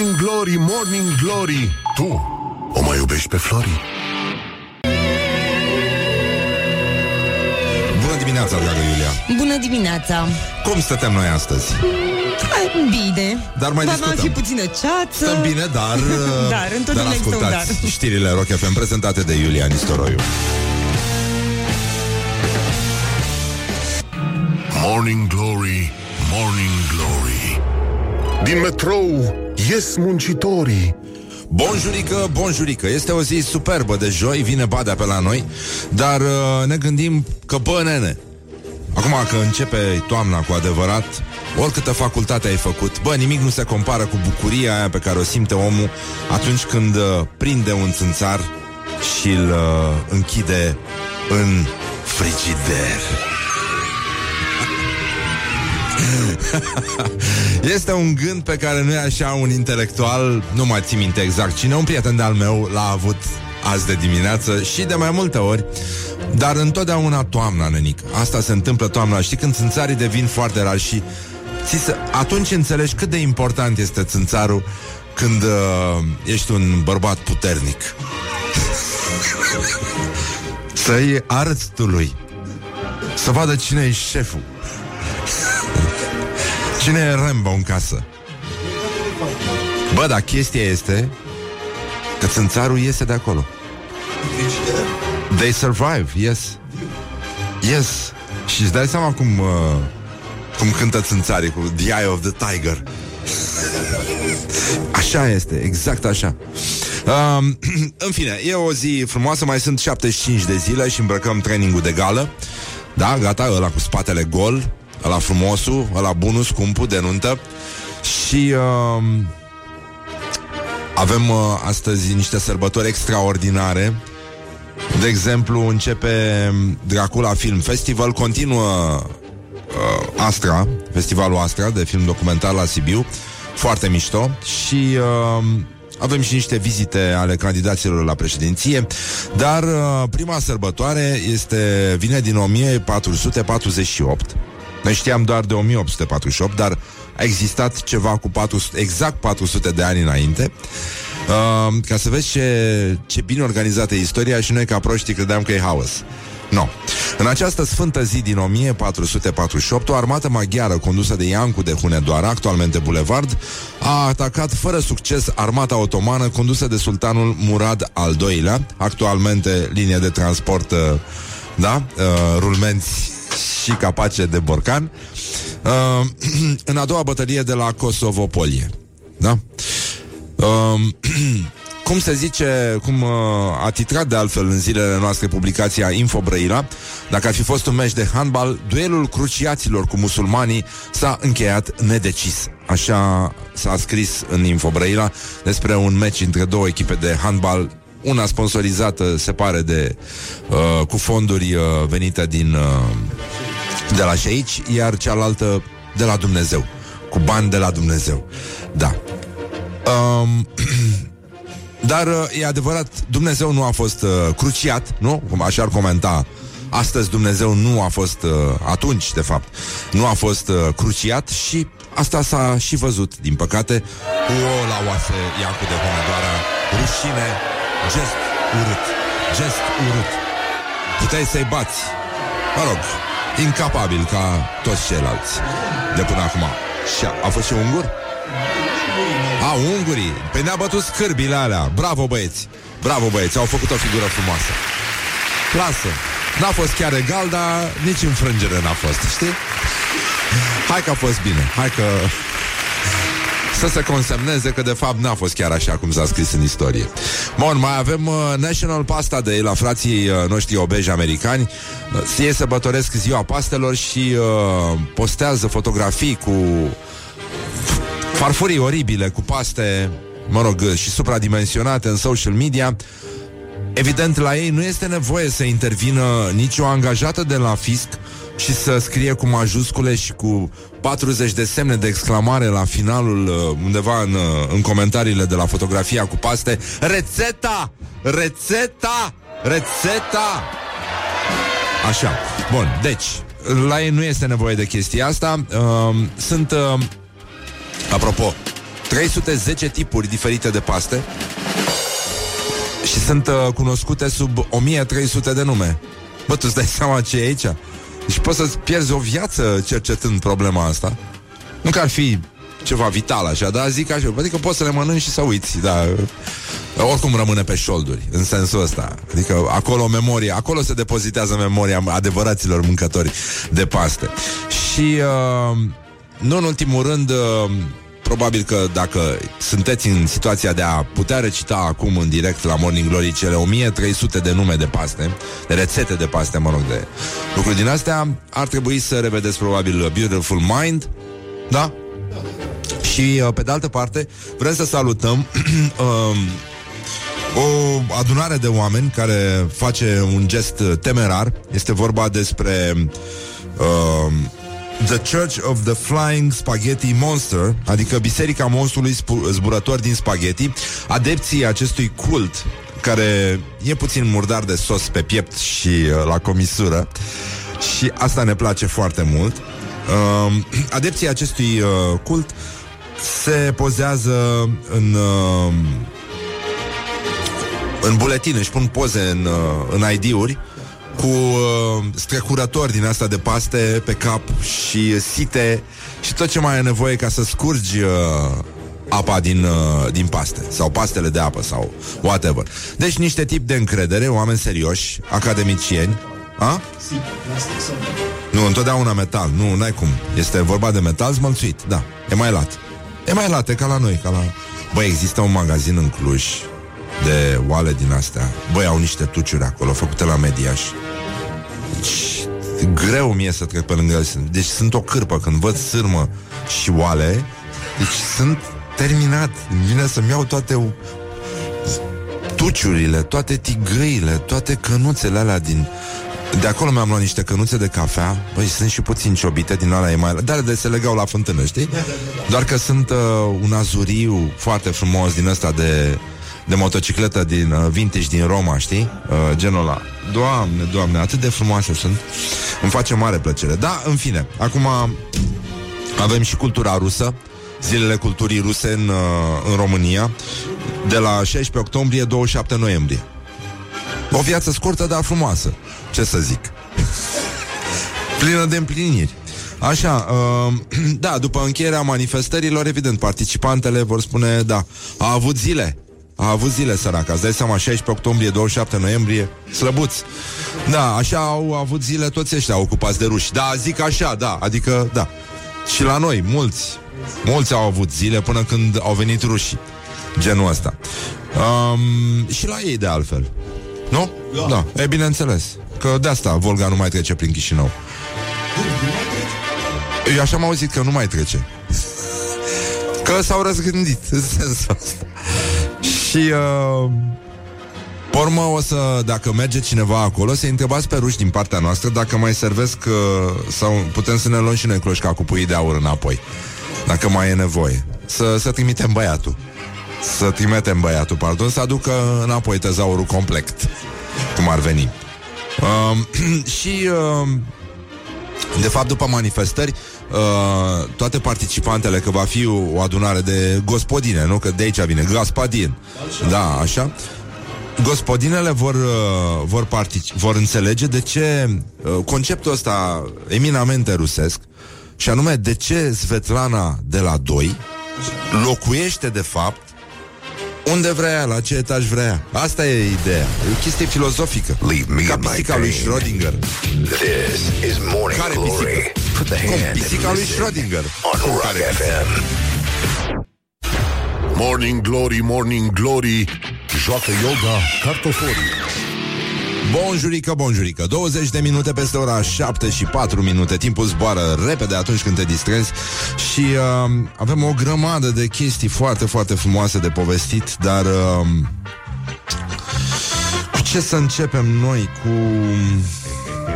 Morning Glory, Morning Glory Tu o mai iubești pe Flori? Bună dimineața, dragă Iulia Bună dimineața! Cum stăteam noi astăzi? Hai, Bine. Dar mai Dar discutăm. fi puțină ceață. Stăm bine, dar... Dar, întotdeauna dar există un ascultați dar. știrile Rock FM prezentate de Iulia Nistoroiu Morning Glory, Morning Glory Din metrou ies muncitorii. Bonjurică, bonjurică. Este o zi superbă de joi Vine badea pe la noi Dar uh, ne gândim că bă, nene Acum că începe toamna cu adevărat Oricâtă facultate ai făcut Bă, nimic nu se compară cu bucuria aia Pe care o simte omul Atunci când uh, prinde un țânțar Și îl uh, închide în frigider Este un gând pe care nu e așa un intelectual, nu mai țin minte exact cine, un prieten de-al meu l-a avut azi de dimineață și de mai multe ori, dar întotdeauna toamna, nenic. Asta se întâmplă toamna. Știi când țânțarii devin foarte rari și ți se, atunci înțelegi cât de important este țânțarul când uh, ești un bărbat puternic. Să-i arăți tu lui. Să vadă cine e șeful. Cine e Rambo în casă? Bă, dar chestia este Că țânțarul iese de acolo. They survive, yes. Yes. Și îți dai seama cum uh, Cum cântă țânțarii cu The Eye of the Tiger. Așa este, exact așa. Um, În fine, e o zi frumoasă Mai sunt 75 de zile și îmbrăcăm trainingul de gală. Da, gata, ăla cu spatele gol Ăla frumosul, ăla bunul, scumpul, de nuntă. Și uh, avem uh, astăzi niște sărbători extraordinare. De exemplu, începe Dracula Film Festival Continuă uh, Astra, festivalul Astra De film documentar la Sibiu. Foarte mișto. Și uh, avem și niște vizite ale candidaților la președinție. Dar uh, prima sărbătoare este Vine din 1448 noi știam doar de 1848, dar a existat ceva cu 400, exact 400 de ani înainte. Uh, ca să vezi ce, ce bine organizată e istoria și noi ca proștii credeam că e haos. No. În această sfântă zi din 1448, o armată maghiară condusă de Iancu de Hunedoara, actualmente Bulevard, a atacat fără succes armata otomană condusă de sultanul Murad al II-lea, actualmente linie de transport, uh, da, uh, rulmenți și capace de borcan, uh, în a doua bătălie de la Kosovopolie. Da? Uh, cum se zice, cum uh, a titrat de altfel în zilele noastre publicația Info Brăila, dacă ar fi fost un meci de handbal, duelul cruciaților cu musulmanii s-a încheiat nedecis. Așa s-a scris în Info Brăila despre un meci între două echipe de handbal una sponsorizată, se pare, de uh, cu fonduri uh, venite din uh, de la aici, iar cealaltă de la Dumnezeu, cu bani de la Dumnezeu. Da. Um, dar uh, e adevărat, Dumnezeu nu a fost uh, cruciat, nu? Cum așa ar comenta Astăzi Dumnezeu nu a fost, uh, atunci de fapt, nu a fost uh, cruciat și asta s-a și văzut, din păcate. O, la oase Iancu de Hunedoara, rușine, gest urât, gest urât. Puteai să-i bați. Mă rog, incapabil ca toți ceilalți de până acum. Și a, a fost și ungur? A, ungurii. Păi ne-a bătut scârbile alea. Bravo, băieți. Bravo, băieți. Au făcut o figură frumoasă. Lasă. N-a fost chiar egal, dar nici înfrângere n-a fost, știi? Hai că a fost bine. Hai că să se consemneze că de fapt n-a fost chiar așa cum s-a scris în istorie. Bun, mai avem uh, National Pasta Day la frații uh, noștri obeji americani. Uh, ei sărbătoresc ziua pastelor și uh, postează fotografii cu farfurii oribile, cu paste, mă rog, și supradimensionate în social media. Evident, la ei nu este nevoie să intervină nicio angajată de la fisc și să scrie cu majuscule și cu 40 de semne de exclamare la finalul, uh, undeva în, uh, în comentariile de la fotografia cu paste, rețeta! Rețeta! Rețeta! Așa. Bun, deci, la ei nu este nevoie de chestia asta. Uh, sunt, uh, apropo, 310 tipuri diferite de paste și sunt uh, cunoscute sub 1300 de nume. Bă, tu îți dai seama ce e aici? Deci poți să-ți pierzi o viață cercetând problema asta. Nu că ar fi ceva vital așa, dar zic așa, adică poți să le mănânci și să uiți, da. Oricum rămâne pe șolduri, în sensul ăsta. Adică acolo memoria, acolo se depozitează memoria adevăraților mâncători de paste. Și uh, nu în ultimul rând, uh, probabil că dacă sunteți în situația de a putea recita acum în direct la Morning Glory cele 1300 de nume de paste, de rețete de paste, mă rog, de lucruri din astea, ar trebui să revedeți probabil Beautiful Mind, da? Și, uh, pe de altă parte, vrem să salutăm um, o adunare de oameni care face un gest temerar. Este vorba despre uh, The Church of the Flying Spaghetti Monster, adică Biserica Monstrului Zburător din Spaghetti, adepții acestui cult care e puțin murdar de sos pe piept și uh, la comisură și asta ne place foarte mult. Uh, adepții acestui uh, cult se pozează în uh, în buletin, își pun poze în, uh, în ID-uri cu uh, strecurători din asta de paste pe cap și site și tot ce mai e nevoie ca să scurgi uh, apa din, uh, din paste sau pastele de apă sau whatever. Deci niște tip de încredere, oameni serioși, academicieni. A? Nu, întotdeauna metal. Nu, n-ai cum. Este vorba de metal smălțuit, da. E mai lat. E mai late ca la noi, ca la... Băi, există un magazin în Cluj de oale din astea. Băi, au niște tuciuri acolo, făcute la Mediaș. Deci, greu mie să trec pe lângă ele. Deci sunt o cârpă când văd sârmă și oale. Deci sunt terminat. Vine să-mi iau toate tuciurile, toate tigăile, toate cănuțele alea din de acolo mi-am luat niște cănuțe de cafea Băi, sunt și puțin ciobite din alea e mai... Dar de se legau la fântână, știi? Doar că sunt uh, un azuriu foarte frumos din ăsta de, de motocicletă din uh, vintage din Roma, știi? Uh, genul ăla Doamne, doamne, atât de frumoase sunt Îmi face mare plăcere Da, în fine, acum avem și cultura rusă Zilele culturii ruse în, uh, în România De la 16 octombrie 27 noiembrie O viață scurtă, dar frumoasă ce să zic? Plină de împliniri. Așa, uh, da, după încheierea manifestărilor, evident, participantele vor spune, da, a avut zile. A avut zile, săraca. Îți dai seama, 16 octombrie, 27 noiembrie, slăbuți. Da, așa au avut zile toți ăștia ocupați de ruși. Da, zic așa, da, adică, da. Și la noi, mulți, mulți au avut zile până când au venit rușii. Genul ăsta. Um, și la ei, de altfel. Nu? Da. da. E bineînțeles. Că de asta Volga nu mai trece prin Chișinău. Eu așa am auzit că nu mai trece. Că s-au răzgândit în sensul ăsta. Și uh, pe urmă o să, dacă merge cineva acolo, să întrebați pe ruși din partea noastră dacă mai servesc uh, sau putem să ne luăm și noi cloșca cu pui de aur înapoi. Dacă mai e nevoie. Să, să trimitem băiatul. Să trimitem băiatul, pardon, să aducă înapoi tezaurul complet. Cum ar veni. Uh, și uh, de fapt, după manifestări, uh, toate participantele, că va fi o adunare de gospodine, nu? Că de aici vine, gaspadin. Da, așa. Gospodinele vor, uh, vor, partic- vor înțelege de ce uh, conceptul ăsta eminamente rusesc, și anume de ce Svetlana de la 2 locuiește de fapt unde vrea, la ce etaj vrea. Asta e ideea. E o chestie filozofică. Leave me Ca pisica lui Schrödinger. This is Morning Care Glory. pisică? Put the Cum? hand Pisica and lui listen Schrödinger. on Cum Rock care? FM. Morning Glory, Morning Glory Joacă yoga cartoforii Bonjurică, bonjurică 20 de minute peste ora 7 și 4 minute Timpul zboară repede atunci când te distrezi Și uh, avem o grămadă de chestii foarte, foarte frumoase de povestit Dar uh, Cu ce să începem noi? Cu...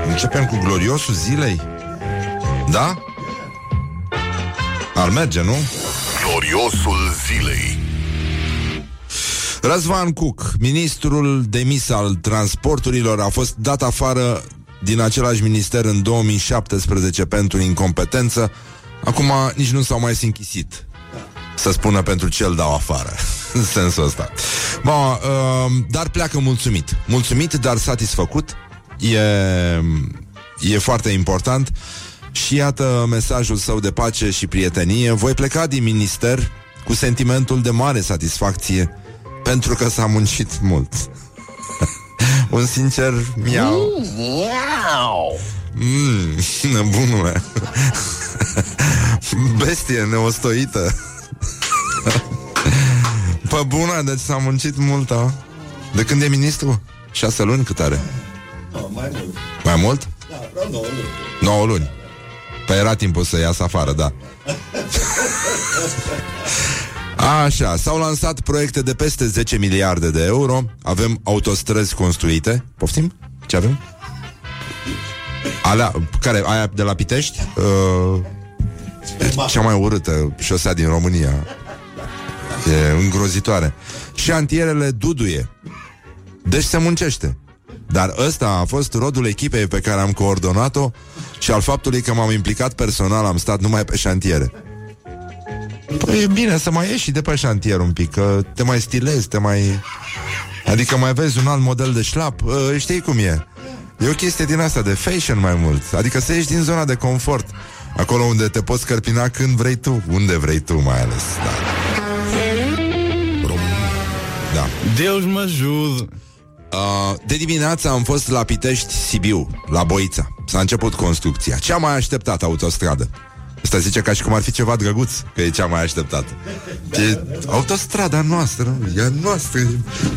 Începem cu gloriosul zilei? Da? Ar merge, nu? Gloriosul zilei Răzvan Cuc, ministrul demis al transporturilor, a fost dat afară din același minister în 2017 pentru incompetență. Acum nici nu s-au mai închisit. să spună pentru ce îl dau afară. În sensul ăsta. Bun, uh, dar pleacă mulțumit. Mulțumit, dar satisfăcut. E, e foarte important. Și iată mesajul său de pace și prietenie. Voi pleca din minister cu sentimentul de mare satisfacție pentru că s-a muncit mult. Un sincer miau. Miau! Mm, bunule. Bestie neostoită. Pe bună, deci s-a muncit mult, a? De când e ministru? Șase luni cât are? No, mai mult. Mai mult? Da, vreau 9 luni. 9 luni. Păi era timpul să iasă afară, da. Așa, s-au lansat proiecte de peste 10 miliarde de euro, avem autostrăzi construite. Poftim? Ce avem? Alea, care, aia de la Pitești? Uh, cea mai urâtă șosea din România. E îngrozitoare. Și antierele duduie. Deci se muncește. Dar ăsta a fost rodul echipei pe care am coordonat-o și al faptului că m-am implicat personal, am stat numai pe șantiere. Păi e bine să mai ieși și de pe șantier un pic, că te mai stilezi, te mai... Adică mai vezi un alt model de șlap, uh, știi cum e. E o chestie din asta de fashion mai mult, adică să ieși din zona de confort, acolo unde te poți cărpina când vrei tu, unde vrei tu mai ales, da. Da. Deus mă ajude. Uh, de dimineață am fost la Pitești, Sibiu, la Boița. S-a început construcția. Cea mai așteptată autostradă. Asta zice ca și cum ar fi ceva drăguț, că e cea mai așteptată. E autostrada noastră, e a noastră.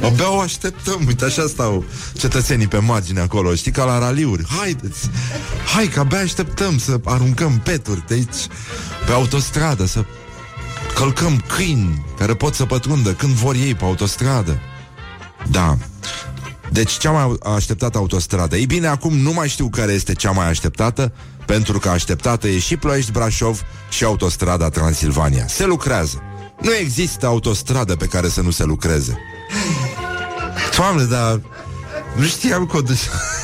Abia o așteptăm. Uite, așa stau cetățenii pe margine acolo. Știi, ca la raliuri. Haideți! Hai că abia așteptăm să aruncăm peturi de aici pe autostradă, să călcăm câini care pot să pătrundă când vor ei pe autostradă. Da. Deci cea mai așteptată autostradă. Ei bine, acum nu mai știu care este cea mai așteptată, pentru că așteptată e și Ploiești Brașov și autostrada Transilvania. Se lucrează. Nu există autostradă pe care să nu se lucreze. Doamne, dar nu știam că o de-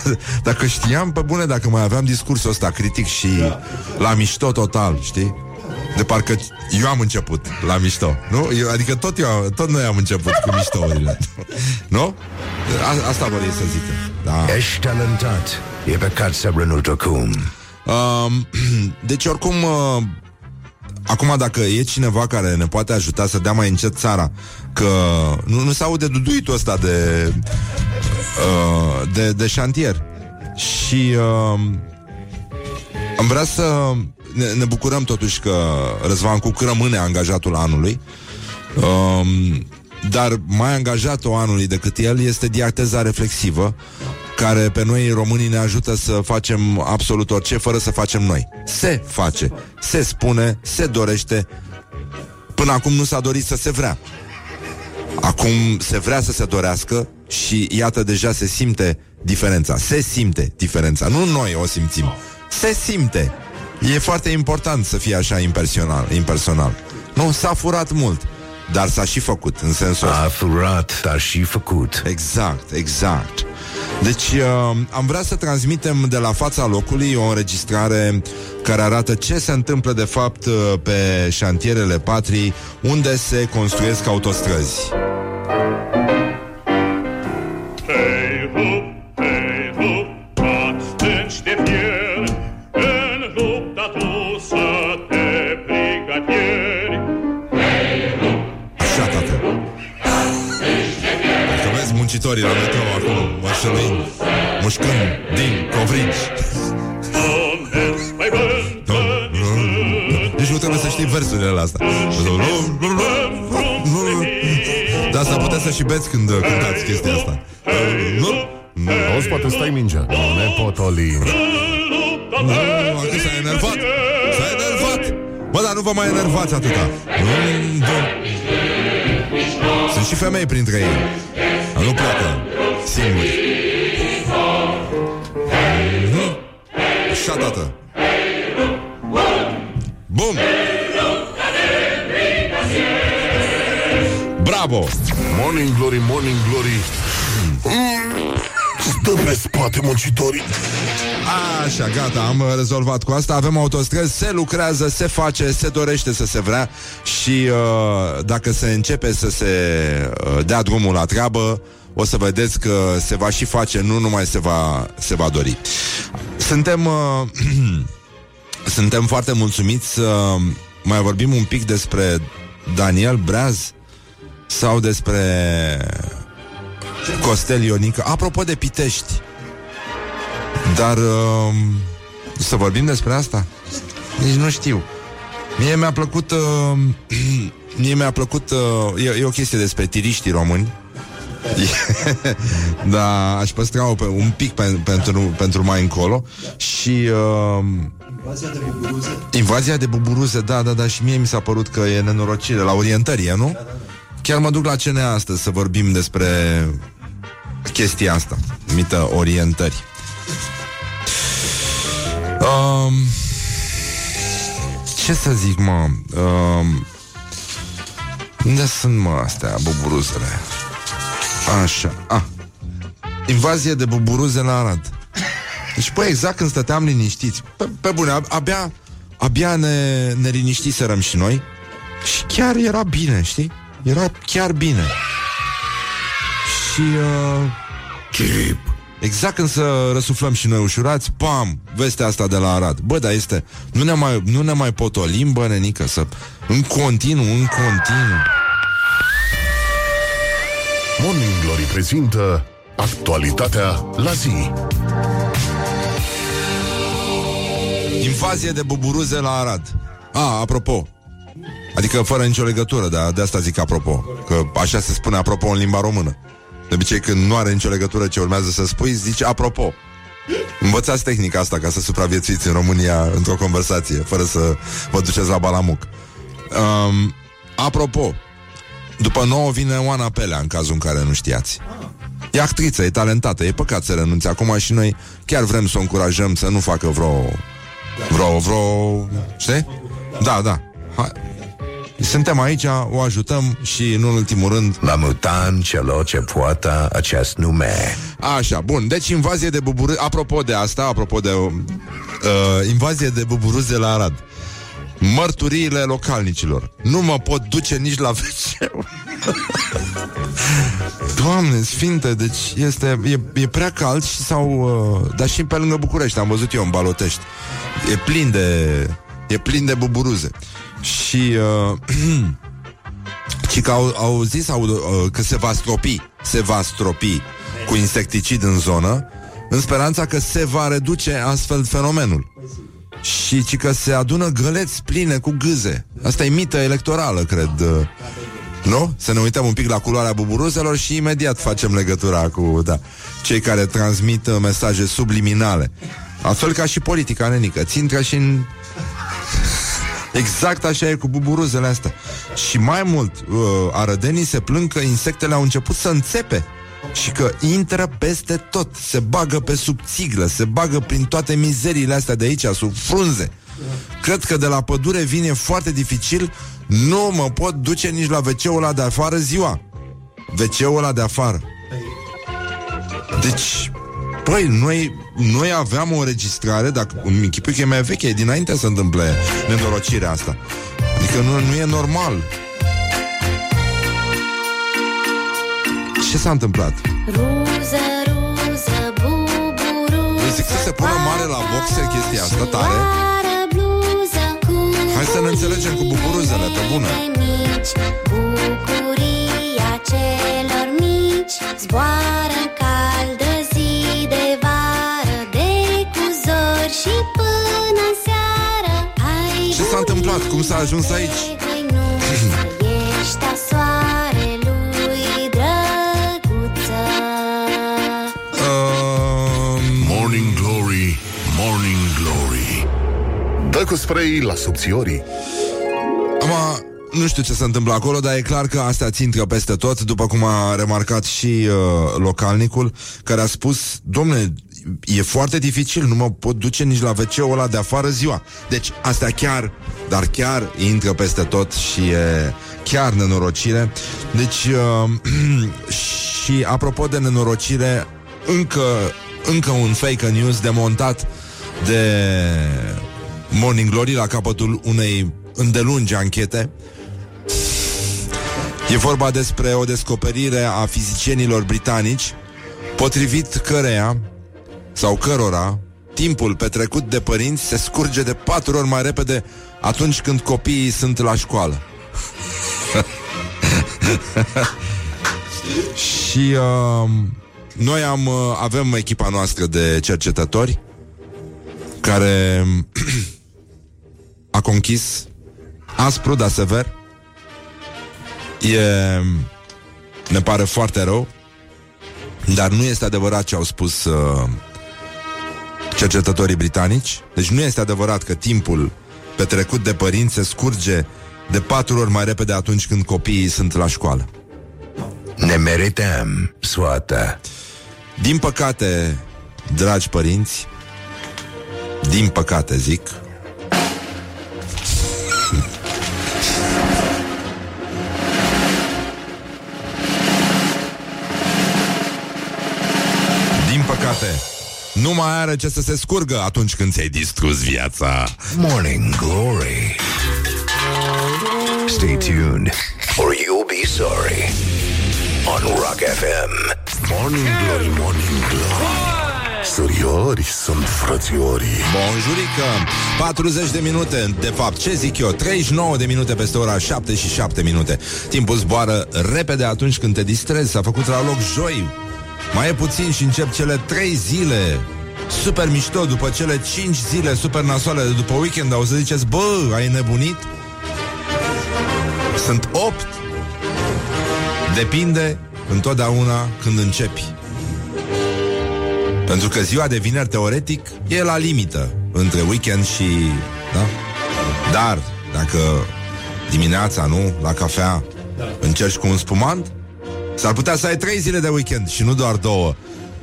Dacă știam, pe bune, dacă mai aveam discursul ăsta critic și la mișto total, știi? De parcă eu am început la mișto, nu? Eu, adică tot, eu, tot noi am început cu miștourile. nu? A, asta vor ei să zică. Da. Ești talentat. E păcat să renunți acum. Um, deci oricum uh, Acum dacă e cineva care ne poate ajuta să dea mai încet țara Că nu, nu se aude duduitul ăsta de, uh, de, de șantier Și uh, am vrea să ne, ne bucurăm totuși că Răzvan Cuc rămâne angajatul anului um, Dar mai angajatul anului decât el este diateza reflexivă care pe noi românii ne ajută să facem absolut orice fără să facem noi. Se face, se spune, se dorește. Până acum nu s-a dorit să se vrea. Acum se vrea să se dorească și iată deja se simte diferența. Se simte diferența. Nu noi o simțim. Se simte. E foarte important să fie așa impersonal. impersonal. Nu, s-a furat mult. Dar s-a și făcut în sensul ăsta. A furat, dar și făcut. Exact, exact. Deci uh, am vrea să transmitem de la fața locului o înregistrare care arată ce se întâmplă de fapt uh, pe șantierele patrii unde se construiesc autostrăzi. Vezi muncitorii la metrou acolo, mărșăluind, mușcând din covrigi. Mers mai vânt, Nici nu trebuie să știi versurile alea astea. Da, să puteți să și beți când uh, cântați chestia asta. Auzi, poate stai mingea. Nepotolin. Nu, acum s-a enervat S-a enervat Bă, dar nu vă mai enervați atâta Nu, nu. Sunt și femei printre ei Dar nu pleacă. Singuri. Nu. Așa, tată. Bum Bravo. Morning Glory, Morning Glory. Stă pe spate muncitorii Așa, gata, am uh, rezolvat cu asta. Avem autostrăzi, se lucrează, se face Se dorește să se vrea Și uh, dacă se începe să se uh, dea drumul la treabă O să vedeți că se va și face Nu numai se va, se va dori. Suntem uh, Suntem foarte mulțumiți Să mai vorbim un pic despre Daniel Breaz Sau despre Costel Ionică. Apropo de Pitești dar uh, Să vorbim despre asta? Nici nu știu Mie mi-a plăcut uh, Mie mi-a plăcut uh, e, e o chestie despre tiriștii români Da, aș păstra pe, un pic pe, pentru, pentru mai încolo Și uh, Invazia de buburuze. Invazia de buburuze, da, da, da Și mie mi s-a părut că e nenorocire La orientărie, nu? Chiar mă duc la CNA astăzi să vorbim despre chestia asta Numită orientări um, Ce să zic, mă um, Unde sunt, mă, astea, buburuzele? Așa, ah. Invazie de buburuze la Arad Deci, păi, exact când stăteam liniștiți Pe, pe bune, ab- abia Abia ne, ne liniștiserăm și noi Și chiar era bine, știi? Era chiar bine Și uh, Chip Exact când să răsuflăm și noi ușurați, pam, vestea asta de la Arad. Bă, dar este, nu ne mai, nu ne mai potolim, bă, nenică, să, în continuu, în continuu. Morning Glory prezintă Actualitatea la zi Invazie de buburuze la Arad. A, apropo. Adică fără nicio legătură, dar de asta zic apropo. Că așa se spune apropo în limba română. De obicei când nu are nicio legătură ce urmează să spui, zici apropo. Învățați tehnica asta ca să supraviețuiți în România într-o conversație, fără să vă duceți la balamuc. Um, apropo, după nouă vine Oana Pelea, în cazul în care nu știați. E actriță, e talentată, e păcat să renunțe acum și noi chiar vrem să o încurajăm să nu facă vreo... Vreo, vreo... Știi? Da, da. Hai. Suntem aici, o ajutăm și, în ultimul rând, La mutan celor ce poartă acest nume. Așa, bun. Deci invazie de buburuze... Apropo de asta, apropo de uh, invazie de buburuze la Arad. Mărturiile localnicilor. Nu mă pot duce nici la wc Doamne, sfinte, deci este, e, e prea cald și sau uh, dar și pe lângă București, am văzut eu în Balotești. E plin de e plin de buburuze. Și uh, Și că au, au zis au, uh, că se va stropi Se va stropi cu insecticid în zonă În speranța că se va reduce astfel fenomenul. Și ci că se adună găleți pline cu gâze. Asta e mită electorală, cred uh, Nu? Să ne uităm un pic la culoarea buburuzelor Și imediat facem legătura cu da, Cei care transmit uh, mesaje subliminale. Altfel ca și politica nenică. Ți intră și în Exact așa e cu buburuzele astea. Și mai mult, uh, arădenii se plâng că insectele au început să înțepe și că intră peste tot, se bagă pe sub țiglă, se bagă prin toate mizeriile astea de aici, sub frunze. Cred că de la pădure vine foarte dificil, nu mă pot duce nici la wc ăla de afară ziua. wc ăla de afară. Deci, Păi, noi, noi aveam o înregistrare, dacă îmi închipui că e mai veche, e dinainte să se întâmple nenorocirea asta. Adică nu, nu e normal. Ce s-a întâmplat? Ruză, ruză, buburuză Eu zic să se pună mare la boxe chestia asta tare. bluză, cu Hai să ne înțelegem cu buburuzele, pe bune. mici Bucuria celor mici Zboară în caldă și până seară Ai Ce s-a întâmplat? Cum s-a ajuns aici? Hăinuță, ești a soarelui drăguță Um, Morning Glory, Morning Glory Dă cu spray la subțiorii Acum, nu știu ce se întâmplă acolo, dar e clar că astea țintră peste tot, după cum a remarcat și uh, localnicul, care a spus, domne, e foarte dificil, nu mă pot duce nici la wc ăla de afară ziua. Deci, astea chiar, dar chiar intră peste tot și e chiar nenorocire. Deci, uh, și apropo de nenorocire, încă, încă un fake news demontat de Morning Glory la capătul unei îndelungi anchete. E vorba despre o descoperire a fizicienilor britanici, potrivit căreia sau cărora timpul petrecut de părinți se scurge de patru ori mai repede atunci când copiii sunt la școală. Și uh, noi am uh, avem echipa noastră de cercetători care a conchis aspru, dar sever. E, ne pare foarte rău, dar nu este adevărat ce au spus uh, cercetătorii britanici. Deci nu este adevărat că timpul petrecut de părinți se scurge de patru ori mai repede atunci când copiii sunt la școală. Ne merităm soata. Din păcate, dragi părinți, din păcate zic, nu mai are ce să se scurgă atunci când ți-ai distrus viața. Morning Glory. Stay tuned or you'll be sorry. On Rock FM. Morning Glory, Morning Glory. Săriori sunt frățiorii Bonjurică! 40 de minute, de fapt, ce zic eu? 39 de minute peste ora 7 și 7 minute. Timpul zboară repede atunci când te distrezi. S-a făcut la loc joi Mai e puțin și încep cele 3 zile. Super mișto după cele 5 zile super nasoale de după weekend. O să ziceți, bă, ai nebunit? Sunt 8 Depinde întotdeauna când începi. Pentru că ziua de vineri, teoretic, e la limită între weekend și... Da? Dar, dacă dimineața, nu, la cafea, încerci cu un spumant, s-ar putea să ai trei zile de weekend și nu doar două.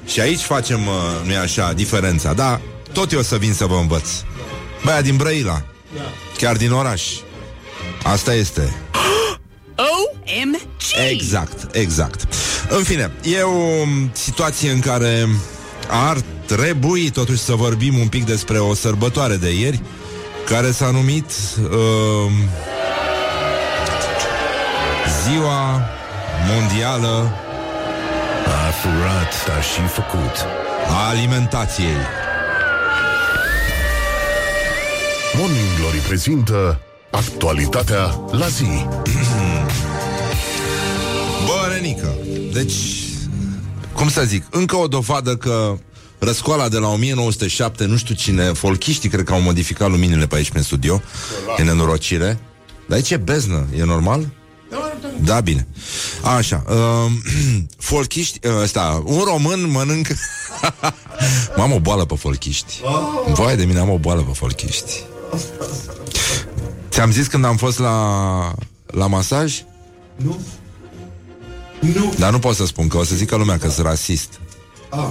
Și aici facem, uh, nu-i așa, diferența. Da, tot eu o să vin să vă învăț. Băia din Brăila, chiar din oraș. Asta este. OMG! Exact, exact. În fine, e o situație în care ar trebui totuși să vorbim un pic despre o sărbătoare de ieri care s-a numit uh, Ziua Mondială A furat, a și făcut. a Alimentației. Morning Glory prezintă Actualitatea la zi Bă, Renică, deci, cum să zic, încă o dovadă că răscoala de la 1907, nu știu cine, folchiștii cred că au modificat luminile pe aici prin studio, e nenorocire. Dar aici e beznă, e normal? Da, bine. Așa, uh, folchiști, uh, ăsta, un român mănâncă... Mă am o boală pe folchiști. Vai de mine, am o boală pe folchiști. Ți-am zis când am fost la, la masaj? Nu. Nu. Dar nu pot să spun că o să zică lumea că sunt rasist. Ah.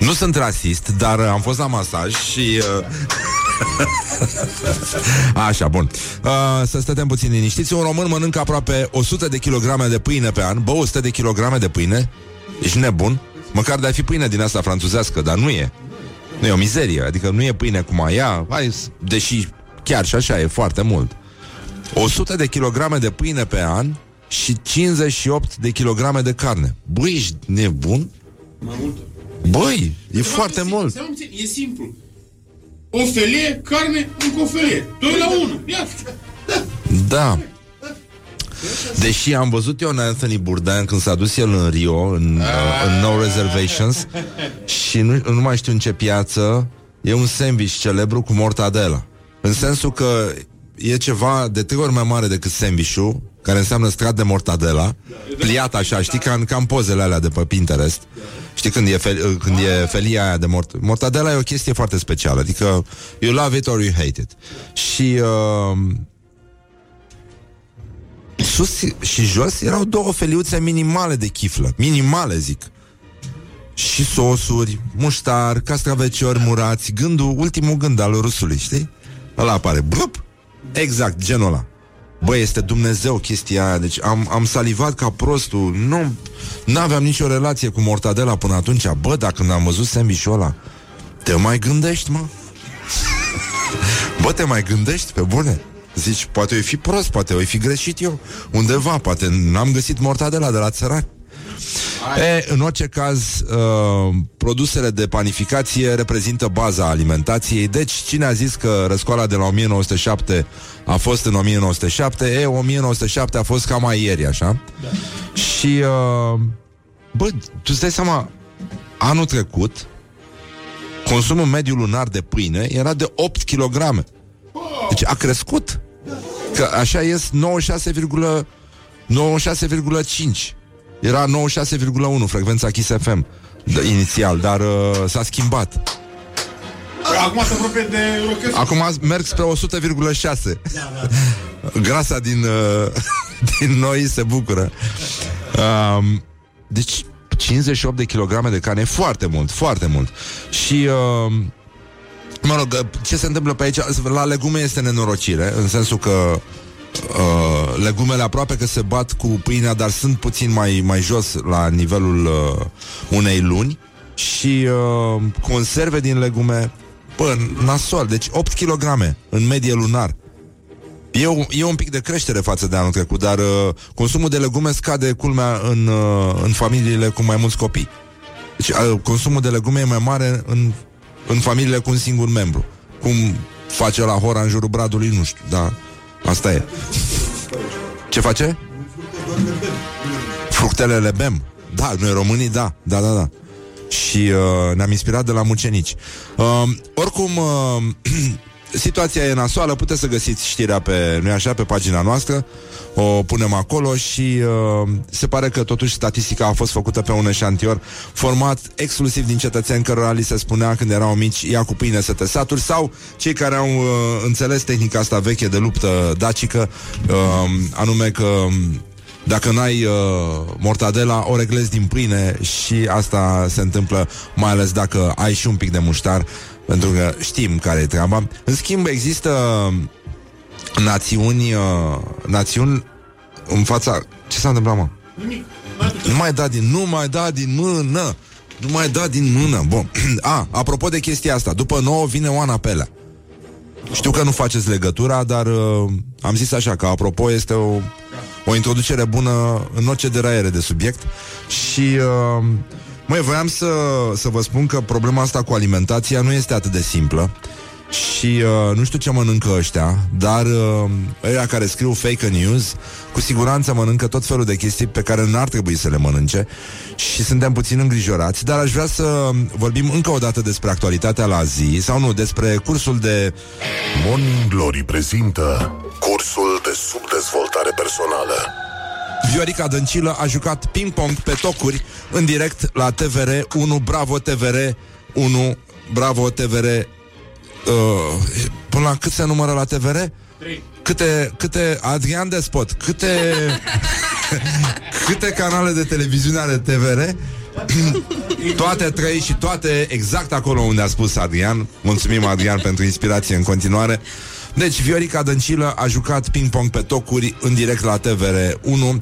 Nu sunt rasist, dar uh, am fost la masaj și... Uh... Așa, bun. Uh, să stătem puțin liniștiți. Un român mănâncă aproape 100 de kilograme de pâine pe an. Bă, 100 de kilograme de pâine? Ești nebun? Măcar de a fi pâine din asta franțuzească, dar nu e. Nu e o mizerie, adică nu e pâine cum mai ia, hai, s- deși chiar și așa e foarte mult. 100 de kilograme de pâine pe an și 58 de kilograme de carne. Băi, ești nebun? Mai multă. Băi, e foarte mult. Stai puțin, e simplu. O felie, carne, încă o felie. Doi la unu. Ia. Da. Deși am văzut eu în Anthony Bourdain când s-a dus el în Rio, în, uh, în No Reservations, și nu, nu mai știu în ce piață, e un sandwich celebru cu mortadela. În sensul că e ceva de trei ori mai mare decât sandwich-ul, care înseamnă strat de mortadela, pliat așa, știi, ca în, ca în pozele alea de pe Pinterest. Știi când e, fel, când e felia aia de mort... Mortadela e o chestie foarte specială, adică you love it or you hate it. Și... Uh, sus și jos erau două feliuțe minimale de chiflă. Minimale, zic. Și sosuri, muștar, castraveciori murați, gândul, ultimul gând al rusului, știi? Ăla apare, blup, exact, genul ăla. Băi, este Dumnezeu chestia aia Deci am, am salivat ca prostul Nu aveam nicio relație cu mortadela până atunci Bă, dar când am văzut sandwich ăla Te mai gândești, mă? Bă, te mai gândești, pe bune? Zici, poate o fi prost, poate o fi greșit eu Undeva, poate n-am găsit mortadela de la țărani E, în orice caz, uh, produsele de panificație reprezintă baza alimentației. Deci, cine a zis că răscoala de la 1907 a fost în 1907? E, 1907 a fost cam mai ieri, așa? Da. Și, uh, bă, tu îți dai seama, anul trecut, consumul mediu lunar de pâine era de 8 kg. Deci a crescut. Că așa ies 96,5. 96,5. Era 96,1 frecvența Kiss FM d- inițial, dar uh, s-a schimbat. Acum se apropie de rochesul. Acum merg spre 100,6. Grasa din, uh, din noi se bucură. Um, deci 58 de kilograme de carne e foarte mult, foarte mult. Și uh, mă rog, ce se întâmplă pe aici? La legume este nenorocire, în sensul că uh, legumele aproape că se bat cu pâinea, dar sunt puțin mai, mai jos la nivelul uh, unei luni și uh, conserve din legume, bă, nasol, deci 8 kg în medie lunar. E, o, e un pic de creștere față de anul trecut, dar uh, consumul de legume scade culmea în, uh, în familiile cu mai mulți copii. Deci uh, consumul de legume e mai mare în, în familiile cu un singur membru. Cum face la hora în jurul bradului, nu știu, dar asta e. Ce face? Fructele le bem. Da, noi românii, da, da, da, da. Și uh, ne-am inspirat de la mucenici. Uh, oricum, uh, situația e nasoală, puteți să găsiți știrea pe, nu așa, pe pagina noastră, o punem acolo și uh, se pare că totuși statistica a fost făcută pe un eșantior format exclusiv din cetățeni cărora li se spunea când erau mici, ia cu pâine să te saturi, sau cei care au uh, înțeles tehnica asta veche de luptă dacică, uh, anume că dacă n-ai uh, mortadela, o reglezi din pâine și asta se întâmplă mai ales dacă ai și un pic de muștar, pentru că știm care e treaba. În schimb, există națiuni, uh, națiuni în fața... Ce s-a întâmplat, mă? Nu mai da din, nu mai da din mână. Nu mai da din mână. Bun. A, apropo de chestia asta, după nouă vine Oana Pelea. Știu că nu faceți legătura, dar uh, am zis așa că apropo este o, o introducere bună în orice deraiere de subiect și uh, măi, voiam să, să vă spun că problema asta cu alimentația nu este atât de simplă și uh, nu știu ce mănâncă ăștia, dar uh, ăia care scriu fake news, cu siguranță mănâncă tot felul de chestii pe care n-ar trebui să le mănânce și suntem puțin îngrijorați, dar aș vrea să vorbim încă o dată despre actualitatea la zi, sau nu, despre cursul de... Morning Glory prezintă cursul de subdezvoltare personală. Viorica Dăncilă a jucat ping-pong pe tocuri în direct la TVR 1, Bravo TVR 1, Bravo TVR uh, Până la cât se numără la TVR? Câte, câte, Adrian Despot, câte câte canale de televiziune are TVR? toate trei și toate exact acolo unde a spus Adrian. Mulțumim, Adrian, pentru inspirație în continuare. Deci, Viorica Dăncilă a jucat ping-pong pe tocuri în direct la TVR 1 um,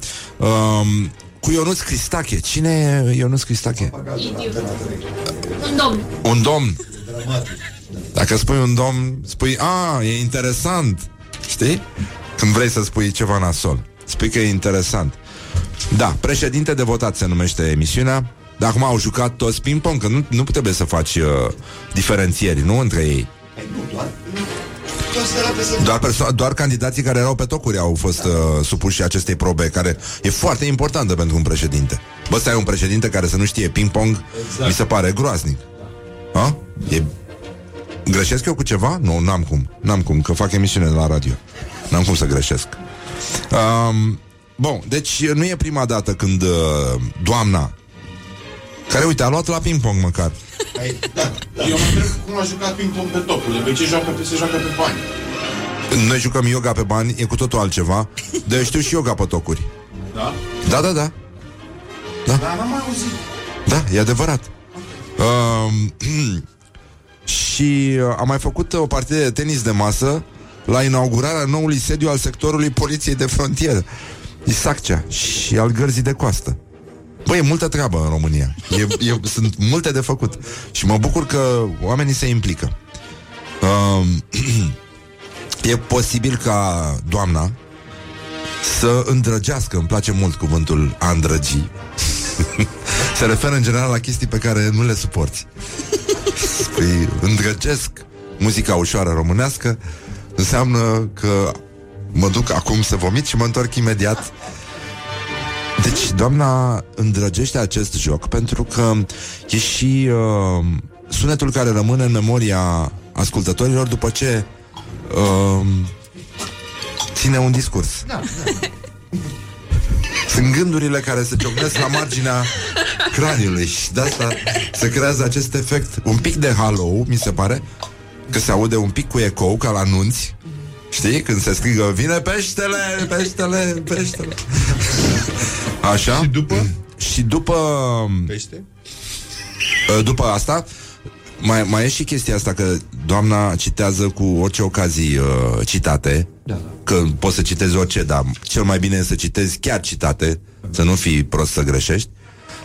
cu Ionuț Cristache. Cine e Ionuț Cristache? Un domn. Un domn. Dacă spui un domn, spui, a, e interesant. Știi? Când vrei să spui ceva nasol. Spui că e interesant. Da, președinte de votat se numește emisiunea. Dar acum au jucat toți ping-pong, că nu, nu trebuie să faci uh, diferențieri, nu? Între ei. Doar, perso- doar candidații care erau pe tocuri au fost uh, supuși acestei probe, care e foarte importantă pentru un președinte. Bă, să ai un președinte care să nu știe ping-pong, exact. mi se pare groaznic. Ha? E... Greșesc eu cu ceva? Nu, n-am cum. N-am cum, că fac emisiune de la radio. N-am cum să greșesc. Um, bun, deci nu e prima dată când uh, doamna care, uite, a luat la ping-pong măcar. Ai, da, Eu mă întreb cum a jucat ping-pong pe topul. De obicei joacă pe, se joacă pe bani. Noi jucăm yoga pe bani, e cu totul altceva. De știu și yoga pe tocuri. Da? Da, da, da. Da, n-am mai auzit. Da, e adevărat. Um, și uh, am mai făcut o partidă de tenis de masă la inaugurarea noului sediu al sectorului Poliției de Frontieră, Isaccea și al Gărzii de Coastă. Băi, e multă treabă în România. E, e, sunt multe de făcut. Și mă bucur că oamenii se implică. Um, e posibil ca doamna să îndrăgească, îmi place mult cuvântul a îndrăgi. se referă în general la chestii pe care nu le suporți. Păi, îndrăgesc muzica ușoară românească înseamnă că mă duc acum să vomit și mă întorc imediat deci doamna îndrăgește acest joc pentru că e și uh, sunetul care rămâne în memoria ascultătorilor după ce uh, ține un discurs. Da, da. Sunt gândurile care se ciocnesc la marginea craniului și de asta se creează acest efect un pic de halo, mi se pare, că se aude un pic cu ecou, ca la nunți, Știi? Când se strigă Vine peștele, peștele, peștele Așa Și după? Și după Pește? După asta mai, mai e și chestia asta că doamna citează cu orice ocazii uh, citate da. Că poți să citezi orice, dar cel mai bine e să citezi chiar citate Să nu fii prost să greșești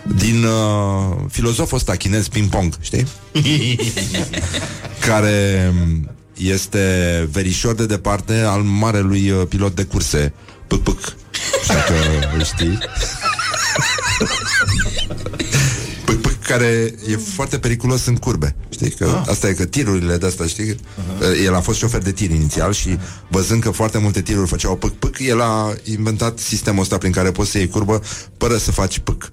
din uh, filozoful ăsta chinez ping-pong, știi? Care este verișor de departe al marelui uh, pilot de curse, Pâc Pâc. Dacă îl știi. Pâc Pâc, care e foarte periculos în curbe. Știi? Că ah. Asta e că tirurile de asta, știi? Uh-huh. El a fost șofer de tir inițial și văzând că foarte multe tiruri făceau pâc pâc, el a inventat sistemul ăsta prin care poți să iei curbă fără să faci pâc.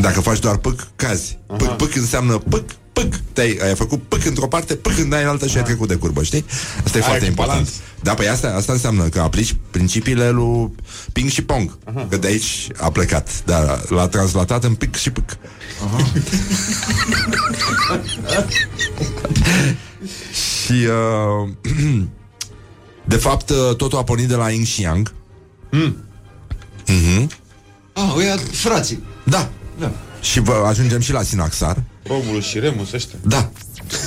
Dacă faci doar pâc, cazi. Pâc, pâc înseamnă pâc, pâc. Te-ai ai făcut pâc într-o parte, pâc în altă și ai trecut de curbă, știi? Asta e Ai foarte un important. balans. Da, păi asta, asta înseamnă că aplici principiile lui ping și pong. Că de aici a plecat. Dar l-a translatat în pic și pâc. și uh, de fapt uh, totul a pornit de la Yin și Yang. Mhm. Ah, ăia frații. Da. Da. Și vă ajungem și la Sinaxar. Romulus și Remus ăștia. Da.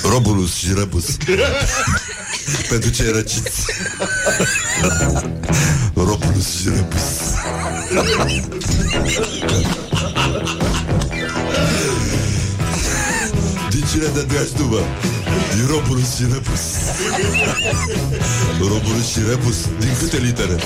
Robulus și Rebus. Pentru cei răciți. Robulus și Rebus. Din cine te dragi tu, bă? Din Robulus și Rebus. Robulus și Rebus. Din câte litere?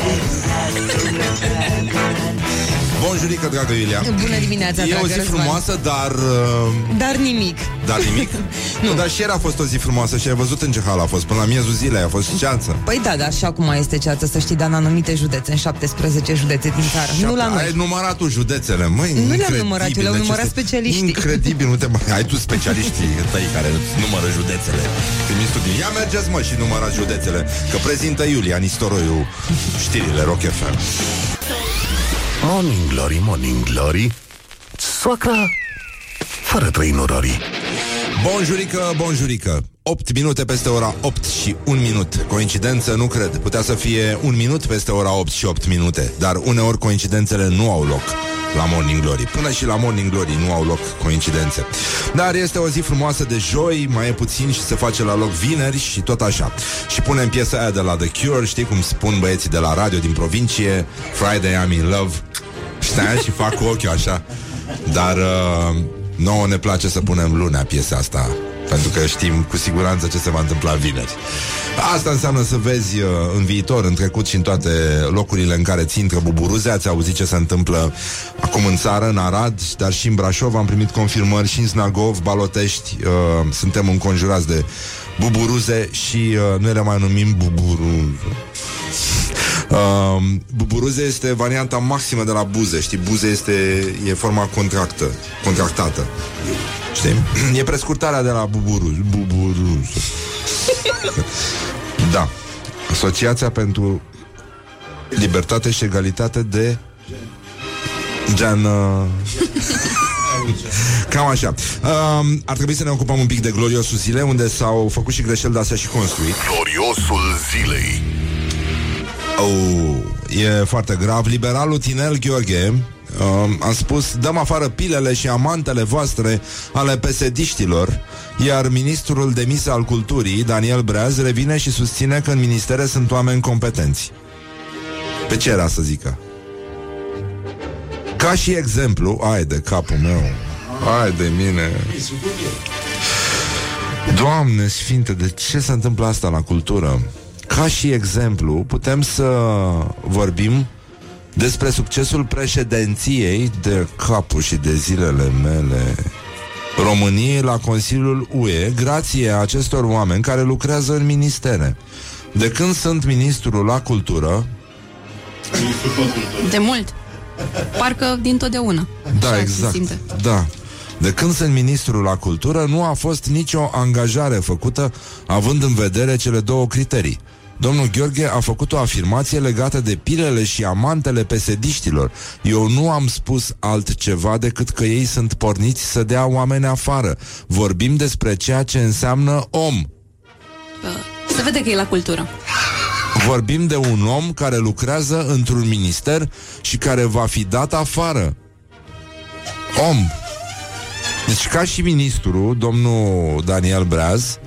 Bonjurică, dragă Iulia. Bună dimineața, E dragă o zi Răzvan. frumoasă, dar... Uh, Dar nimic. dar nimic? nu. Dar și ieri a fost o zi frumoasă și ai văzut în ce hal a fost. Până la miezul zilei a fost ceață. Păi da, dar și acum este ceață, să știi, dar în anumite județe, în 17 județe din țară. Nu la noi. Ai numărat tu județele, măi, Nu le-am incredibil. numărat, eu le-au Deci numărat este specialiștii. Incredibil, nu te mai... Ai tu specialiștii tăi care numără județele. Când mi studii. Ia mergeți, mă, și numărați județele. Că prezintă Iulia Nistoroiu știrile Rock FM. Morning Glory, Morning Glory. Soacra Fără trăinurorii Bonjurică, bonjurică 8 minute peste ora 8 și 1 minut Coincidență nu cred Putea să fie un minut peste ora 8 și 8 minute Dar uneori coincidențele nu au loc la Morning Glory. Până și la Morning Glory nu au loc coincidențe. Dar este o zi frumoasă de joi, mai e puțin și se face la loc vineri și tot așa. Și punem piesa aia de la The Cure, știi cum spun băieții de la radio din provincie, Friday I'm in love. Știi? și fac cu ochiul așa. Dar uh, nouă ne place să punem lunea piesa asta pentru că știm cu siguranță ce se va întâmpla vineri. Asta înseamnă să vezi uh, în viitor, în trecut și în toate locurile în care ți intră buburuze. Ați auzit ce se întâmplă acum în țară, în Arad, dar și în Brașov. Am primit confirmări și în Snagov, Balotești. Uh, suntem înconjurați de buburuze și uh, noi le mai numim buburuze. Uh, buburuze este varianta maximă de la buze, știi? Buze este e forma contractă, contractată. Știi? E prescurtarea de la buburuz. Buburuz. da. Asociația pentru Libertate și Egalitate de Gen... Uh... Cam așa. Um, ar trebui să ne ocupăm un pic de gloriosul zile, unde s-au făcut și greșeli, dar s-a și construit. Gloriosul zilei Oh, e foarte grav. Liberalul Tinel Gheorghe, uh, am spus dăm afară pilele și amantele voastre ale pesediștilor, iar ministrul demis al culturii, Daniel Breaz, revine și susține că în ministere sunt oameni competenți. Pe ce era să zică? Ca și exemplu, ai de capul meu, ai de mine. Doamne sfinte, de ce se întâmplă asta la cultură? Ca și exemplu, putem să vorbim despre succesul președinției de capul și de zilele mele României la Consiliul UE, grație acestor oameni care lucrează în ministere. De când sunt ministrul la cultură, De mult. Parcă din totdeauna. Da, Așa se exact. simte. Da. De când sunt ministrul la cultură, nu a fost nicio angajare făcută având în vedere cele două criterii. Domnul Gheorghe a făcut o afirmație legată de pilele și amantele pesediștilor. Eu nu am spus altceva decât că ei sunt porniți să dea oameni afară. Vorbim despre ceea ce înseamnă om. Se vede că e la cultură. Vorbim de un om care lucrează într-un minister și care va fi dat afară. Om. Deci ca și ministru, domnul Daniel Breaz,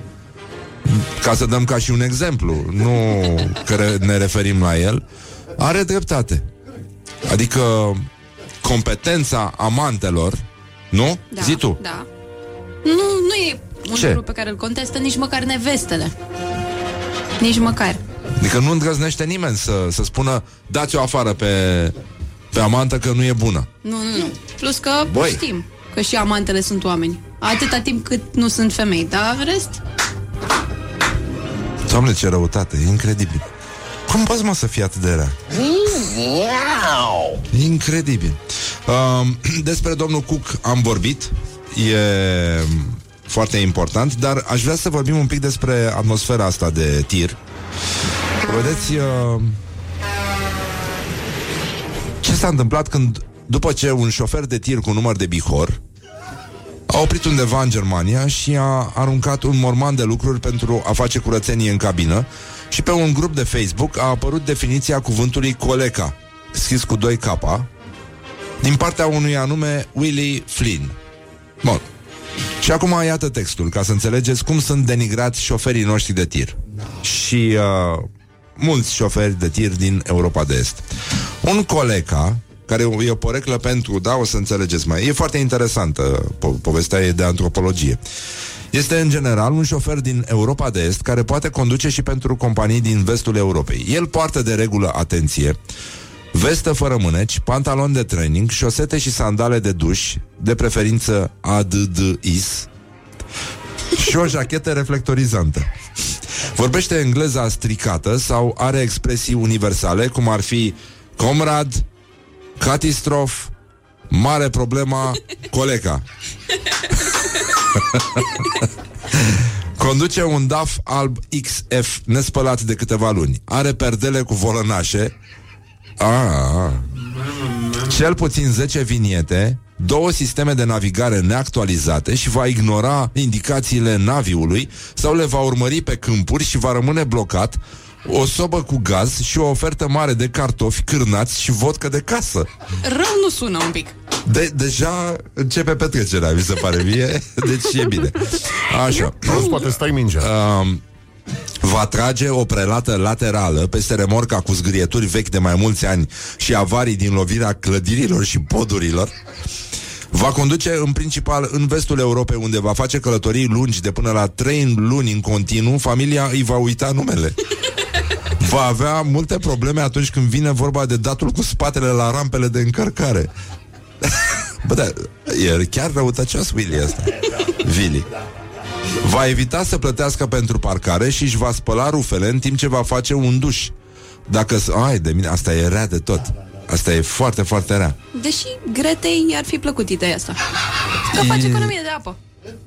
ca să dăm ca și un exemplu, nu că re- ne referim la el, are dreptate. Adică competența amantelor, nu? Da, Zi tu. Da. Nu, nu e un Ce? lucru pe care îl contestă nici măcar nevestele. Nici măcar. Adică nu îndrăznește nimeni să, să spună dați-o afară pe, pe amantă că nu e bună. Nu, nu, nu. Plus că Băi. știm că și amantele sunt oameni. Atâta timp cât nu sunt femei, dar în rest... Doamne, ce răutate, e incredibil. Cum poți, mă, să fii atât de rea? Incredibil. Uh, despre domnul Cook am vorbit. E foarte important, dar aș vrea să vorbim un pic despre atmosfera asta de tir. Vedeți, uh, ce s-a întâmplat când, după ce un șofer de tir cu număr de Bihor a oprit undeva în Germania și a aruncat un morman de lucruri pentru a face curățenie în cabină și pe un grup de Facebook a apărut definiția cuvântului coleca, scris cu doi K, din partea unui anume Willie Flynn. Bun. Și acum iată textul, ca să înțelegeți cum sunt denigrați șoferii noștri de tir. Și uh, mulți șoferi de tir din Europa de Est. Un coleca, care e o poreclă pentru, da, o să înțelegeți mai. E foarte interesantă, po- povestea e de antropologie. Este în general un șofer din Europa de Est care poate conduce și pentru companii din vestul Europei. El poartă de regulă atenție, vestă fără mâneci, pantalon de training, șosete și sandale de duș, de preferință ADDIS, și o jachetă reflectorizantă. Vorbește engleza stricată sau are expresii universale, cum ar fi comrad, catistrof, mare problema, colega. Conduce un DAF alb XF nespălat de câteva luni. Are perdele cu volănașe. Ah. Cel puțin 10 viniete, două sisteme de navigare neactualizate și va ignora indicațiile naviului sau le va urmări pe câmpuri și va rămâne blocat o sobă cu gaz și o ofertă mare de cartofi cârnați și vodcă de casă. Rău nu sună un pic. De- deja începe petrecerea, mi se pare mie, deci e bine. Așa. Nu poate stai mingea. Um, va trage o prelată laterală peste remorca cu zgârieturi vechi de mai mulți ani și avarii din lovirea clădirilor și podurilor. Va conduce în principal în vestul Europei, unde va face călătorii lungi de până la 3 luni în continuu, familia îi va uita numele. Va avea multe probleme atunci când vine vorba de datul cu spatele la rampele de încărcare. Bă, da, e chiar răutăcios Willy ăsta. Willy. Va evita să plătească pentru parcare și își va spăla rufele în timp ce va face un duș. Dacă... s- Ai, de mine, asta e rea de tot. Asta e foarte, foarte rea. Deși Gretei i-ar fi plăcut ideea asta. Că face E- economie de apă.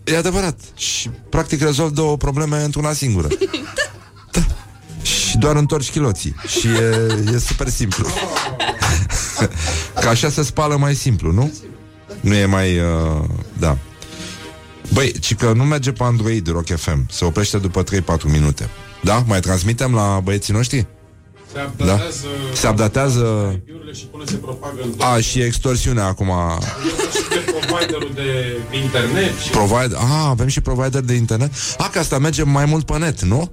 E adevărat. Și practic rezolv două probleme într-una singură. da. Și doar întorci chiloții. Și e, e super simplu. Ca așa se spală mai simplu, nu? Nu e mai... Uh, da. Băi, ci că nu merge pe Android Rock FM. Se oprește după 3-4 minute. Da? Mai transmitem la băieții noștri? Se Da? updatează Se updatează IP-urile și până se propagă în A, și extorsiunea acum și de providerul de internet și Provide... A, avem și provider de internet A, că asta merge mai mult pe net, nu?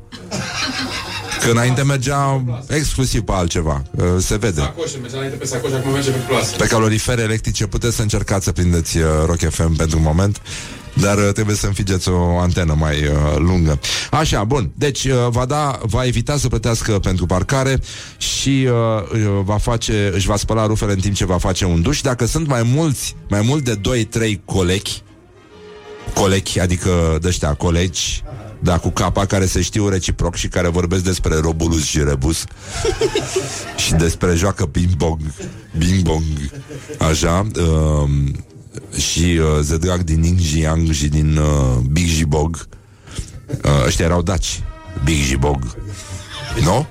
Că înainte mergea exclusiv pe altceva uh, Se vede sacoșe, mergea înainte pe sacoșe, acum merge pe plasă. Pe calorifere electrice puteți să încercați să prindeți uh, Rock FM pentru un moment dar uh, trebuie să înfigeți o antenă mai uh, lungă. Așa, bun. Deci uh, va da, va evita să plătească pentru parcare și uh, uh, va face, își va spăla rufele în timp ce va face un duș. Dacă sunt mai mulți, mai mult de 2-3 colegi, colegi, adică de colegi, da, cu capa care se știu reciproc și care vorbesc despre robulus și rebus și despre joacă ping-pong, bing-bong, așa, uh, și uh, Zedrag din Ning Jiang și din uh, Big Jibog. Uh, ăștia erau daci. Big Jibog. Nu?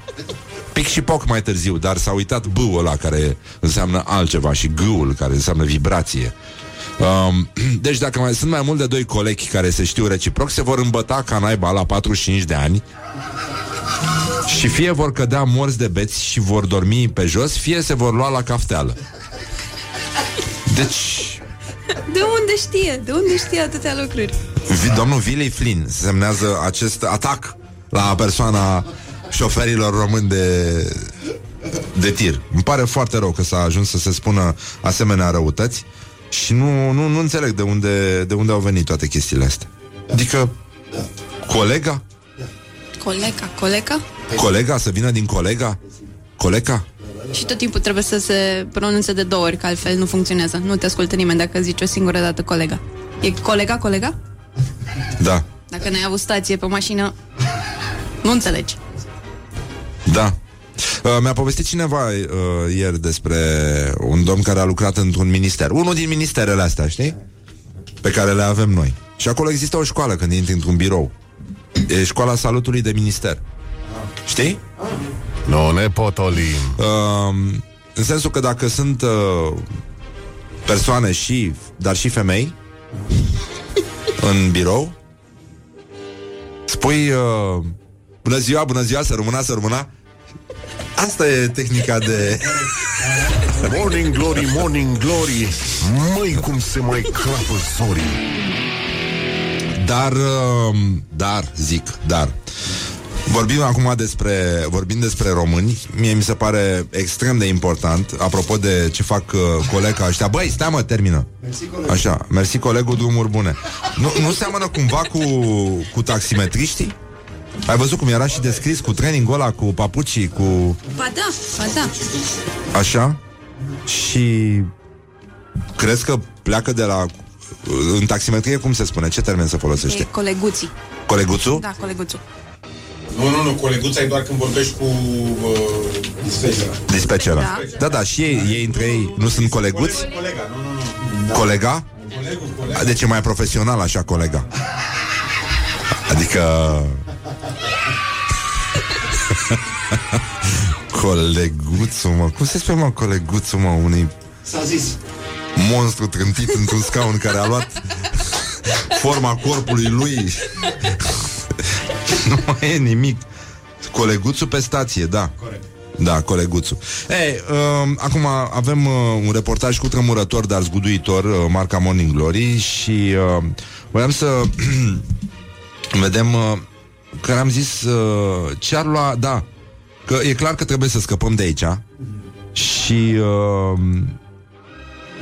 Pic și poc mai târziu, dar s-a uitat B-ul ăla care înseamnă altceva și G-ul care înseamnă vibrație. Um, deci dacă mai sunt mai mult de doi colegi care se știu reciproc, se vor îmbăta ca naiba la 45 de ani și fie vor cădea morți de beți și vor dormi pe jos, fie se vor lua la cafteală. Deci, De unde știe? De unde știe atâtea lucruri? Vi- Domnul Willy Flynn semnează acest atac la persoana șoferilor români de, de tir. Îmi pare foarte rău că s-a ajuns să se spună asemenea răutăți și nu, nu, nu înțeleg de unde, de unde au venit toate chestiile astea. Adică, colega? Colega, colega? Colega? Să vină din colega? Colega? Și tot timpul trebuie să se pronunțe de două ori, că altfel nu funcționează. Nu te ascultă nimeni dacă zici o singură dată colega. E colega, colega? Da, Dacă n-ai avut stație pe mașină, nu înțelegi. da. Uh, mi-a povestit cineva uh, ieri despre un domn care a lucrat într-un minister. Unul din ministerele astea, știi? Pe care le avem noi. Și acolo există o școală când intri într-un birou. E școala salutului de minister. Știi? Nu ne potolim. Uh, în sensul că dacă sunt uh, persoane și, dar și femei în birou, spui uh, bună ziua, bună ziua, să rămâna, să rămâna. Asta e tehnica de... Morning Glory, Morning Glory. Măi cum se mai crapă zorii. Dar, uh, dar, zic, dar. Vorbim acum despre, vorbim despre români. Mie mi se pare extrem de important. Apropo de ce fac uh, colega ăștia. Băi, stai mă, termină. Așa, mersi colegul, drumuri bune. Nu, nu seamănă cumva cu, cu taximetriștii? Ai văzut cum era și descris cu trainingul ăla, cu papucii, cu... Ba da, ba da. Așa? Și crezi că pleacă de la... În taximetrie, cum se spune? Ce termen se E folosește? coleguții. Coleguțul? Da, coleguțul. Nu, nu, nu, coleguța e doar când vorbești cu uh, dispecera. Dispecera. Da. Da, da, și ei, ei între ei nu sunt coleguți? Colega, nu, nu, nu. Colega? Colegul, colega. Deci e mai profesional așa, colega. Adică... Coleguțul, mă. Cum se spune, mă, coleguțul, mă, unui S-a zis. monstru trântit într-un scaun care a luat forma corpului lui. nu mai e nimic. Coleguțul pe stație, da. Corect. Da, coleguțul. Ei, uh, acum avem uh, un reportaj cu tremurător, dar zguduitor, uh, marca Morning Glory și uh, voiam să vedem uh, că am zis uh, ce ar lua, da, că e clar că trebuie să scăpăm de aici și uh,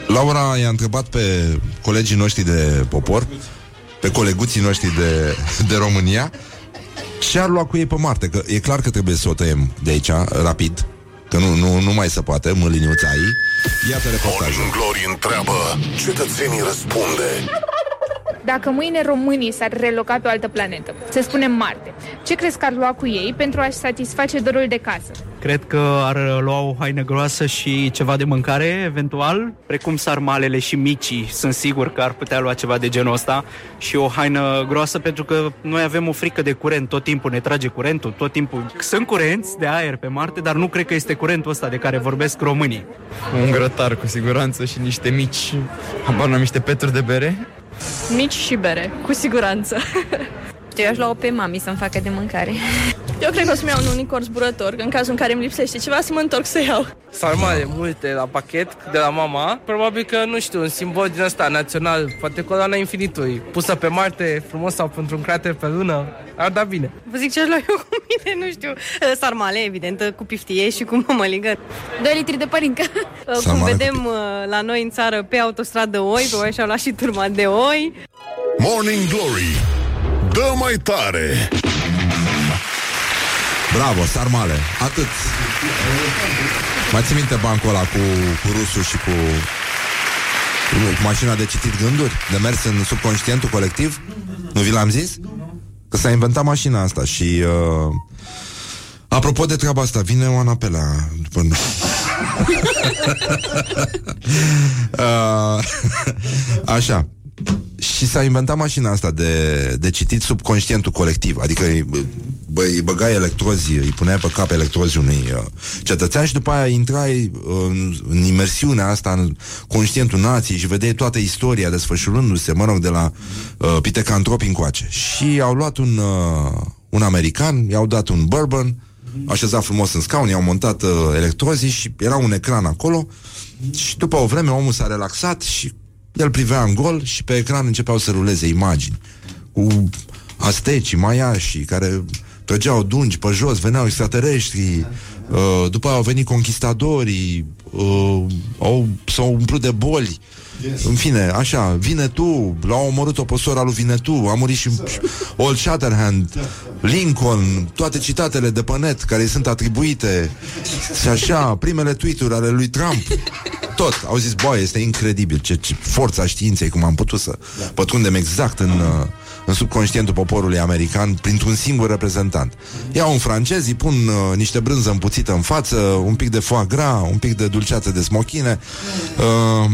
Laura i-a întrebat pe colegii noștri de popor, pe coleguții noștri de, de România, ce ar lua cu ei pe Marte? Că e clar că trebuie să o tăiem de aici, rapid, că nu, nu, nu mai se poate, mă liniuța ei. Iată reportajul. Morning Glory întreabă Cetățenii răspunde Dacă mâine românii s-ar reloca pe o altă planetă, să spunem Marte, ce crezi că ar lua cu ei pentru a-și satisface dorul de casă? Cred că ar lua o haină groasă și ceva de mâncare, eventual, precum sarmalele și micii. Sunt sigur că ar putea lua ceva de genul ăsta și o haină groasă pentru că noi avem o frică de curent, tot timpul ne trage curentul, tot timpul. Sunt curenți de aer pe Marte, dar nu cred că este curentul ăsta de care vorbesc românii. Un grătar cu siguranță și niște mici, habar n-am, niște peturi de bere. Mici și bere, cu siguranță. știu, eu aș lua-o pe mami să-mi facă de mâncare. Eu cred că o să-mi iau un unicorn zburător, că în cazul în care îmi lipsește ceva, să mă întorc să iau. Sarmale multe la pachet de la mama. Probabil că, nu știu, un simbol din ăsta național, poate coloana infinitului, pusă pe Marte, frumos sau pentru un crater pe lună, ar da bine. Vă zic ce aș lua eu cu mine, nu știu, uh, sarmale, evident, cu piftie și cu mămăligă. 2 litri de părincă. Uh, Cum Sarmale cu vedem uh, la noi în țară, pe autostradă oi, pe oi și-au luat și turma de oi. Morning Glory Dă mai tare Bravo, sarmale, atât Mai ții minte bancul ăla cu, cu rusul și cu, cu mașina de citit gânduri? De mers în subconștientul colectiv? Nu vi l-am zis? Că s-a inventat mașina asta și... Uh, apropo de treaba asta, vine Oana Pelea după... uh, așa și s-a inventat mașina asta de, de citit subconștientul colectiv. Adică îi, bă, îi băgai electrozi, îi puneai pe cap electrozi unui uh, cetățean și după aia intrai uh, în, în imersiunea asta în conștientul nației și vedeai toată istoria desfășurându-se, mă rog, de la uh, Pitecantropi încoace. Și au luat un, uh, un american, i-au dat un bourbon, așezat frumos în scaun, i-au montat uh, electrozii și era un ecran acolo și după o vreme omul s-a relaxat și el privea în gol și pe ecran începeau să ruleze imagini cu astecii, maiașii, care trăgeau dungi pe jos, veneau extraterestri, uh, după aia au venit conquistadorii, uh, au, s-au umplut de boli. Yes. În fine, așa, vine tu, l-au omorât-o pe sora lui Vinetu, a murit și Old Shatterhand, Lincoln, toate citatele de pe net care îi sunt atribuite și așa, primele tweet-uri ale lui Trump. Tot. Au zis, băi, este incredibil ce, ce forța științei, cum am putut să pătrundem exact în, uh, în subconștientul poporului american printr-un singur reprezentant. Iau un francez, îi pun uh, niște brânză împuțită în față, un pic de foie gras, un pic de dulceață de smochine, uh,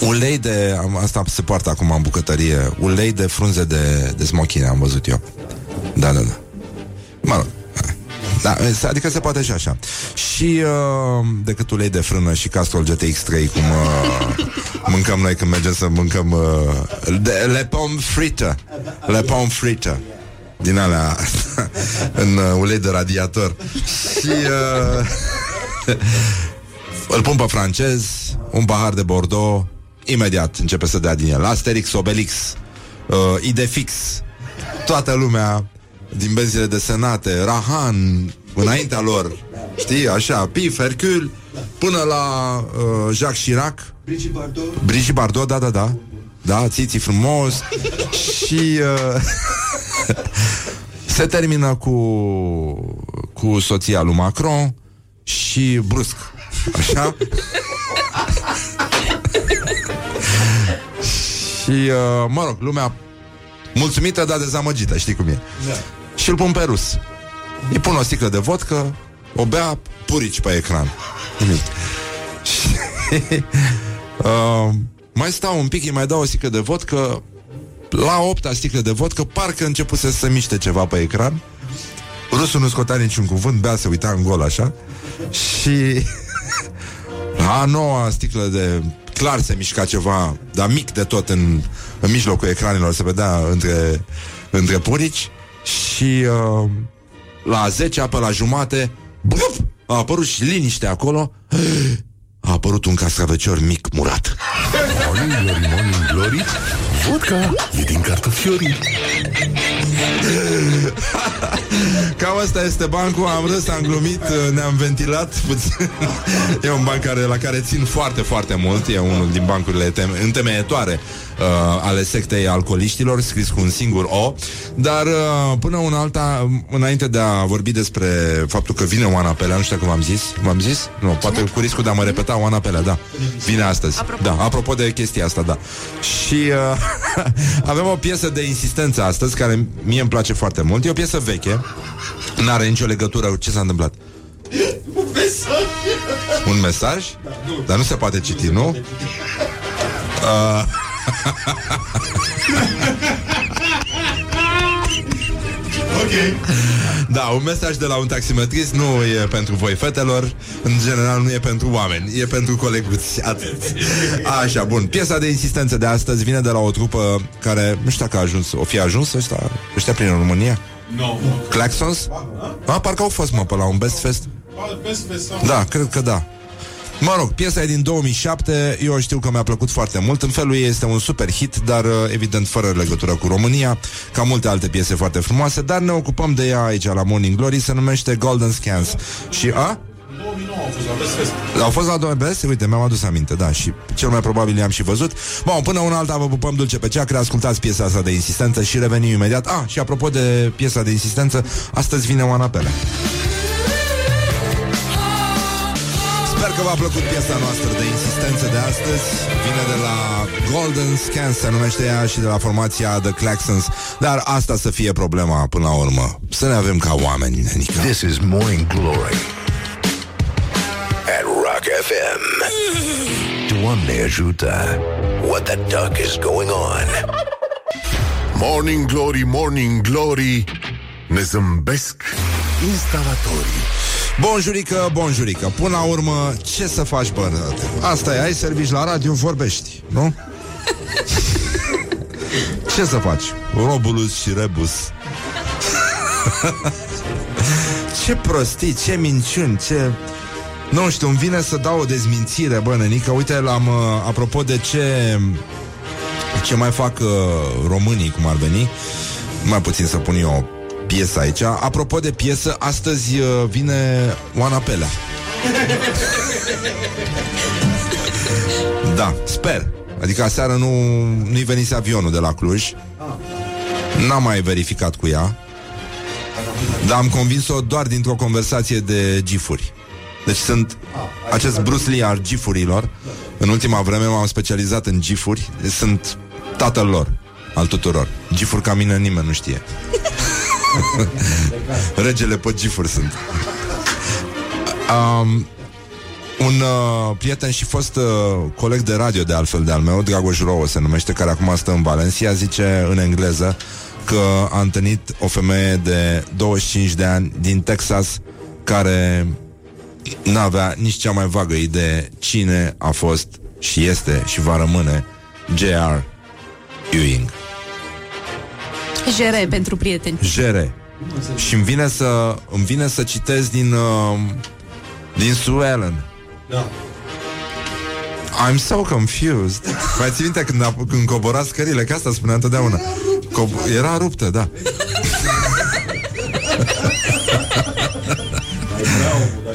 ulei de... am- Asta se poartă acum în bucătărie. Ulei de frunze de, de smochine, am văzut eu. Da, da, da. Mă rog. Da, adică se poate și așa. Și uh, decât ulei de frână și Castrol GTX3 cum uh, mâncăm noi când mergem să mâncăm uh, de, le pommes frites. Le pommes frites. Din alea în uh, ulei de radiator. Și uh, îl pun pe francez, un pahar de Bordeaux, imediat începe să dea din el. Asterix, Obelix, uh, Idefix, toată lumea din benzile de senate, Rahan, înaintea lor, știi, așa, Pif, Hercule, până la uh, Jacques Chirac, Brigitte Bardot. Brigitte Bardot, da, da, da, da, țiții frumos și uh, se termină cu cu soția lui Macron și brusc, așa. și, uh, mă rog, lumea mulțumită, dar dezamăgită, știi cum e. Da. Și îl pun pe rus. Îi pun o sticlă de vodcă, o bea, purici pe ecran. Nimic. Și, uh, mai stau un pic, îi mai dau o sticlă de vodcă, la opta sticlă de vodcă, parcă începuse să se miște ceva pe ecran. Rusul nu scotea niciun cuvânt, bea, se uita în gol așa. Și la a noua sticlă de... Clar se mișca ceva, dar mic de tot în, în mijlocul ecranelor, se vedea între, între purici. Și uh, la 10 pe la jumate, blup, a apărut și liniște acolo. A apărut un cascavecior mic murat. Morning Glory, Morning Glory Vodka e din cartofiori Cam asta este bancul, am râs, am glumit, ne-am ventilat puțin. E un banc care, la care țin foarte, foarte mult. E unul din bancurile tem- întemeietoare uh, ale sectei alcooliștilor, scris cu un singur O. Dar uh, până una alta, înainte de a vorbi despre faptul că vine Oana Pelea, nu știu cum am zis, m-am zis? Nu, poate cu riscul de a mă repeta, Oana Pelea, da. Vine astăzi. Apropo. Da, apropo de chestia asta, da. Și uh, avem o piesă de insistență astăzi, care mie îmi place foarte mult. E o piesă veche, n-are nicio legătură cu ce s-a întâmplat. Un mesaj. Un mesaj? Dar nu se poate citi, nu? Uh, Ok. Da, un mesaj de la un taximetrist nu e pentru voi, fetelor. În general nu e pentru oameni, e pentru coleguți. Atât. Așa, bun. Piesa de insistență de astăzi vine de la o trupă care, nu știu dacă a ajuns, o fi ajuns ăștia, ăștia prin România? No. Claxons? A, parcă au fost, mă, pe la un Best Fest. Best Fest sau- Da, cred că da. Mă rog, piesa e din 2007, eu știu că mi-a plăcut foarte mult, în felul ei este un super hit, dar uh, evident fără legătură cu România, ca multe alte piese foarte frumoase, dar ne ocupăm de ea aici la Morning Glory, se numește Golden Scans. Și a? 2009 au fost la Best Fest. Au fost la 2 best? Uite, mi-am adus aminte, da, și cel mai probabil i-am și văzut. Bun, până una alta vă pupăm dulce pe ceacră, ascultați piesa asta de insistență și revenim imediat. Ah, și apropo de piesa de insistență, astăzi vine Oana Pele. Sper că v-a plăcut piesa noastră de insistență de astăzi. Vine de la Golden Scans, se numește ea, și de la formația The Claxons. Dar asta să fie problema până la urmă. Să ne avem ca oameni, nenică. This is Morning Glory at Rock FM. Doamne ajută! What the duck is going on? Morning Glory, Morning Glory Ne zâmbesc instalatorii Bonjurică, bonjurică Până la urmă, ce să faci, bă? Asta e, ai servici la radio, vorbești, nu? ce să faci? Robulus și rebus Ce prostii, ce minciuni, ce... Nu știu, îmi vine să dau o dezmințire, bă, nenică Uite, l-am, uh, apropo de ce Ce mai fac uh, românii, cum ar veni Mai puțin să pun eu o piesă aici. Apropo de piesă, astăzi uh, vine Oana Pelea. Da, sper. Adică aseară nu, nu-i venise avionul de la Cluj. N-am mai verificat cu ea. Dar am convins-o doar dintr-o conversație de gifuri. Deci sunt acest Bruce Lee al gifurilor. În ultima vreme m-am specializat în gifuri. Sunt tatăl lor Al tuturor. Gifuri ca mine nimeni nu știe Regele pe gifuri sunt um, un uh, prieten și fost uh, coleg de radio de altfel de al meu, Dragoș Rouă se numește, care acum stă în Valencia, zice în engleză că a întâlnit o femeie de 25 de ani din Texas care n-avea nici cea mai vagă idee cine a fost și este și va rămâne J.R. Ewing. Jere pentru prieteni. Jere. Și îmi vine să, îmi vine să citez din, uh, din Sue Ellen. Da. I'm so confused. Mai ții minte când, a, când cobora scările, că asta spunea întotdeauna. Co- era ruptă, da.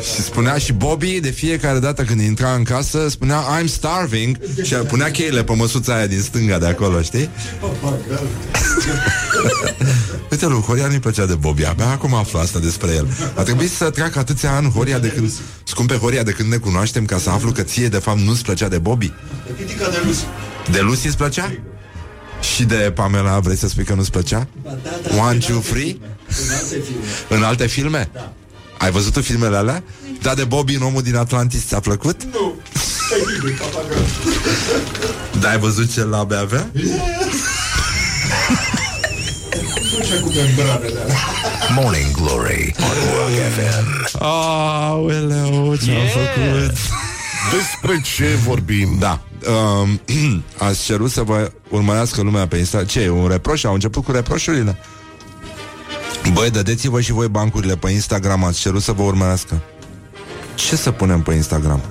și spunea și Bobby de fiecare dată când intra în casă spunea I'm starving și punea cheile pe măsuța aia din stânga de acolo, știi? Uite, lui Horia nu-i plăcea de Bobby Abia acum aflu asta despre el A trebuit să treacă atâția ani Horia de când Scumpe Horia de când ne cunoaștem Ca să aflu că ție de fapt nu-ți plăcea de Bobby Critica de Lucy. De Lucy îți plăcea? Și de Pamela vrei să spui că nu-ți plăcea? One, two, three? În alte filme. În alte filme? Da. Ai văzut tu filmele alea? Da, de Bobby în omul din Atlantis ți-a plăcut? Nu. Stai bine, papagal. Da, ai văzut ce la abia avea? Duce cu membranele alea. Morning Glory on Rock FM. Aoleu, ce-am Yeah. făcut? Despre ce vorbim? Da. Um, ați cerut să vă urmărească lumea pe Instagram. Ce, e un reproș? Au început cu reproșurile? Băi, dădeți-vă și voi bancurile pe Instagram Ați cerut să vă urmărească Ce să punem pe Instagram?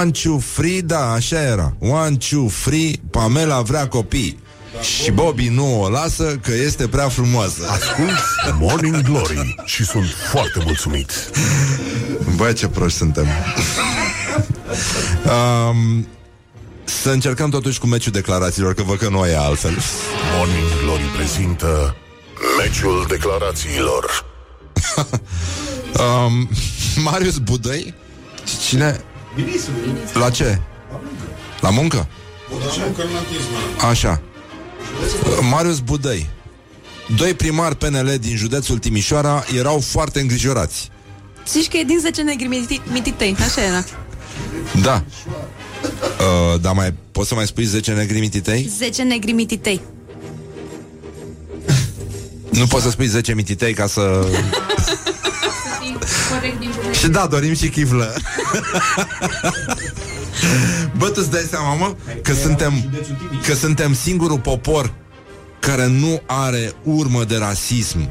One, two, free, da, așa era One, two, free, Pamela vrea copii Și Bobby nu o lasă Că este prea frumoasă. Ascult Morning Glory și sunt foarte mulțumit. Băi, ce proști suntem. Um, Să încercăm totuși cu meciul declarațiilor Că văd că nu e altfel. Morning Glory prezintă Meciul declarațiilor. Um, Marius Budăi? Cine? La ce? La muncă? Așa Marius Budăi Doi primari PNL din județul Timișoara erau foarte îngrijorați Zici că e din 10 negri miti- mititei, așa era. Da uh, Dar mai poți să mai spui 10 negri mititei? 10 negri mititei. Nu poți să spui 10 mititei ca să... și da, dorim și chiflă. Bă, tu îți dai seama, mă, că suntem, că suntem singurul popor care nu are urmă de rasism.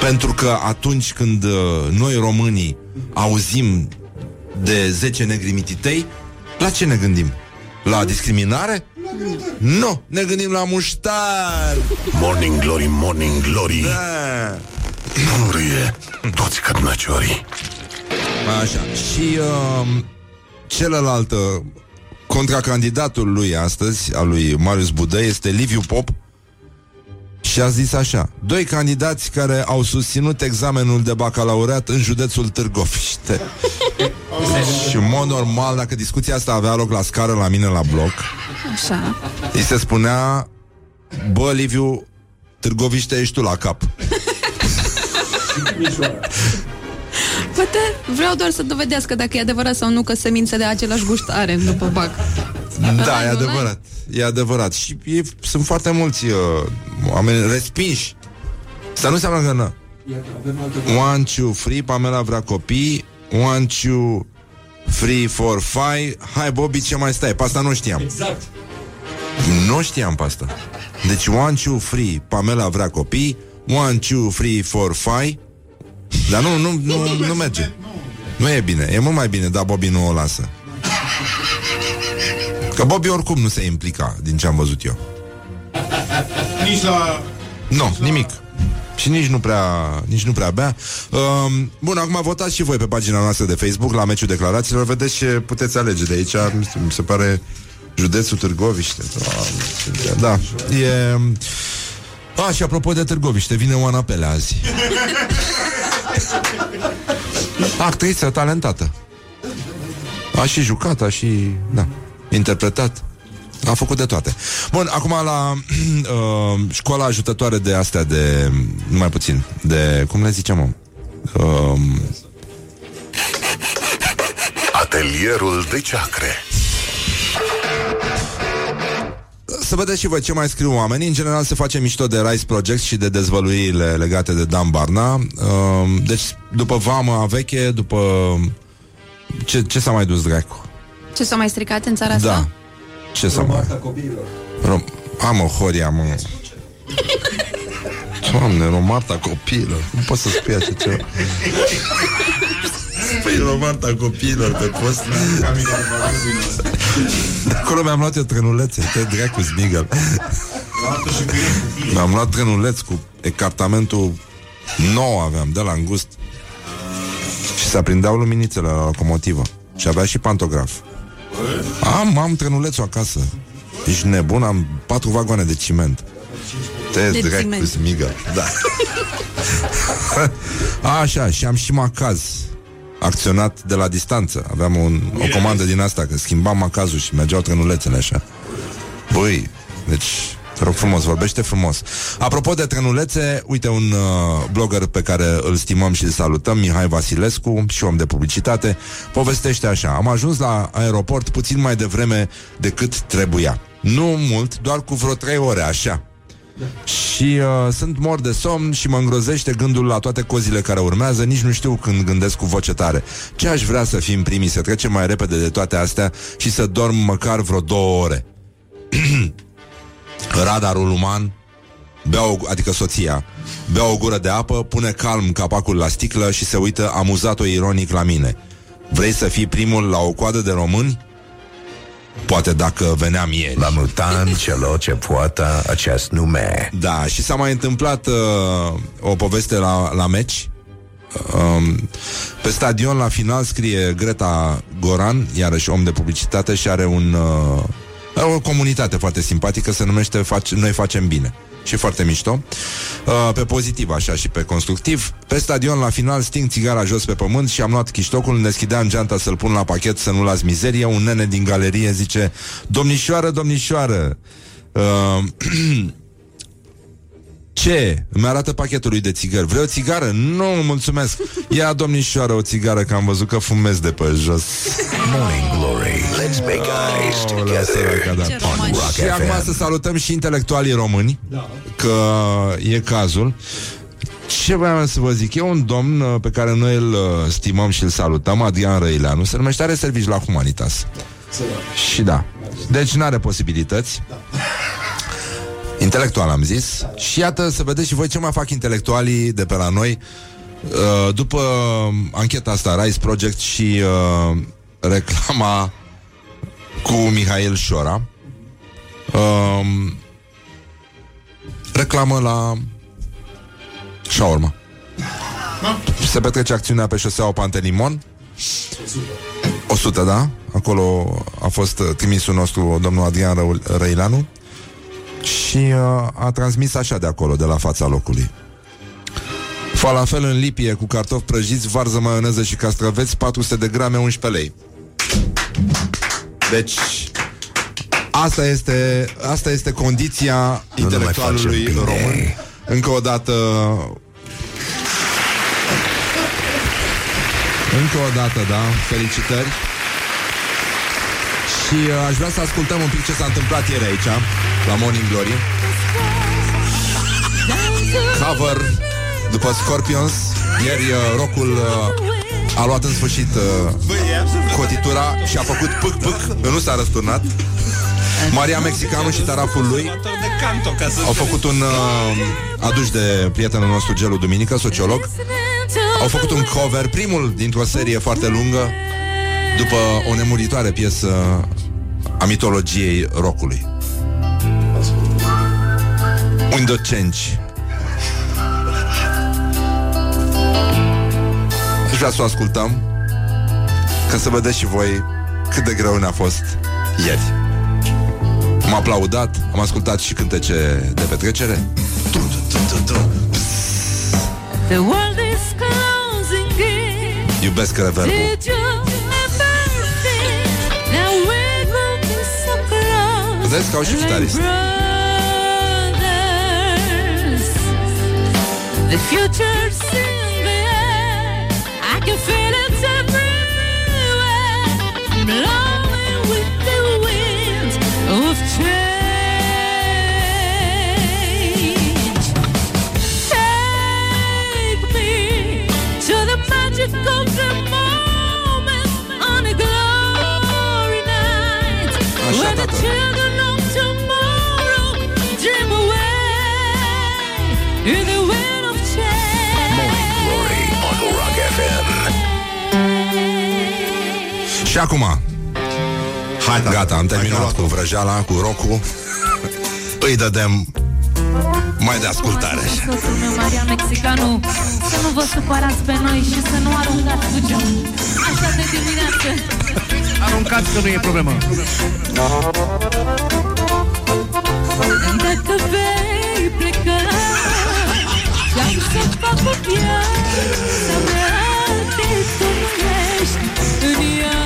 Pentru că atunci când uh, noi românii auzim de 10 negri mititei, la ce ne gândim? La discriminare? Nu, ne gândim la muștar. Morning glory, morning glory. Da. Murie toți cărnăciorii. Așa. Și uh, celălalt uh, contracandidatul lui astăzi, al lui Marius Budă, este Liviu Pop, și a zis așa Doi candidați care au susținut examenul de bacalaureat în județul Târgoviște Și în mod normal, dacă discuția asta avea loc la scară la mine la bloc Așa. Îi se spunea Bă, Liviu, Târgoviște ești tu la cap Poate vreau doar să dovedească dacă e adevărat sau nu că semințe de același gust are după bac. Da, e adevărat E? adevărat. Și e, sunt foarte mulți uh, oameni respinși. Să nu înseamnă că nu. One, two, free, Pamela vrea copii. One, two, free, four, five. Hai, Bobby, ce mai stai? Pe asta nu știam. Exact. Nu știam pe asta. Deci one, two, free, Pamela vrea copii. One, two, free, four, five Dar nu, nu, nu, nu merge Nu e bine, e mult mai bine Dar Bobby nu o lasă Că Bobby oricum nu se implica Din ce am văzut eu Nici la... Nu, no, nimic și nici nu prea, nici nu prea bea. Um, bun, acum votați și voi pe pagina noastră de Facebook la meciul declarațiilor. Vedeți ce puteți alege de aici. Nu știu, mi se pare județul Târgoviște. Da, e... A, și apropo de Târgoviște, vine Oana Pele azi. Actriță talentată. A și jucat, a și... Da, interpretat. A făcut de toate. Bun, acum la uh, școala ajutătoare de astea de... Mai puțin, de... Cum le zicem, mă? Uh, Atelierul de ceacre. Să vedeți și voi ce mai scriu oamenii. În general se face mișto de Rice Project și de dezvăluirile legate de Dan Barna. Uh, deci, după vama veche, după... Ce, ce s-a mai dus, dracu? Ce s-a mai stricat în țara asta? Da. Ce să mai... Rom... Am o horia, mă. Doamne, romarta copiilor. Nu pot să spui așa ceva. Spui romarta copiilor pe post. De acolo mi-am luat eu trenulețe. Te dracu, Smigel. Mi-am luat trenuleț cu ecartamentul nou aveam, de la îngust. Și se aprindeau luminițele la locomotivă. Și avea și pantograf. Am, am trenulețul acasă. Ești nebun? Am patru vagoane de ciment. Te De dracu, ciment. smigă. Da. Așa, și am și macaz acționat de la distanță. Aveam un, o comandă din asta, că schimbam macazul și mergeau trenulețele așa. Băi, deci te rog frumos, vorbește frumos. Apropo de trenulețe, uite un uh, blogger pe care îl stimăm și îl salutăm, Mihai Vasilescu, și om de publicitate, povestește așa. Am ajuns la aeroport puțin mai devreme decât trebuia. Nu mult, doar cu vreo trei ore, așa. Și uh, sunt mor de somn și mă îngrozește gândul la toate cozile care urmează, nici nu știu când gândesc cu voce tare. Ce aș vrea să fim primii, să trecem mai repede de toate astea și să dorm măcar vreo două ore. Radarul uman bea o, adică soția, bea o gură de apă, pune calm capacul la sticlă și se uită amuzat-o ironic la mine. Vrei să fii primul la o coadă de români? Poate dacă veneam ieri. La mutan celor ce poartă acest nume. Da, și s-a mai întâmplat uh, o poveste la, la meci. Um, pe stadion, la final, scrie Greta Goran, iarăși om de publicitate, și are un, uh, o comunitate foarte simpatică, se numește Face, Noi facem bine. Și foarte mișto. Uh, pe pozitiv, așa, și pe constructiv. Pe stadion, la final, sting țigara jos pe pământ și am luat chiștocul, deschideam geanta să-l pun la pachet, să nu las mizerie. Un nene din galerie zice, domnișoară, domnișoară, uh, Ce? Îmi arată pachetul lui de țigări. Vrei o țigară? Nu, mulțumesc. Ia, domnișoară, o țigară, că am văzut că fumez de pe jos. Morning Glory. Let's make eyes together on Rock Și acum să FM. salutăm și intelectualii români, că e cazul. Ce vreau să vă zic? E un domn uh, pe care noi îl uh, stimăm și îl salutăm, Adrian Răileanu, se numește Are Servici la Humanitas. Și da. Deci nu are posibilități. Intelectual am zis. Și iată să vedeți și voi ce mai fac intelectualii de pe la noi uh, după ancheta asta Rise Project și uh, reclama cu Mihail Șora. Um, reclamă la shawarma. Se petrece acțiunea pe șoseaua Pantelimon 100, da? Acolo a fost uh, trimisul nostru, domnul Adrian Rău- Răileanu și uh, a transmis așa de acolo, de la fața locului. Falafel în lipie cu cartofi prăjiți, varză, maioneză și castraveți, 400 de grame, 11 lei. Deci, asta este, asta este condiția intelectualului facem bine. român. Încă o dată Încă o dată, da, felicitări Și uh, aș vrea să ascultăm un pic ce s-a întâmplat ieri aici La Morning Glory. Cover după Scorpions. Ieri uh, rocul uh, a luat în sfârșit uh, cotitura și a făcut pâc-pâc Nu s-a răsturnat. Maria Mexicanu și taraful lui au făcut un uh, aduș de prietenul nostru Gelu Duminică, sociolog. Au făcut un cover, primul dintr-o serie foarte lungă După o nemuritoare piesă a mitologiei rockului Window Change Aș vrea să o ascultăm Ca să vedeți și voi cât de greu ne-a fost ieri. Am aplaudat, am ascultat și cântece de petrecere. The world is closing in. Iubesc reverbul Vedeți că au și chitarist. The future's in the air. I can feel it everywhere. Blowing with the wind of change. Take me to the magic of the moment on a glory night. Așa, When the children away in the wind of change. Morning Glory on Rock FM. Și acum Hai, gata, am terminat cu vrăjeala, cu rocul Îi dădem mai de ascultare Soțul meu, Maria Mexicanu Să nu vă supărați pe noi și să nu aruncați cu geam Așa de dimineață Aruncați că nu e problemă. Dacă vei pleca Și-am să fac o viața mea De tu nu ești în ea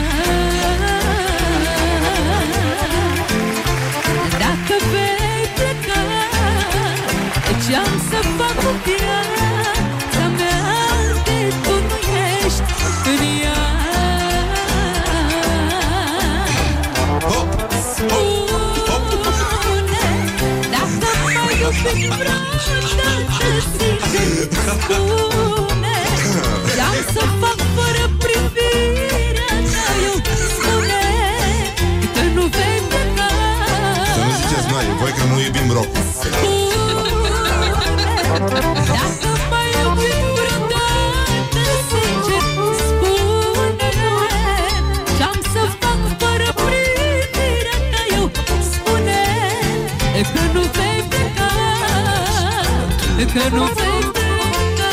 mai iubi vreodată sincer Spune Ce-am să fac fără privirea ta Eu spune Că nu vei pleca. Să nu ziceți noi, voi că nu iubim rock Că nu vei pleca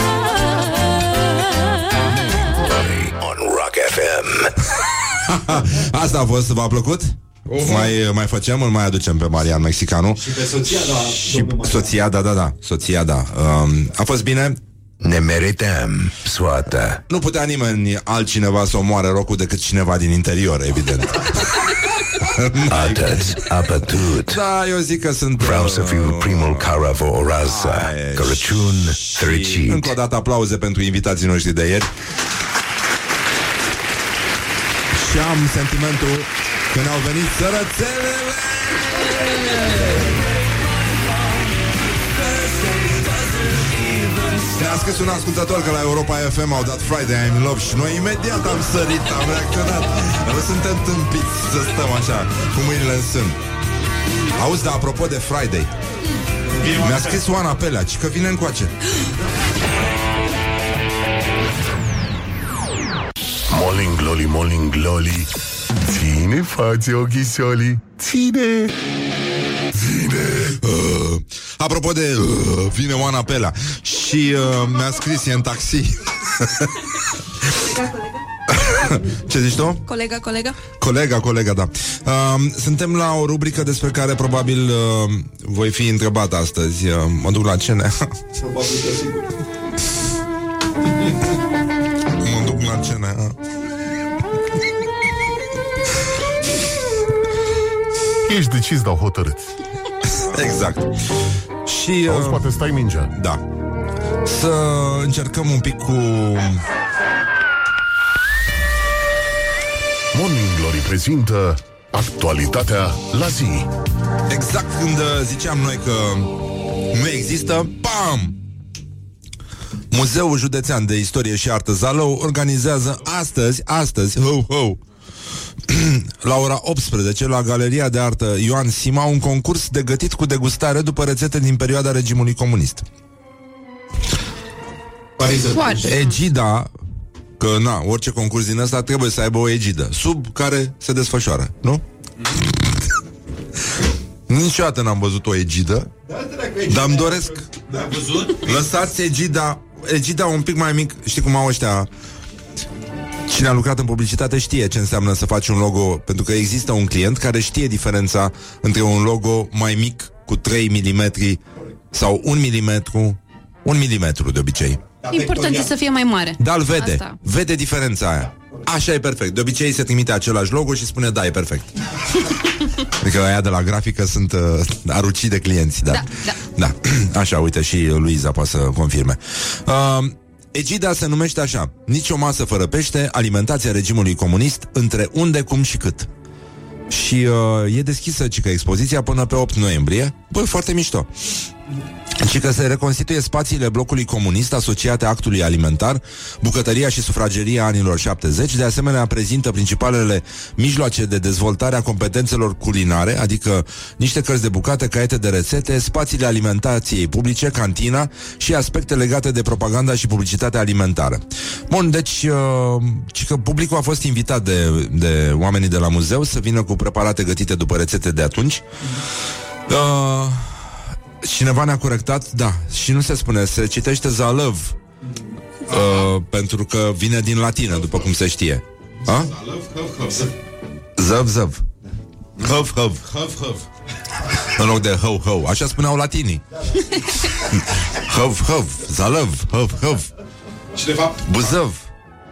On Rock FM. Asta a fost, v-a plăcut? Mai, mai facem, îl mai aducem pe Marian Mexicanu Și pe soția, da, Și soția, da, da, da, soția, da um, A fost bine? Ne merităm soată. Nu putea nimeni altcineva să omoare rocul decât cineva din interior, evident Atât, apătut. Da, eu zic că sunt... Vreau să fiu primul care vă urează Crăciun fericit. Încă o dată aplauze pentru invitații noștri de ieri. Și am sentimentul că ne-au venit sărățelele! Ne-a scris un ascultător că la Europa FM au dat Friday I'm in Love și noi imediat am sărit, am reacționat. Dar nu suntem tâmpiți să stăm așa, cu mâinile în sân. Auzi, dar apropo de Friday, mi-a scris Oana Pelea, ci că vine încoace. Morning Glory, Morning Glory Ține față ochișolii Ține. Ține uh, Apropo de uh, Vine Oana Pelea. Și uh, mi-a scris E în taxi. Ce zici tu? Colega, colega? Colega, colega, da. Uh, Suntem la o rubrică despre care Probabil uh, voi fi întrebat astăzi. Uh, Mă duc la cene Probabil că sigur. Mă duc la cene Ești decis, dar hotărât Exact. Și Auzi, poate stai mingea. Da. Să încercăm un pic cu Morning Glory prezintă Actualitatea la zi. Exact când uh, ziceam noi că nu există, pam! Muzeul Județean de Istorie și Artă Zalău organizează astăzi, astăzi, ho, ho, la ora 18 la Galeria de Artă Ioan Sima un concurs de gătit cu degustare după rețete din perioada regimului comunist. Foarte. Egida Că, na, orice concurs din ăsta trebuie să aibă o egidă Sub care se desfășoară, nu? Niciodată n-am văzut o egidă Dar îmi doresc Ai văzut? Lăsați egida Egida un pic mai mic Știi cum au ăștia Cine a lucrat în publicitate știe ce înseamnă să faci un logo Pentru că există un client care știe diferența Între un logo mai mic Cu 3 mm Sau 1 mm 1 mm de obicei Important e să fie mai mare. Da, îl vede. Asta. Vede diferența aia. Așa e perfect. De obicei se trimite același logo și spune da, e perfect. adică aia de la grafică sunt uh, arucii de clienți. Da. Da, da. da. Așa, uite, și Luiza poate să confirme. Uh, Egida se numește așa. Nici o masă fără pește, alimentația regimului comunist Între unde, cum și cât. Și uh, e deschisă cică expoziția până pe 8 noiembrie. Băi, foarte mișto și că se reconstituie spațiile blocului comunist asociate actului alimentar, bucătăria și sufrageria anilor 70, de asemenea prezintă principalele mijloace de dezvoltare a competențelor culinare, adică niște cărți de bucate, caiete de rețete, spațiile alimentației publice, cantina și aspecte legate de propaganda și publicitatea alimentară. Bun, deci uh, și că publicul a fost invitat de, de oamenii de la muzeu să vină cu preparate gătite după rețete de atunci. Uh, Cineva ne-a corectat, da, și nu se spune, se citește Zalăv, uh, pentru că vine din latină, după cum se știe. A? Zăv, zăv. Hăv, hăv. Hăv, hăv. În loc de hău, hău. Așa spuneau latinii. Hăv, hăv. Zalăv, hăv, hăv. Și de fapt... Buzăv.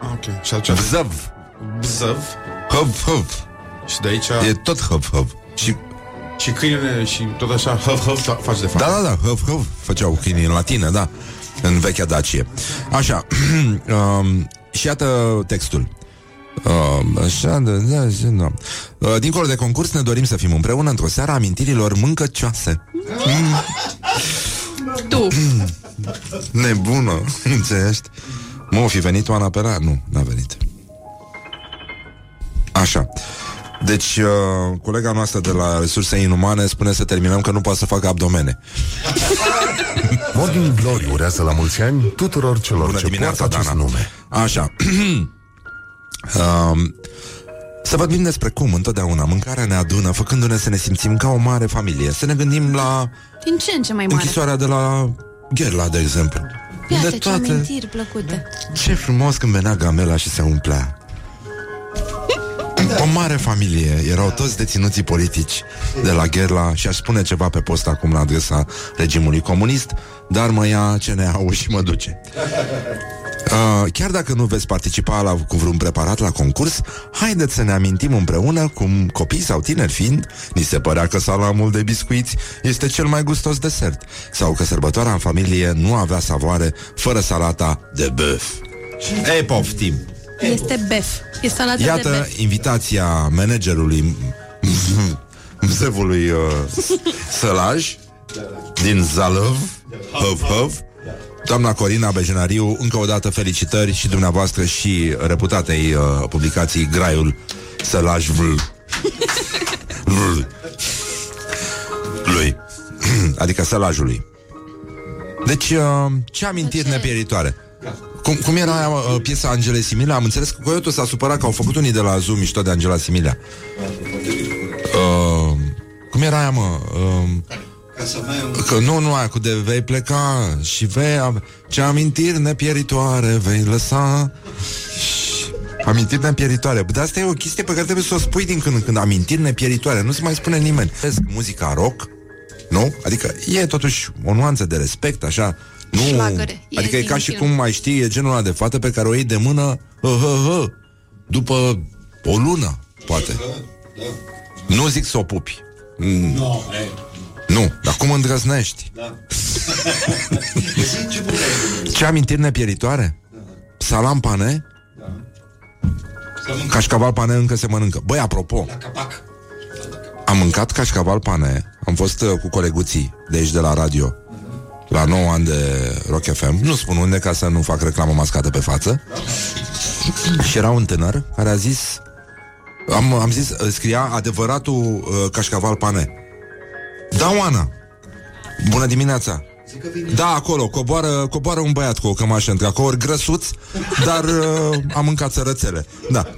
Ah, ok. Și atunci... Bzăv. Bzăv. Hăv, hăv. Și de aici... E tot hăv, hăv. Și Și câinele și tot așa, hăv, hăv, fa- faci de fapt. Da, da, da, hăv, hăv Făceau câinii în latină, da În vechea Dacie Așa um, Și iată textul Uh, așa, da, da, așa, da. Uh, dincolo de concurs ne dorim să fim împreună într-o seară a amintirilor mâncăcioase. Tu. Nebună, înțelești? Mă, o fi venit Oana Pera? Nu, n-a venit. Așa. Deci, uh, colega noastră de la Resurse Inumane spune să terminăm că nu poate să facă abdomene. Morning Glory urează la mulți ani tuturor celor Bună ce dimineața, poartă acest Dana. nume. Așa. um, să vorbim despre cum întotdeauna mâncarea ne adună, făcându-ne să ne simțim ca o mare familie. Să ne gândim la Din ce în ce mai mare. închisoarea de la Gherla, de exemplu. Iată de ce amintiri plăcute. Ce frumos când venea gamela și se umplea. O mare familie, erau toți deținuții politici de la Gherla și aș spune ceva pe post acum la adresa regimului comunist, dar mă ia ce ne au și mă duce. Uh, chiar dacă nu veți participa la, cu vreun preparat la concurs, haideți să ne amintim împreună cum copii sau tineri fiind, ni se părea că salamul de biscuiți este cel mai gustos desert sau că sărbătoarea în familie nu avea savoare fără salata de băf. Ei, poftim! Este bef. E salată de Iată bef. invitația managerului Mzevului uh, Sălaj din Zalăv, Hăv, Hăv, Doamna Corina Bejenariu, încă o dată felicitări și dumneavoastră și reputatei uh, publicații Graiul Sălaj Vl. Vl. Lui. adică Sălajului. Deci, uh, ce amintiri nepieritoare. Cum, cum era aia, uh, piesa Angele Similea? Am înțeles că Coyotul s-a supărat că au făcut unii de la Zoom mișto de Angela Similea. Uh, cum era aia, mă? Uh, Ca să mai am... Că nu, nu, aia cu de vei pleca și vei ave- Ce amintiri nepieritoare vei lăsa Și- Amintiri nepieritoare Bă, Dar asta e o chestie pe care trebuie să o spui din când în când Amintiri nepieritoare, nu se mai spune nimeni Vezi, Muzica rock, nu? Adică e totuși o nuanță de respect, așa nu, Șlagăre, e adică e din ca și film. cum mai știi, e genul ăla de fată pe care o iei de mână hă, hă, hă, după o lună, poate. Nu zic să o pupi. Mm, No, e. nu, dar cum îndrăznești? Da. Ce amintiri nepieritoare? Salam pane? Cașcaval pane încă se mănâncă. Băi, apropo, Capac. am mâncat cașcaval pane, am fost uh, cu coleguții de aici de la radio, la 9 ani de Rock FM, nu spun unde ca să nu fac reclamă mascată pe față, și era un tânăr care a zis, am, am zis, uh, scria adevăratul uh, cașcaval pane. Da, Oana, bună dimineața! Da, acolo, coboară, coboară un băiat cu o cămașă între acolo, grăsuț, dar uh, am mâncat sărățele. Da.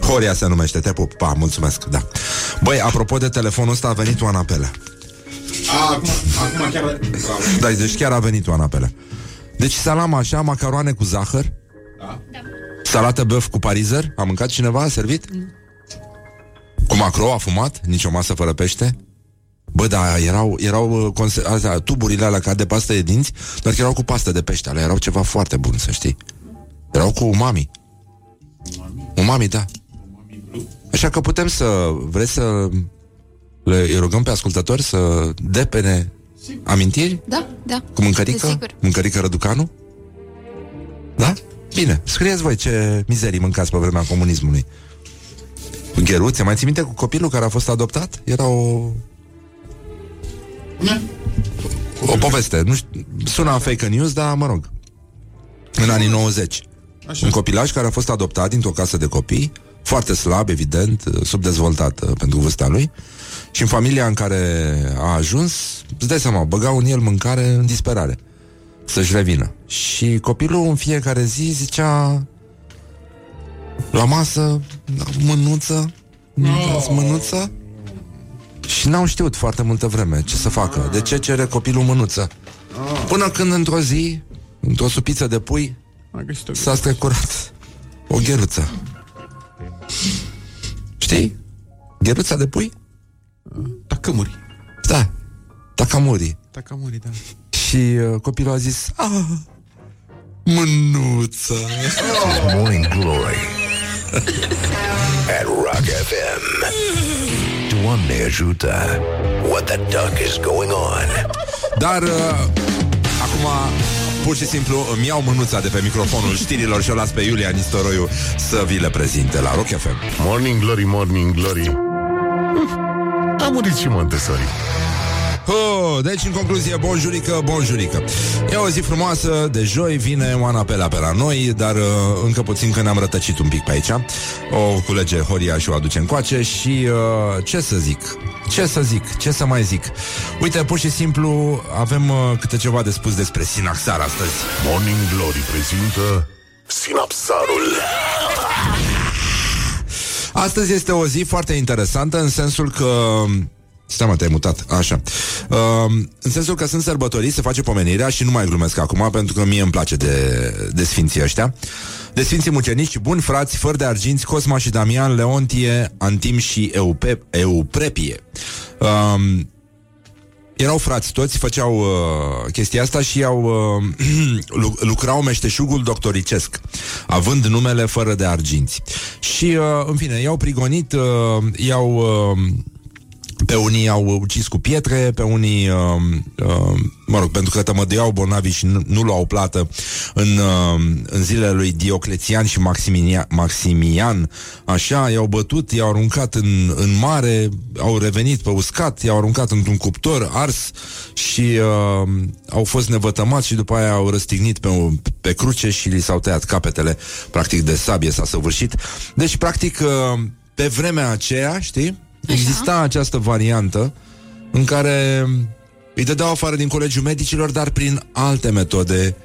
Horia se numește, te pup, pa, mulțumesc, da. Băi, apropo de telefonul ăsta, a venit Oana Pelea. A, acum, acum chiar... Bravo. Da, deci chiar a venit Oana Pelea. Deci salam așa, macaroane cu zahăr, Da. salată băf cu parizer, a mâncat cineva, a servit? Cu macro, a fumat, nici o masă fără pește. Bă, da, erau, erau uh, conse- astea, tuburile alea ca de pastă de dinți, dar erau cu pastă de pește, alea erau ceva foarte bun, să știi. Erau cu umami. Umami, da. Așa că putem să, vreți să le îi rugăm pe ascultători să depene amintiri Da, da. cu mâncărică? Desigur. Mâncărică răducanu? Da? Bine, scrieți voi ce mizerii mâncați pe vremea comunismului. Cu gheruțe, mai ții minte cu copilul care a fost adoptat? Era o... O poveste, nu știu, suna fake news, dar mă rog În anii 90 Așa. Un copilaj care a fost adoptat dintr-o casă de copii Foarte slab, evident, subdezvoltat uh, pentru vârsta lui Și în familia în care a ajuns Îți dai seama, băgau în el mâncare în disperare Să-și revină. Și copilul în fiecare zi zicea La masă, mânuță Dați mânuță. Și n-au știut foarte multă vreme ce să facă. De ce cere copilul mânuță? Până când într-o zi Într-o supiță de pui S-a strecurat O gheruță. Știi? Gheruța de pui? Tacămuri. Da, tacamuri Tacamuri, da. Și uh, copilul a zis ah, Mânuță Morning Glory at Rock FM. Doamne ajută! What the duck is going on? Dar uh, Acum Pur și simplu îmi iau mânuța de pe microfonul știrilor și o las pe Iulia Nistoroiu să vi le prezinte la Rock FM. Morning Glory, Morning Glory A murit și Montessori Oh, deci, în concluzie, bonjurică, bonjurică E o zi frumoasă, de joi vine Oana Pelea pe la noi Dar uh, încă puțin că ne-am rătăcit un pic pe aici O culege Horia și o aduce încoace Și uh, ce să zic? Ce să zic? Ce să mai zic? Uite, pur și simplu avem uh, câte ceva de spus despre Sinaxar astăzi Morning Glory prezintă Sinapsarul Astăzi este o zi foarte interesantă în sensul că... Stai mă, te-ai mutat, așa. Uh, În sensul că sunt sărbătorii, se face pomenirea Și nu mai glumesc acum Pentru că mie îmi place de, de sfinții ăștia. De sfinții mucenici, buni frați Fără de arginți, Cosma și Damian Leontie, Antim și Eupe, Euprepie. Uh, erau frați toți, făceau uh, chestia asta și au uh, lu- lucrau meșteșugul doctoricesc, având numele fără de arginți. Și, uh, în fine, i-au prigonit, uh, i-au... Uh, pe unii au ucis cu pietre, pe unii, uh, uh, mă rog, pentru că tămăduiau bolnavi și nu, nu luau plată. În, uh, în zilele lui Dioclețian și Maximian, Maximian, așa, i-au bătut, i-au aruncat în, în mare, au revenit pe uscat, i-au aruncat într-un cuptor ars și uh, au fost nevătămați și după aia au răstignit pe, pe cruce și li s-au tăiat capetele, practic de sabie s-a săvârșit. Deci, practic, uh, pe vremea aceea, știi, exista această variantă în care îi dădeau afară din colegiul medicilor, dar prin alte metode,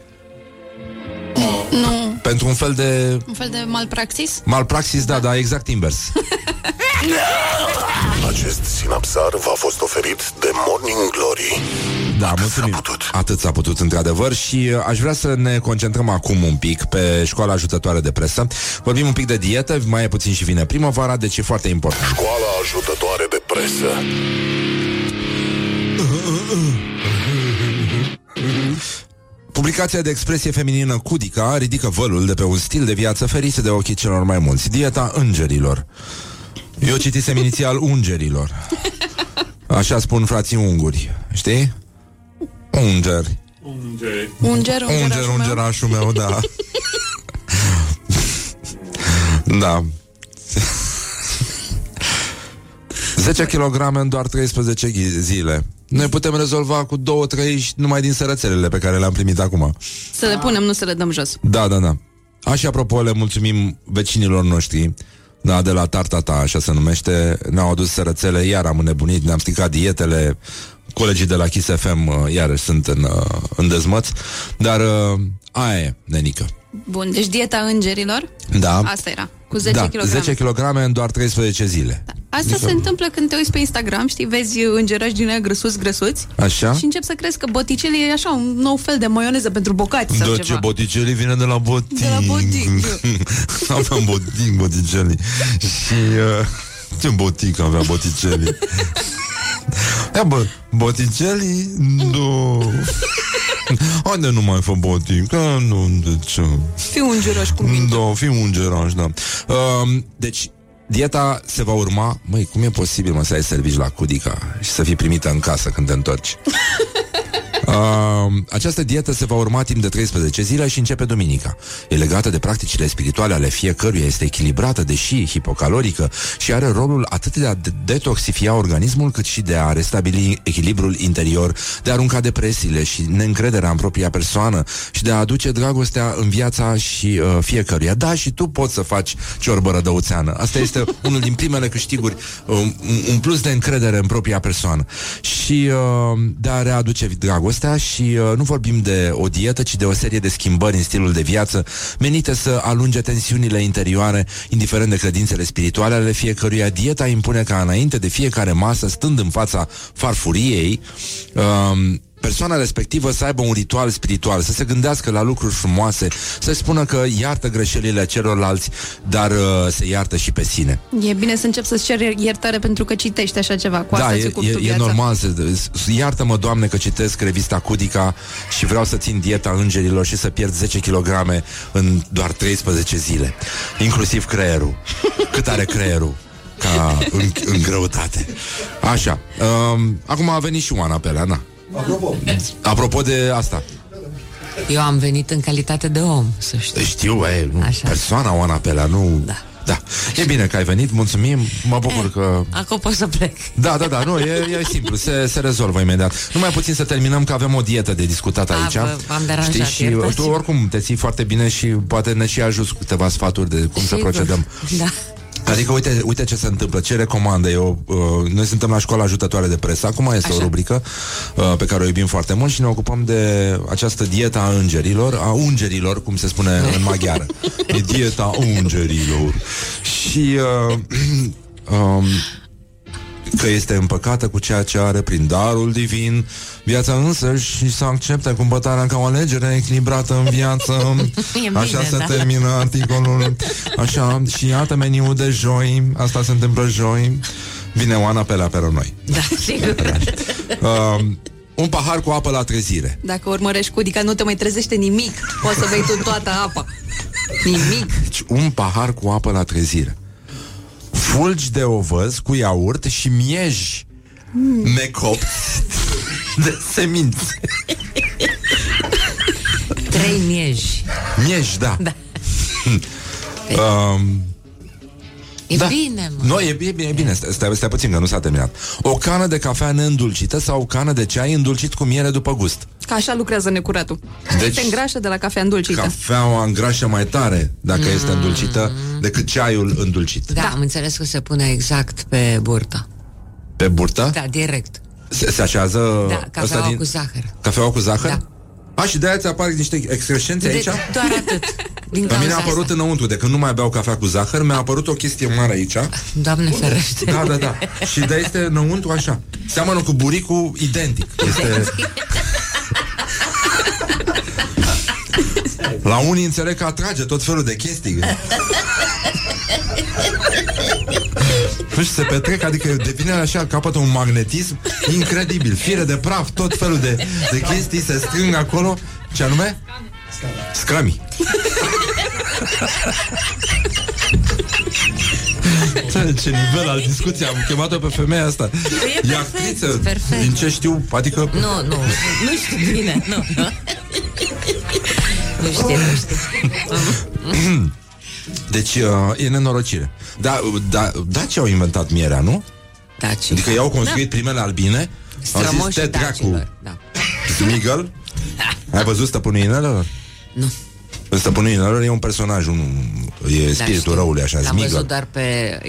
Nu, pentru un fel de un fel de malpraxis? malpraxis, da, da, exact invers. Acest sinapsar v-a fost oferit de Morning Glory. Da, mulțumim. Atât s-a putut, într-adevăr, și uh, aș vrea să ne concentrăm acum un pic pe școala ajutătoare de presă. Vorbim un pic de dietă, mai e puțin și vine primăvara, deci e foarte important. Școala ajutătoare de presă. Publicația de expresie feminină Cudica ridică vălul de pe un stil de viață ferit de ochii celor mai mulți. Dieta îngerilor. Eu citisem inițial ungerilor. Așa spun frații unguri. Știi? Ungeri. Unger, Unger, ungerașul meu. ungerașul meu, da. da. 10 kg în doar 13 ghi- zile. Noi putem rezolva cu două, trei numai din sărățelele pe care le-am primit acum. Să le punem, nu să le dăm jos. Da, da, da. Așa, apropo, le mulțumim vecinilor noștri da, de la Tartata, așa se numește, ne-au adus sărățele, iar am înnebunit, ne-am stricat dietele, colegii de la Kiss FM uh, iarăși sunt în, uh, în dezmăț, dar uh, aia e, nenică. Bun, deci dieta îngerilor, Da. asta era, cu 10 da, kg. 10 kg în doar 13 zile. Asta se întâmplă când te uiți pe Instagram, știi, vezi îngerași din aia grăsuți, grăsuți Așa? și încep să crezi că boticelli e așa un nou fel de maioneză pentru bocați sau Da, ce ceva. boticelli vine de la botic. De la botic. aveam botic, boticelli. Și... Uh, ce botic avea boticelli. Ia bă, boticelli, nu... Haide nu mai fă botic, că nu, de ce? Fii ungeraș cu mine. Da, fii ungeraș, da. Uh, deci, dieta se va urma... Măi, cum e posibil, mă, să ai servici la Cudica și să fii primită în casă când te întorci? Uh, această dietă se va urma timp de 13 zile și începe duminica. E legată de practicile spirituale ale fiecăruia, este echilibrată, deși hipocalorică și are rolul atât de a de- detoxifia organismul, cât și de a restabili echilibrul interior, de a arunca depresiile și neîncrederea în propria persoană și de a aduce dragostea în viața și uh, fiecăruia. Da, și tu poți să faci ciorbă rădăuțeană. Asta este unul din primele câștiguri, uh, un, un plus de încredere în propria persoană. Și uh, de a readuce dragostea și uh, nu vorbim de o dietă, ci de o serie de schimbări în stilul de viață menite să alunge tensiunile interioare, indiferent de credințele spirituale ale fiecăruia. Dieta impune ca înainte de fiecare masă, stând în fața farfuriei, uh, persoana respectivă să aibă un ritual spiritual, să se gândească la lucruri frumoase, să spună că iartă greșelile celorlalți, dar uh, se iartă și pe sine. E bine să încep să-ți ceri iertare pentru că citești așa ceva. Cu asta da, ți e, ocupi e, tu e viața. normal să, să- Iartă-mă, Doamne, că citesc revista Cudica Și vreau să țin dieta îngerilor Și să pierd 10 kg în doar 13 zile Inclusiv creierul Cât are creierul ca în, în greutate Așa um, Acum a venit și Oana pe alea, na. Apropo, Apropo de asta Eu am venit în calitate de om, să știi. Știu, e, nu, Așa. persoana Oana pe alea, nu... Da. Da. E bine că ai venit, mulțumim, mă bucur că... Acum pot să plec. Da, da, da, nu, e, e simplu, se, se rezolvă imediat. Numai puțin să terminăm că avem o dietă de discutat A, aici. vă- v-am deranjat, Știi, și iertați-mă. tu oricum te ții foarte bine și poate ne și ajuți cu câteva sfaturi de cum să Sigur. procedăm. Da. Adică uite, uite ce se întâmplă, ce recomandă eu. Uh, noi suntem la școala ajutătoare de presă. Acum este Așa. o rubrică uh, pe care o iubim foarte mult și ne ocupăm de această dieta a îngerilor, a ungerilor, cum se spune în maghiară. E dieta ungerilor. Și uh, um, că este împăcată cu ceea ce are prin darul divin, viața însă și să accepte cumpătarea ca o alegere echilibrată în viață. E bine, Așa se da. termină articolul. Așa, și iată meniul de joi, asta se întâmplă joi. Vine Oana pe la pe noi. Da, sigur. Uh, un pahar cu apă la trezire. Dacă urmărești cudica, nu te mai trezește nimic. Poți să bei tu toată apa. Nimic. Deci un pahar cu apă la trezire. Fulgi de ovăz cu iaurt și mieji Mm. necopți de semințe. Trei mieji. Mieji, da. Da. um, E Da. bine, mă. nu, e, e, e bine, stai, stai, stai puțin că nu s-a terminat. O cană de cafea neîndulcită sau o cană de ceai îndulcit cu miere după gust. Ca așa lucrează necuratul. Deci- Se îngrașă de la cafea îndulcită. Cafeaua îngrașă mai tare dacă Mm. este îndulcită decât ceaiul îndulcit. Da, am înțeles că se pune exact pe burtă. Pe burtă? Da, direct. Se, se așează Da, ăsta cafeaua cu zahăr. Cafeaua cu zahăr? Da. A, și de-aia ți apar niște excrescențe aici? De, doar atât. Din La mine a cauza apărut înăuntru, de când nu mai beau cafea cu zahăr, mi-a apărut o chestie mare aici. asta. Doamne ferește. Da, da, da. Și de este înăuntru așa. Seamănă cu buricul identic. Este... La unii înțeleg că atrage tot felul de chestii. Nu știu, se petrec, adică devine așa, capătă un magnetism incredibil. Fire de praf, tot felul de, de chestii se strâng acolo. Ce anume? Scami. Ce, ce nivel al discuției Am chemat-o pe femeia asta E E actriță perfect. Din ce știu, adică Nu, nu, nu știu bine, nu, nu. Nu știu, nu știu. Deci uh, e nenorocire Da, da, Daci au inventat mierea, nu? Daci. Adică ei au construit primele albine Au zis, Strămoșii te dracu dacilor, da. Smigel Ai văzut stăpânul inelelor? Nu. Stăpânul inelelor e un personaj un, E spiritul Da, știu. răului, așa, L-am Smigel văzut doar pe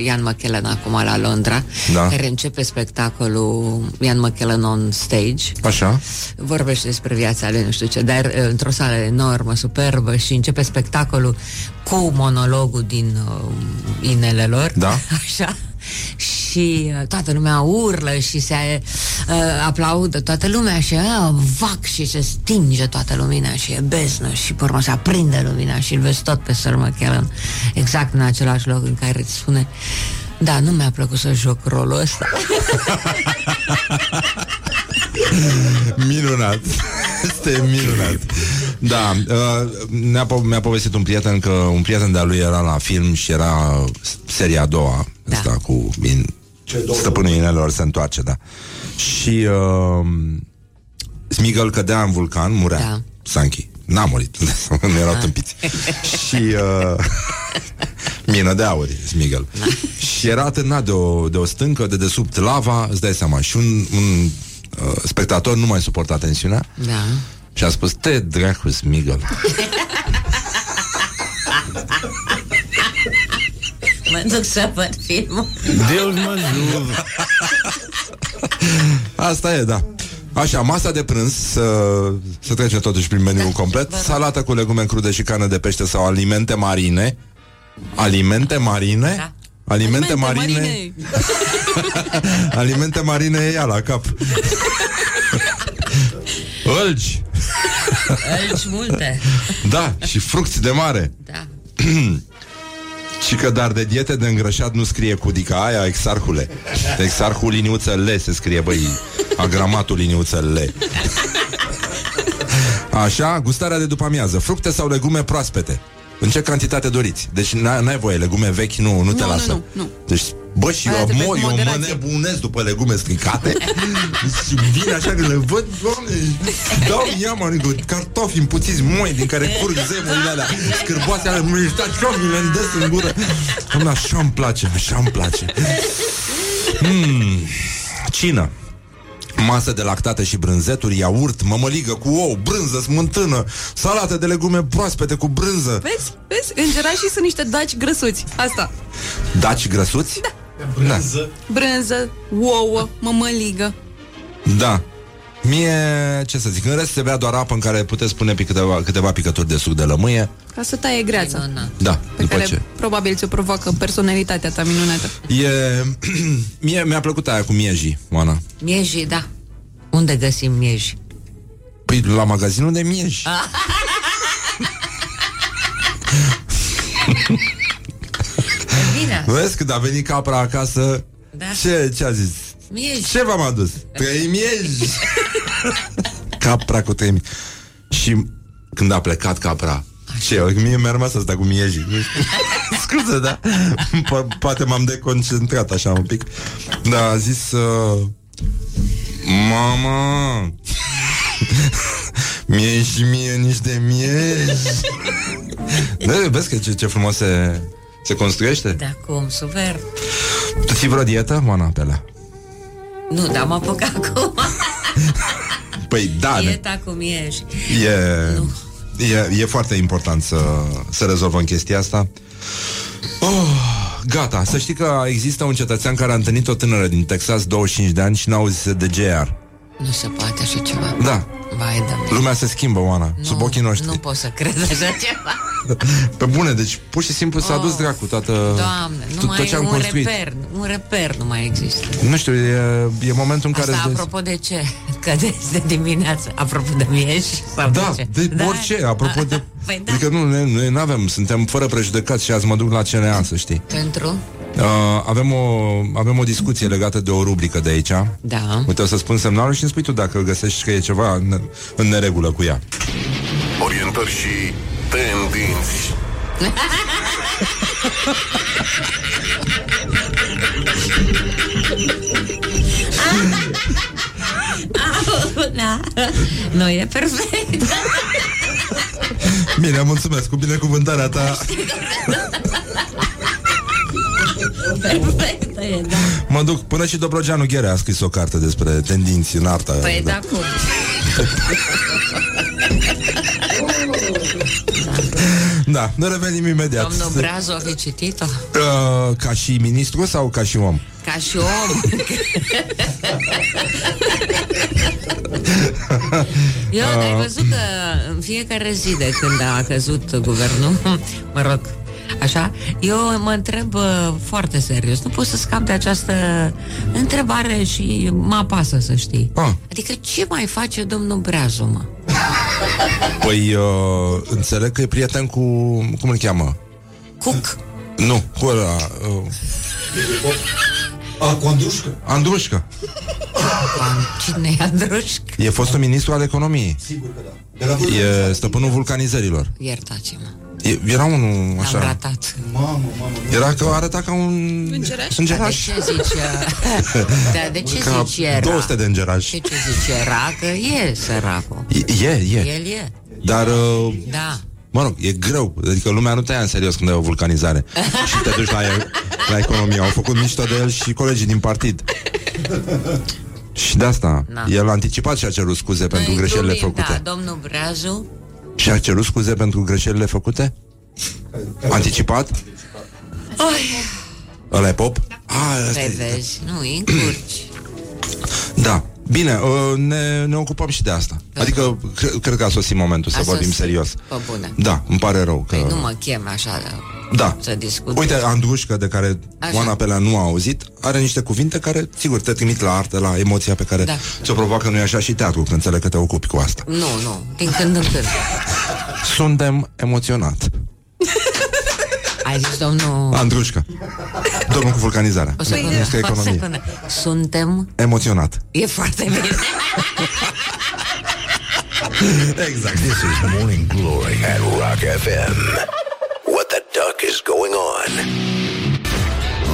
Ian McKellen acum la Londra, Da. care începe spectacolul Ian McKellen on stage. Așa Vorbește despre viața lui, nu știu ce, dar uh, într-o sală enormă, superbă și începe spectacolul cu monologul din uh, inelelor. Da. Așa. Și uh, toată lumea urlă și se uh, aplaudă toată lumea și uh, vac și se stinge toată lumina și e beznă și pe urmă se aprinde lumina și îl vezi tot pe Sir McKellen exact în același loc în care îți spune da, nu mi-a plăcut să joc rolul ăsta. Minunat Este minunat Da, uh, ne-a, po- mi-a povestit un prieten Că un prieten de-a lui era la film Și era seria a doua da. Asta cu in, Stăpânul inelor se întoarce, da. Și uh, Smigel cădea în vulcan, murea. Da. Sanchi. N-a murit, nu erau tâmpiți. Și uh, Mină de aur, Smigel Și era atârnat de o, de o stâncă De desubt lava, îți dai seama. Și un, un uh, spectator nu mai suporta tensiunea. Da. Și a spus, te dracu, Smigel Mă duc să văd filmul. Deus mă Asta e, da. Așa, masa de prânz să, să trecem totuși prin meniul complet. Salată cu legume crude și carne de pește Sau alimente marine. Alimente marine? Da. Alimente, marine, Alimente marine e ea la cap. Îlgi Aici multe. Da, și frucți de mare. Da. Și că dar de diete de îngrășat nu scrie cudica aia Exarhule. Exarhul liniuță le se scrie băi Agramatul liniuță le Așa, gustarea de după amiază. Fructe sau legume proaspete. În ce cantitate doriți? Deci n- n-ai voie, legume vechi nu, nu te Nu, lasă. nu, nu, nu. Deci, bă, și Aia eu trebuie mor, cu eu mă moderație. nebunesc după legume stricate Și vin așa că le văd, doamne Dau iama, adică, cartofi împuțiți moi Din care curg zemurile alea Scârboase alea, mi așa mi le îndesc în gură Doamne, așa îmi place, așa îmi place mm, Cină Masă de lactate și brânzeturi, iaurt, mămăligă cu ou, brânză, smântână, salată de legume proaspete cu brânză. Vezi? Vezi? Îngerașii sunt niște daci grăsuți. Asta. Daci grăsuți? Da. Brânză. Brânză, ouă, mămăligă. Da. Mie, ce să zic, în rest se bea doar apă în care puteți pune pe câteva, câteva picături de suc de lămâie. Ca să taie greața. Da, Pe după care ce. probabil ți-o provoacă personalitatea ta minunată. E... Mie mi-a plăcut aia cu miejii, Oana. Mieji, da. Unde găsim mieji? Păi la magazinul de mieji. Bine. Vezi, când a venit capra acasă, Da. Ce, ce a zis? Mieși. Ce v-am adus? Trei mieji Capra cu trei mieji Și când a plecat capra Ce, mie mi-a rămas asta cu miejii Nu știu. Scuze, da po- Poate m-am deconcentrat așa un pic Da, a zis uh, Mama Mie și mie niște mieji Da, vezi că ce, ce frumos se, se construiește? Da, cum, super. Tu ții vreo dietă, Moana Pelea? Nu, dar mă apuc acum. Păi da, ne- Dieta cum ești. E, e, e foarte important să, să rezolvăm chestia asta. Oh, gata, să știi că există un cetățean care a întâlnit o tânără din Texas, 25 de ani, și n-a auzit de GR. Nu se poate așa ceva. Da, Vai de lumea se schimbă, Oana, nu, sub ochii noștri. Nu pot să cred așa ceva. Pe bune, deci pur și simplu s-a dus dracu toată, Doamne, nu tot, mai tot e ce am un construit. reper. Un reper nu mai există. Nu știu, e, e momentul în care... Asta îți dai- apropo de ce? Că de, de dimineață. Apropo de mieși? Sau Da, de ce? de orice, apropo de... Păi da. Adică nu, noi nu avem, suntem fără prejudecăți și azi mă duc la CNA, să știi. Pentru? Uh, avem, o, avem o discuție legată de o rubrică de aici. Da. Uite, o să spun semnalul și îmi spui tu dacă găsești că e ceva în, în neregulă cu ea. Orientări și tendinți. Da. Nu e perfect. Bine, mulțumesc cu binecuvântarea ta. Perfect e, da. Mă duc până și Dobrogeanu Ghere a scris o carte despre tendinți în artă. Păi da, cum? Da, ne revenim imediat. Domnul Brazu a fi citit-o? Uh, ca și ministru sau ca și om? Ca și om. Eu, Ah. ai văzut că în fiecare zi de când a căzut guvernul, mă rog, așa, eu mă întreb uh, foarte serios, nu pot să scap de această întrebare și mă apasă să știi. Ah. Adică ce mai face domnul Breazu, mă? Păi, uh, înțeleg că e prieten cu... Cum îl cheamă? Cuc. Nu, cu ăla... Uh, A, cu Andrușcă. Andrușcă. Cine e Andrușc? E fostul ministru al economiei. Sigur că da. De la E stăpânul vulcanizărilor. Iertați-mă. E, era unul Am așa. ratat. Mamă, mamă. Era că arăta ca un Îngeraș? îngeraș. De ce zici? uh, da, de ce Ca zici era? 200 de îngerași. De ce zici era? Că e săracul. E, e, e. El e. Dar, uh, Da. mă rog, e greu. Adică lumea nu te ia în serios când ai o vulcanizare. și te duci la, la economie. Au făcut mișto de el și colegii din partid. Și de asta, Na. el a anticipat și a cerut scuze pentru Noi greșelile glumim, făcute. Da, domnul Breazu Și a cerut scuze pentru greșelile făcute? Anticipat? Oi, Ăla e pop? Ah, ăsta Păi e- vezi, nu, încurci Da. Bine, uh, ne, ne ocupăm și de asta. Adică, cre- cred că a sosit momentul să A vorbim sosit. serios. Pe bune Da, îmi pare rău că... Păi nu mă chem așa da, Da. Să discut Uite, Andrușcă, de care Așa. Oana Pelea nu a auzit, are niște cuvinte care, sigur, te trimit la artă, la emoția pe care Da. ți-o provoacă, nu-i așa, și teatru, când înțeleg că te ocupi cu asta. Nu, nu, din când în când Suntem emoționat. Ai zis domnul Andrușcă. Domnul cu vulcanizarea. O secundă, Ministrul o economiei. secundă Suntem Emoționat. E foarte bine Exact. This is Morning Glory at Rock FM. What the duck is going on?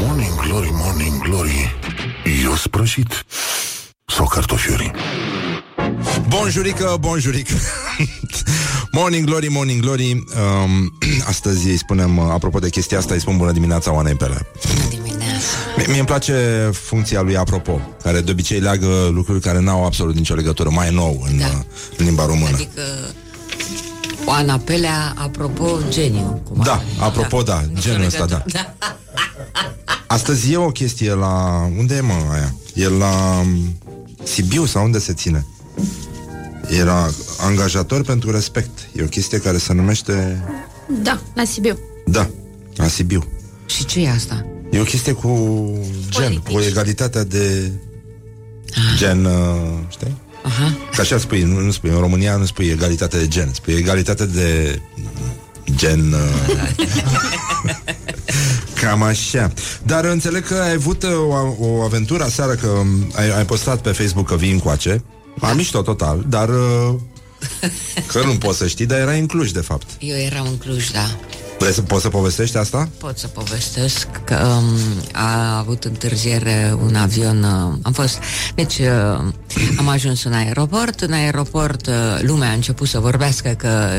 Morning Glory, Morning Glory. Eu sprășit sau cartofiuri? Bonjurică, bonjurică Morning Glory, Morning Glory um, Astăzi îi spunem, uh, apropo de chestia asta Îi spun bună dimineața Oanei Pele Mie mie îmi place funcția lui apropo Care de obicei leagă lucruri care n-au absolut nicio legătură Mai nou în, da. în limba română Adică Oana Pelea, apropo, geniu cum Da, apropo, da, genul ăsta, da da. Astăzi e o chestie la... Unde e mă aia? E la um, Sibiu sau unde se ține? Era angajator pentru respect E o chestie care se numește Da, la Sibiu. Da, la Sibiu Și ce e asta? E o chestie cu gen, cu egalitatea de gen, uh, știi? Aha. Că așa spui, nu, nu spui, în România nu spui egalitate de gen, spui egalitate de gen... Uh, Cam așa. Dar înțeleg că ai avut uh, o, o aventură aseară, că um, ai, ai postat pe Facebook că vii încoace. Am mișto total, dar... Uh, că nu poți să știi, dar era în Cluj, de fapt. Eu eram în Cluj, da. Vrei să poți să povestești asta? Pot să povestesc că um, a avut întârziere un avion. Uh, am fost. Deci uh, am ajuns în aeroport. În aeroport uh, lumea a început să vorbească că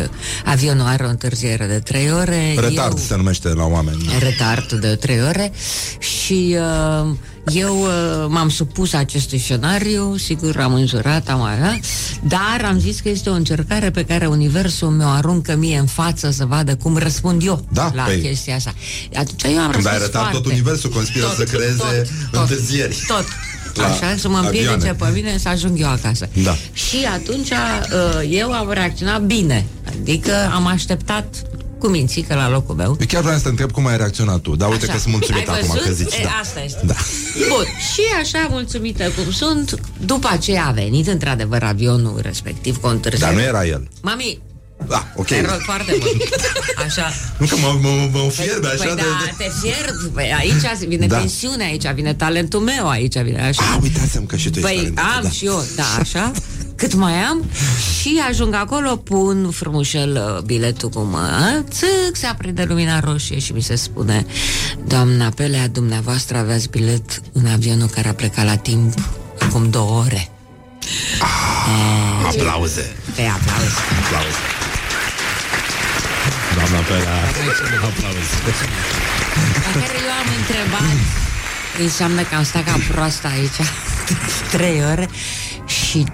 avionul are o întârziere de trei ore. Retard Eu, se numește la oameni. retard de trei ore și uh, eu uh, m-am supus acestui scenariu, sigur am înjurat, am avea, dar am zis că este o încercare pe care Universul mi-o aruncă mie în față să vadă cum răspund eu Da, la păi. chestia asta. Atunci eu am Când ai răspuns arătat foarte. tot universul conspiră să creeze întârzieri. Tot. La Așa, să mă împiedice avioane. pe mine să ajung eu acasă. Da. Și atunci uh, eu am reacționat bine. Adică am așteptat cu mințică la locul meu. Eu chiar vreau să te întreb cum ai reacționat tu, dar uite Așa. că sunt mulțumit Ai acum văzut? că zici. E, Da. Asta este. Da. Bun, și așa mulțumită cum sunt, după aceea a venit într-adevăr avionul respectiv cu o întârziere. Dar nu era el. Mami, Da, ok. te rog foarte mult. Așa. Nu că mă, mă, mă fierbe așa păi de... da, te fierb. Păi aici vine Da. tensiunea, aici vine talentul meu, aici vine așa. Ah, uitați-mi că și tu ești Păi talentat, am da. și eu, da, așa cât mai am și ajung acolo, pun frumușel uh, biletul cu măț, țâc, se aprinde lumina roșie și mi se spune Doamna Pelea, dumneavoastră aveați bilet în avionul care a plecat la timp acum două ore. Ah, aplauze. Pe aplauze. Aplauze. Doamna Pelea. Aplauze. La care eu am întrebat Înseamnă că am stat ca proastă aici Trei ore Și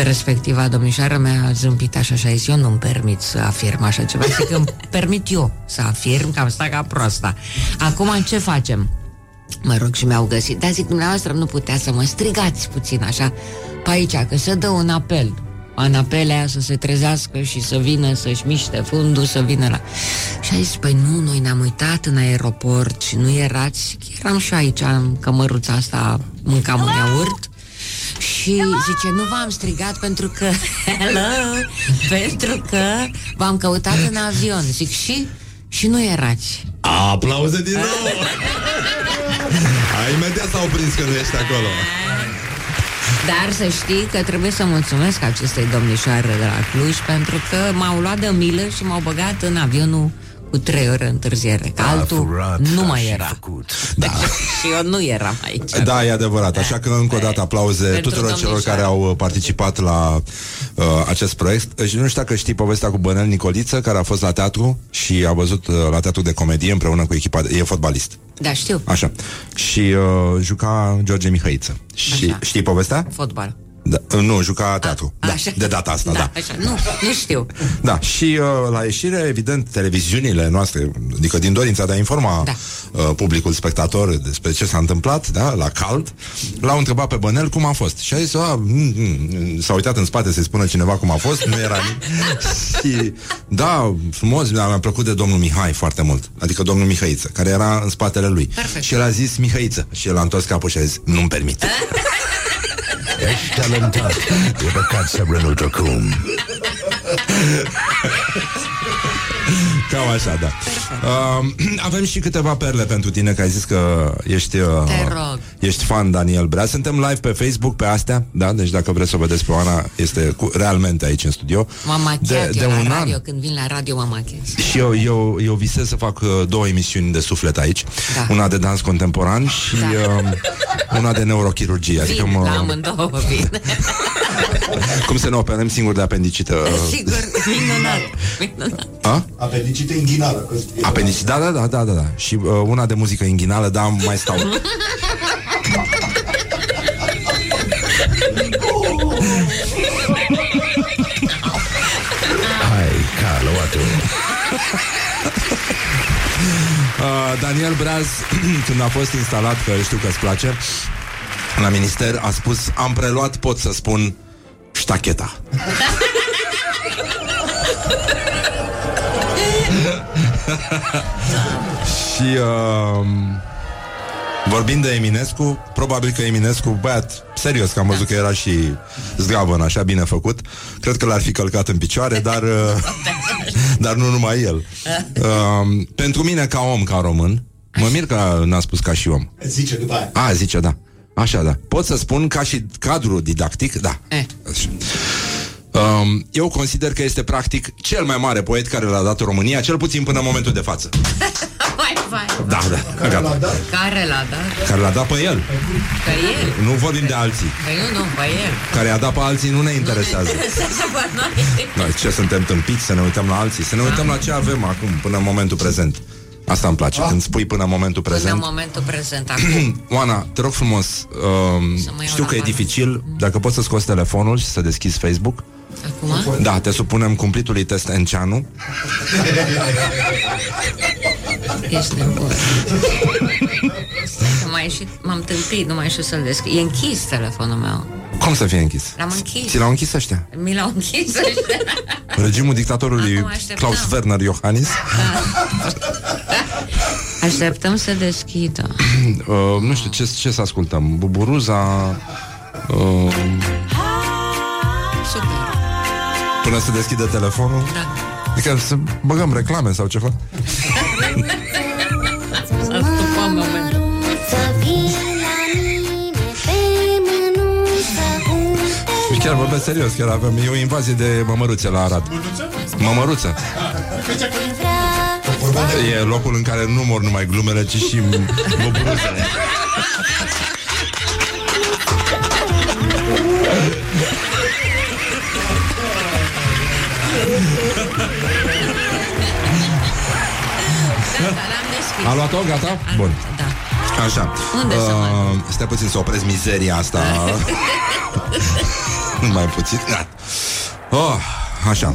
respectiva domnișoară mi-a zâmbit așa și a zis Eu nu-mi permit să afirm așa ceva Zic că îmi permit eu să afirm că am stat ca proasta. Acum ce facem? Mă rog și mi-au găsit. Dar zic, dumneavoastră nu putea să mă strigați puțin așa Pe aici, că să dă un apel. Anapelea să se trezească și să vină să-și miște fundul, să vină la... Și a zis, păi nu, noi ne-am uitat în aeroport și nu erați, eram și aici în cămăruța asta, mâncam un iaurt și zice, nu v-am strigat pentru că Hello Pentru că v-am căutat în avion Zic, și? Și nu erați Aplauze din nou! Ai imediat s-au prins că nu ești acolo. Dar să știi că trebuie să mulțumesc acestei domnișoare de la Cluj Pentru că m-au luat de milă și m-au băgat în avionul cu trei ore întârziere Că altul nu mai era Da. Și eu nu eram aici Da, e adevărat. Așa că încă o dată aplauze Pentru tuturor celor domnișoară. care au uh, participat la uh, acest proiect. Și nu știu dacă știi povestea cu Bănel Nicoliță, care a fost la teatru și a văzut uh, la teatru de comedie împreună cu echipa, de, e fotbalist. Da, știu, Așa. Și uh, juca George Mihăiță. Și Așa. știi povestea? fotbal Da, uh, nu, juca teatru. Da, așa. de data asta, da. da. Așa, nu, nu știu Da, și uh, la ieșire, evident, televiziunile noastre, adică din dorința de a informa Da. uh, publicul spectator despre ce s-a întâmplat, da, la cald, l-au întrebat pe Bănel cum a fost. Și a zis, a, mm, mm, s-a uitat în spate să-i spună cineva cum a fost, nu era nimic. și, da, frumos, mi-a mi-a plăcut de domnul Mihai foarte mult, adică domnul Mihăiță, care era în spatele lui. Perfect. Și el a zis Mihăiță și el a întors capul și a zis, nu-mi permit. Ești talentat, e păcat să renunți acum. Cam așa, da. Uh, avem și câteva perle pentru tine, că ai zis că ești, uh, Te rog. ești fan Daniel Brea. Suntem live pe Facebook pe astea, da? Deci dacă vreți să o vedeți pe Oana, este cu, realmente aici în studio. M-am machiat De- eu de la un radio an. Când vin la radio mă machiez Și eu, eu, eu visez să fac uh, două emisiuni de suflet aici Da. Una de dans contemporan și uh, una de neurochirurgie Adică Vin mă, la amândouă vin cum să ne operăm singur de apendicită Sigur, minunat, minunat A? Apendicită inghinală. că e- Apendicită, da, da, da, da, da, da. Și uh, una de muzică inghinală, dar mai stau Hai, ca luatul. Uh, Daniel Braz, când a fost instalat, că știu că îți place, la minister, a spus, am preluat, pot să spun, ștacheta. Și uh, vorbind de Eminescu, probabil că Eminescu, băiat, serios, că am văzut că era și zdravăn, așa bine făcut, cred că l-ar fi călcat în picioare, dar, uh, dar nu numai el. Uh, pentru mine, ca om, ca român, Mă mir că n-a spus ca și om. Zice după aia. A, zice, da. Așa, da. Pot să spun ca și cadru didactic, da. Eh. Așa. Um, eu consider că este practic cel mai mare poet care l-a dat România, cel puțin până în momentul de față. Vai, vai, Da, da, gata. Care l-a dat? Care l-a dat pe el. Pe el. Nu vorbim de alții. Păi nu, nu, pe el. Care a dat pe alții nu ne interesează. Interesează pe noi. Noi ce suntem tâmpiți să ne uităm la alții? Să ne uităm la ce avem acum, până în momentul prezent. Asta îmi place, când spui până în momentul Până în prezent. momentul prezent, acum. Oana, te rog frumos, um, Să mă iau știu la că e bani. dificil, dacă poți să scoți telefonul și să deschizi Facebook. Acum? Da, te supunem cumplitului test Enceanu. Ești nebun. Că m-a ieșit, m-am tâmpit, nu mai știu să-l deschid. E închis telefonul meu. Cum să fie închis? L-am închis. Ți l-au închis ăștia? Mi l-au închis ăștia. Regimul dictatorului Acum așteptăm. Klaus Werner Iohannis. Așteptăm să deschidă. uh, nu știu, ce, ce să ascultăm? Buburuza... Uh, Super. Până să deschidă telefonul? Da. Adică să băgăm reclame sau ceva? S-a stupat momentul. Să vii la mine pe mânuță unde Și chiar vorbesc serios, chiar avem e o invazie de mămăruțe la Arad. Mămăruță. E locul în care nu mor numai glumele, ci și buburuzele. A luat-o? Gata? Bun. Da. Așa. Unde să uh, Stai puțin să opresc mizeria asta. Mai puțin. Gata. Oh, așa.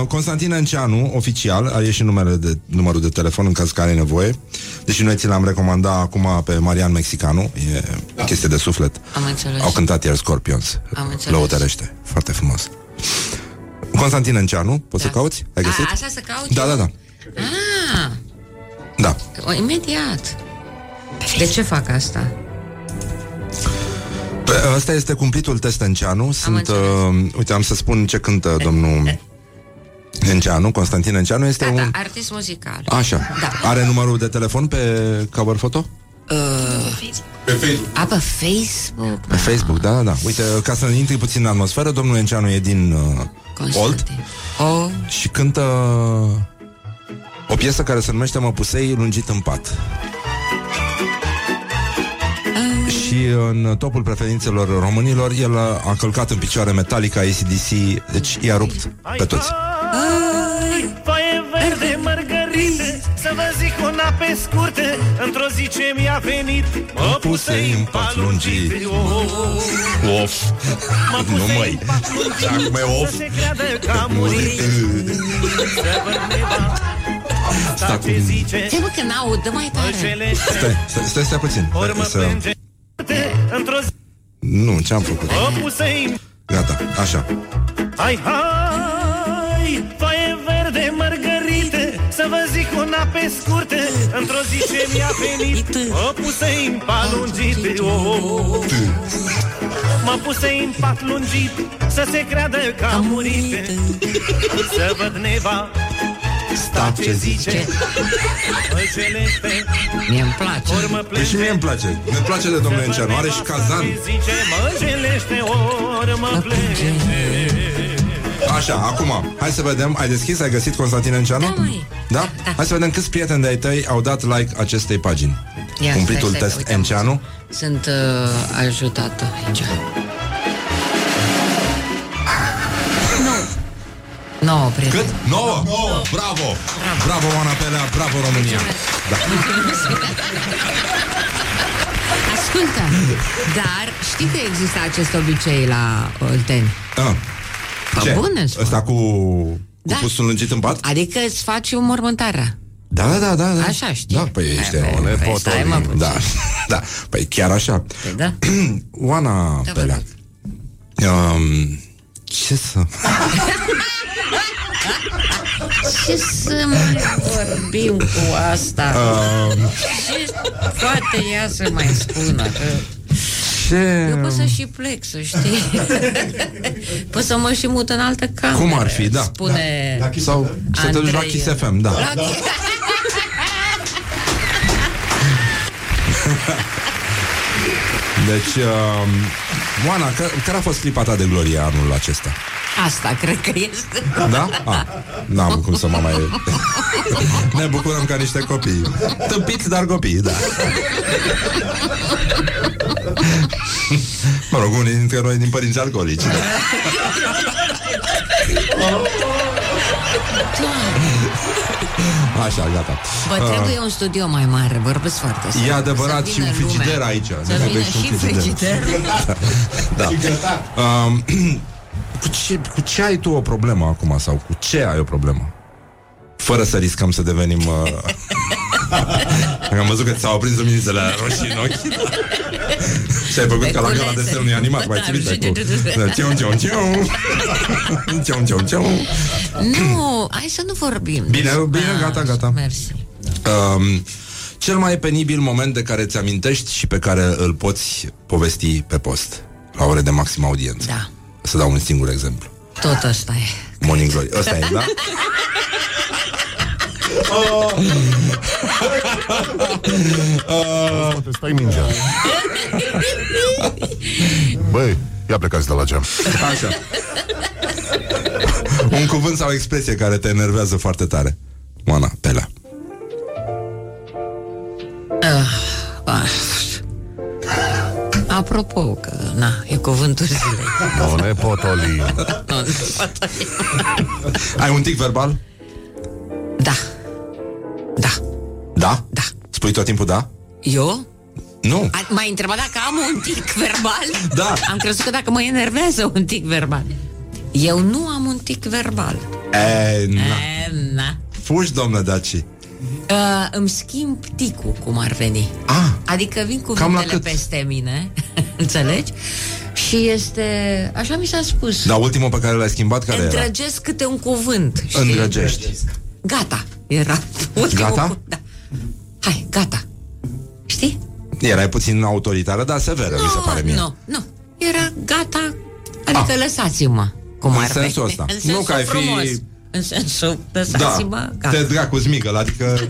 Uh, Constantin Enceanu, oficial, are și numele de, numărul de telefon în caz că are nevoie. Deși noi ți l-am recomandat acum pe Marian Mexicanu. E da. chestie de suflet. Am înțeles. Au cântat ieri Scorpions. Am înțeles. Lăutărește. Foarte frumos. Constantin Enceanu, poți să cauți? Ai găsit? A, asta să cauți? Da, da, da. Ah, Da. o, imediat. De ce fac asta? Pe- Ăsta este cumplitul test Enceanu. Sunt, uh, uite, am să spun ce cântă domnul Enceanu, Constantin Enceanu. Este Da, da, un... artist muzical. Așa. Da. Are numărul de telefon pe cover photo? Uh, Pe Facebook. a, pe Facebook. Pe Facebook, da, da, da. Uite, ca să intri puțin în atmosferă, domnul Enceanu e din uh, Olt oh. și cântă o piesă care se numește Măpusei lungit în pat. Și în topul preferințelor românilor El a călcat în picioare Metallica, ACDC Deci i-a rupt pe toți. Foaie verde, mărgărite Să vă zic una pe scurte Într-o zi ce mi-a venit Mă puse în pat lungit. Of Nu măi Și acum e of. Să se creadă că a murit. Să văd neva Asta ce zice. Stai mă că n-aud, dă mai tare. Stai, stai, stai, stai puțin. Ori mă să... plânge Într-o zi. Nu, ce-am făcut? Mă puse în Gata, așa. Hai, hai, foaie verde, mărgărite Să vă zic una pe scurte. Într-o zi ce mi-a venit Mă puse în pat lungit oh. Mă puse în pat lungit Să se creadă că am murit. Să văd neva Sta ce zice Mă jelește Mie îmi place. Ori mă Păi și mie îmi place. Mi-mi place de domnul Enceanu. Are și cazan. Zice Mă jelește ori mă plânge Așa, acum, hai să vedem. Ai deschis, ai găsit Constantin Enceanu? Da, măi. Da? Hai să vedem câți prieteni de-ai tăi Au dat like acestei pagini. Ia, Cumplitul stai, stai, test uite, Enceanu. Sunt uh, ajutată aici. 9, prieteni. Cât? 9? 9. Bravo. Bravo! Bravo, Oana Pelea, bravo România! Da. Ascultă, dar știi că există acest obicei la Olteni. Da. Pă Ce? bune, Ăsta cu, cu da. pusul lungit în pat? Adică îți faci o mormântare. Da, da, da, da. Așa știi. Da, păi ești o nepotă. Păi, da, da. Păi chiar așa. Păi, da. Oana Pelea. Um, ce să... Ce să mai vorbim cu asta? Um, Ce poate ea să mai spună? Că ce... eu pot să și plec, să știi. pot să mă și mut în altă cameră. Cum ar fi, da. Spune Sau să te duci la Andrei. Kiss FM, da. La Kiss- Deci, uh, Moana, care, care a fost clipa ta de glorie anul acesta? Asta cred că este. Da? Ah, n-am cum să mă mai... ne bucurăm ca niște copii. Tâmpiți, dar copii, da. mă rog, unii dintre noi din părinți alcoolici. Da. Așa, gata. Bă, trebuie un studio mai mare, vorbesc foarte E serios. adevărat Să și un vină frigider lumea. aici. Să Ne vină aveți un și frigider. Da. Um, cu, ce, cu ce ai tu o problemă acum sau cu ce ai o problemă? Fără să riscăm să devenim... Uh... Am văzut că ți-au aprins luminițele roșii în ochi. Și ai făcut ca la gala desenului animat, mai ții minte cu... Țiu, țiu, țiu. Țiu, țiu, țiu. Nu, hai să nu vorbim. Bine, bine, gata, gata. Mersi. Um, cel mai penibil moment de care ți amintești și pe care îl poți povesti pe post, la ore de maximă audiență. Da. Să dau un singur exemplu. Tot ăsta e. Morning Glory. Ăsta e, da? Poate stai mingea. Băi, ia plecați de la geam. Așa. Un cuvânt sau o expresie care te enervează foarte tare. Moana, Pelea. Ah, ah. Apropo, că, na, e cuvântul zilei. Nu ne potolim. Nu, nu pot. Ai un tic verbal? Da. Da. Da? Da. Spui tot timpul da? Eu? Nu. A- M-ai întrebat dacă am un tic verbal? Da. Am crezut că dacă mă enervează un tic verbal. Eu nu am un tic verbal. E, na. E, na. Fugi, domnă Daci. Uh, îmi schimb ticul, cum ar veni. Ah, Adică vin Cam la cuvintele cât? peste mine, înțelegi? Și este, așa mi s-a spus, Dar ultimul pe care l-ai schimbat, care era? îndrăgesc câte un cuvânt. știi? Îndrăgești. Gata, era ultimul Gata? cu- Da. Hai, gata. Știi? Erai puțin autoritară, dar severă, mi se pare mie. Nu, nu. Era gata, adică lăsați-mă. Cum În ar veni. sensul ăsta. În Nu sensul că ai fi- frumos. În sensul, Da, lăsați-mă, gata. te dracu zmigă, adică...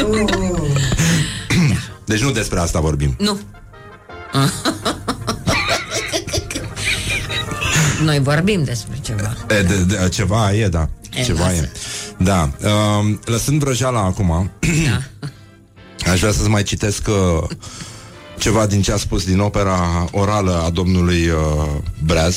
deci nu despre asta vorbim. Nu. Noi vorbim despre ceva. E, de, de, ceva e, da. E, ceva lasă. e. Da. Uh, lăsând vrăjeala acum, Da. aș vrea să-ți mai citesc uh, ceva din ce a spus din opera orală a domnului uh, Braz.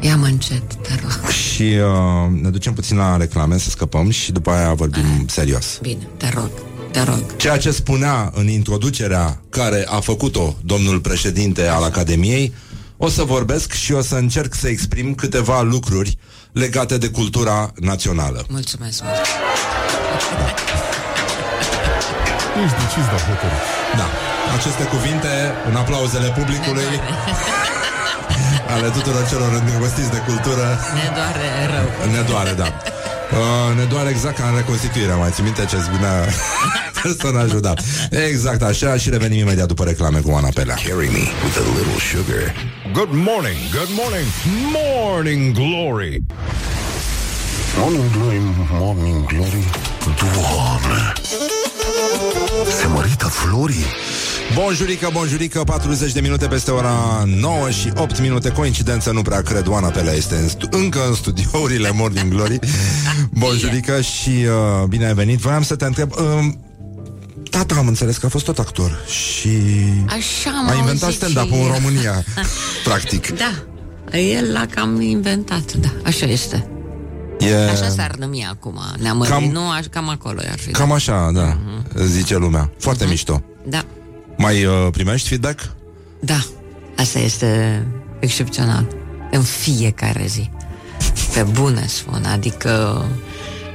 Ia-mă încet, te rog. Și uh, ne ducem puțin la reclame să scăpăm și după aia vorbim serios. Bine, te rog, te rog. Ceea ce spunea în introducerea care a făcut-o domnul președinte al Academiei, o să vorbesc și o să încerc să exprim câteva lucruri legate de cultura națională. Mulțumesc mult. Ești decis, dar hotărât. Da. Aceste cuvinte, în aplauzele publicului, ale tuturor celor îndrăgostiți de cultură, Ne doare rău. ne doare, da. Uh, ne doare exact ca în reconstituirea, mai ții minte ce spunea personajul, da. Exact așa și revenim imediat după reclame cu Ana Pelea. Carry me with a little sugar. Good morning, good morning, morning glory. Morning glory, morning glory. Doamne! Se mărită florii. Bonjurică, bonjurică, 40 de minute peste ora 9 și 8 minute. Coincidență, nu prea cred Oana Pelea este în stu- încă în studiourile Morning Glory. Bonjurică și uh, bine ai venit. Voiam să te întreb uh, Tata am înțeles că a fost tot actor Și Așa am a inventat auzit stand-up și în eu. România Practic. Da, el l-a cam inventat, da, așa este. e, Așa s-ar numi acum, neamărit, Cam- nu, aș, cam acolo ar fi. Cam așa, da, zice lumea. Foarte mișto. Da, Mai uh, primești feedback? da, asta este excepțional. În fiecare zi. Pe bune spun, adică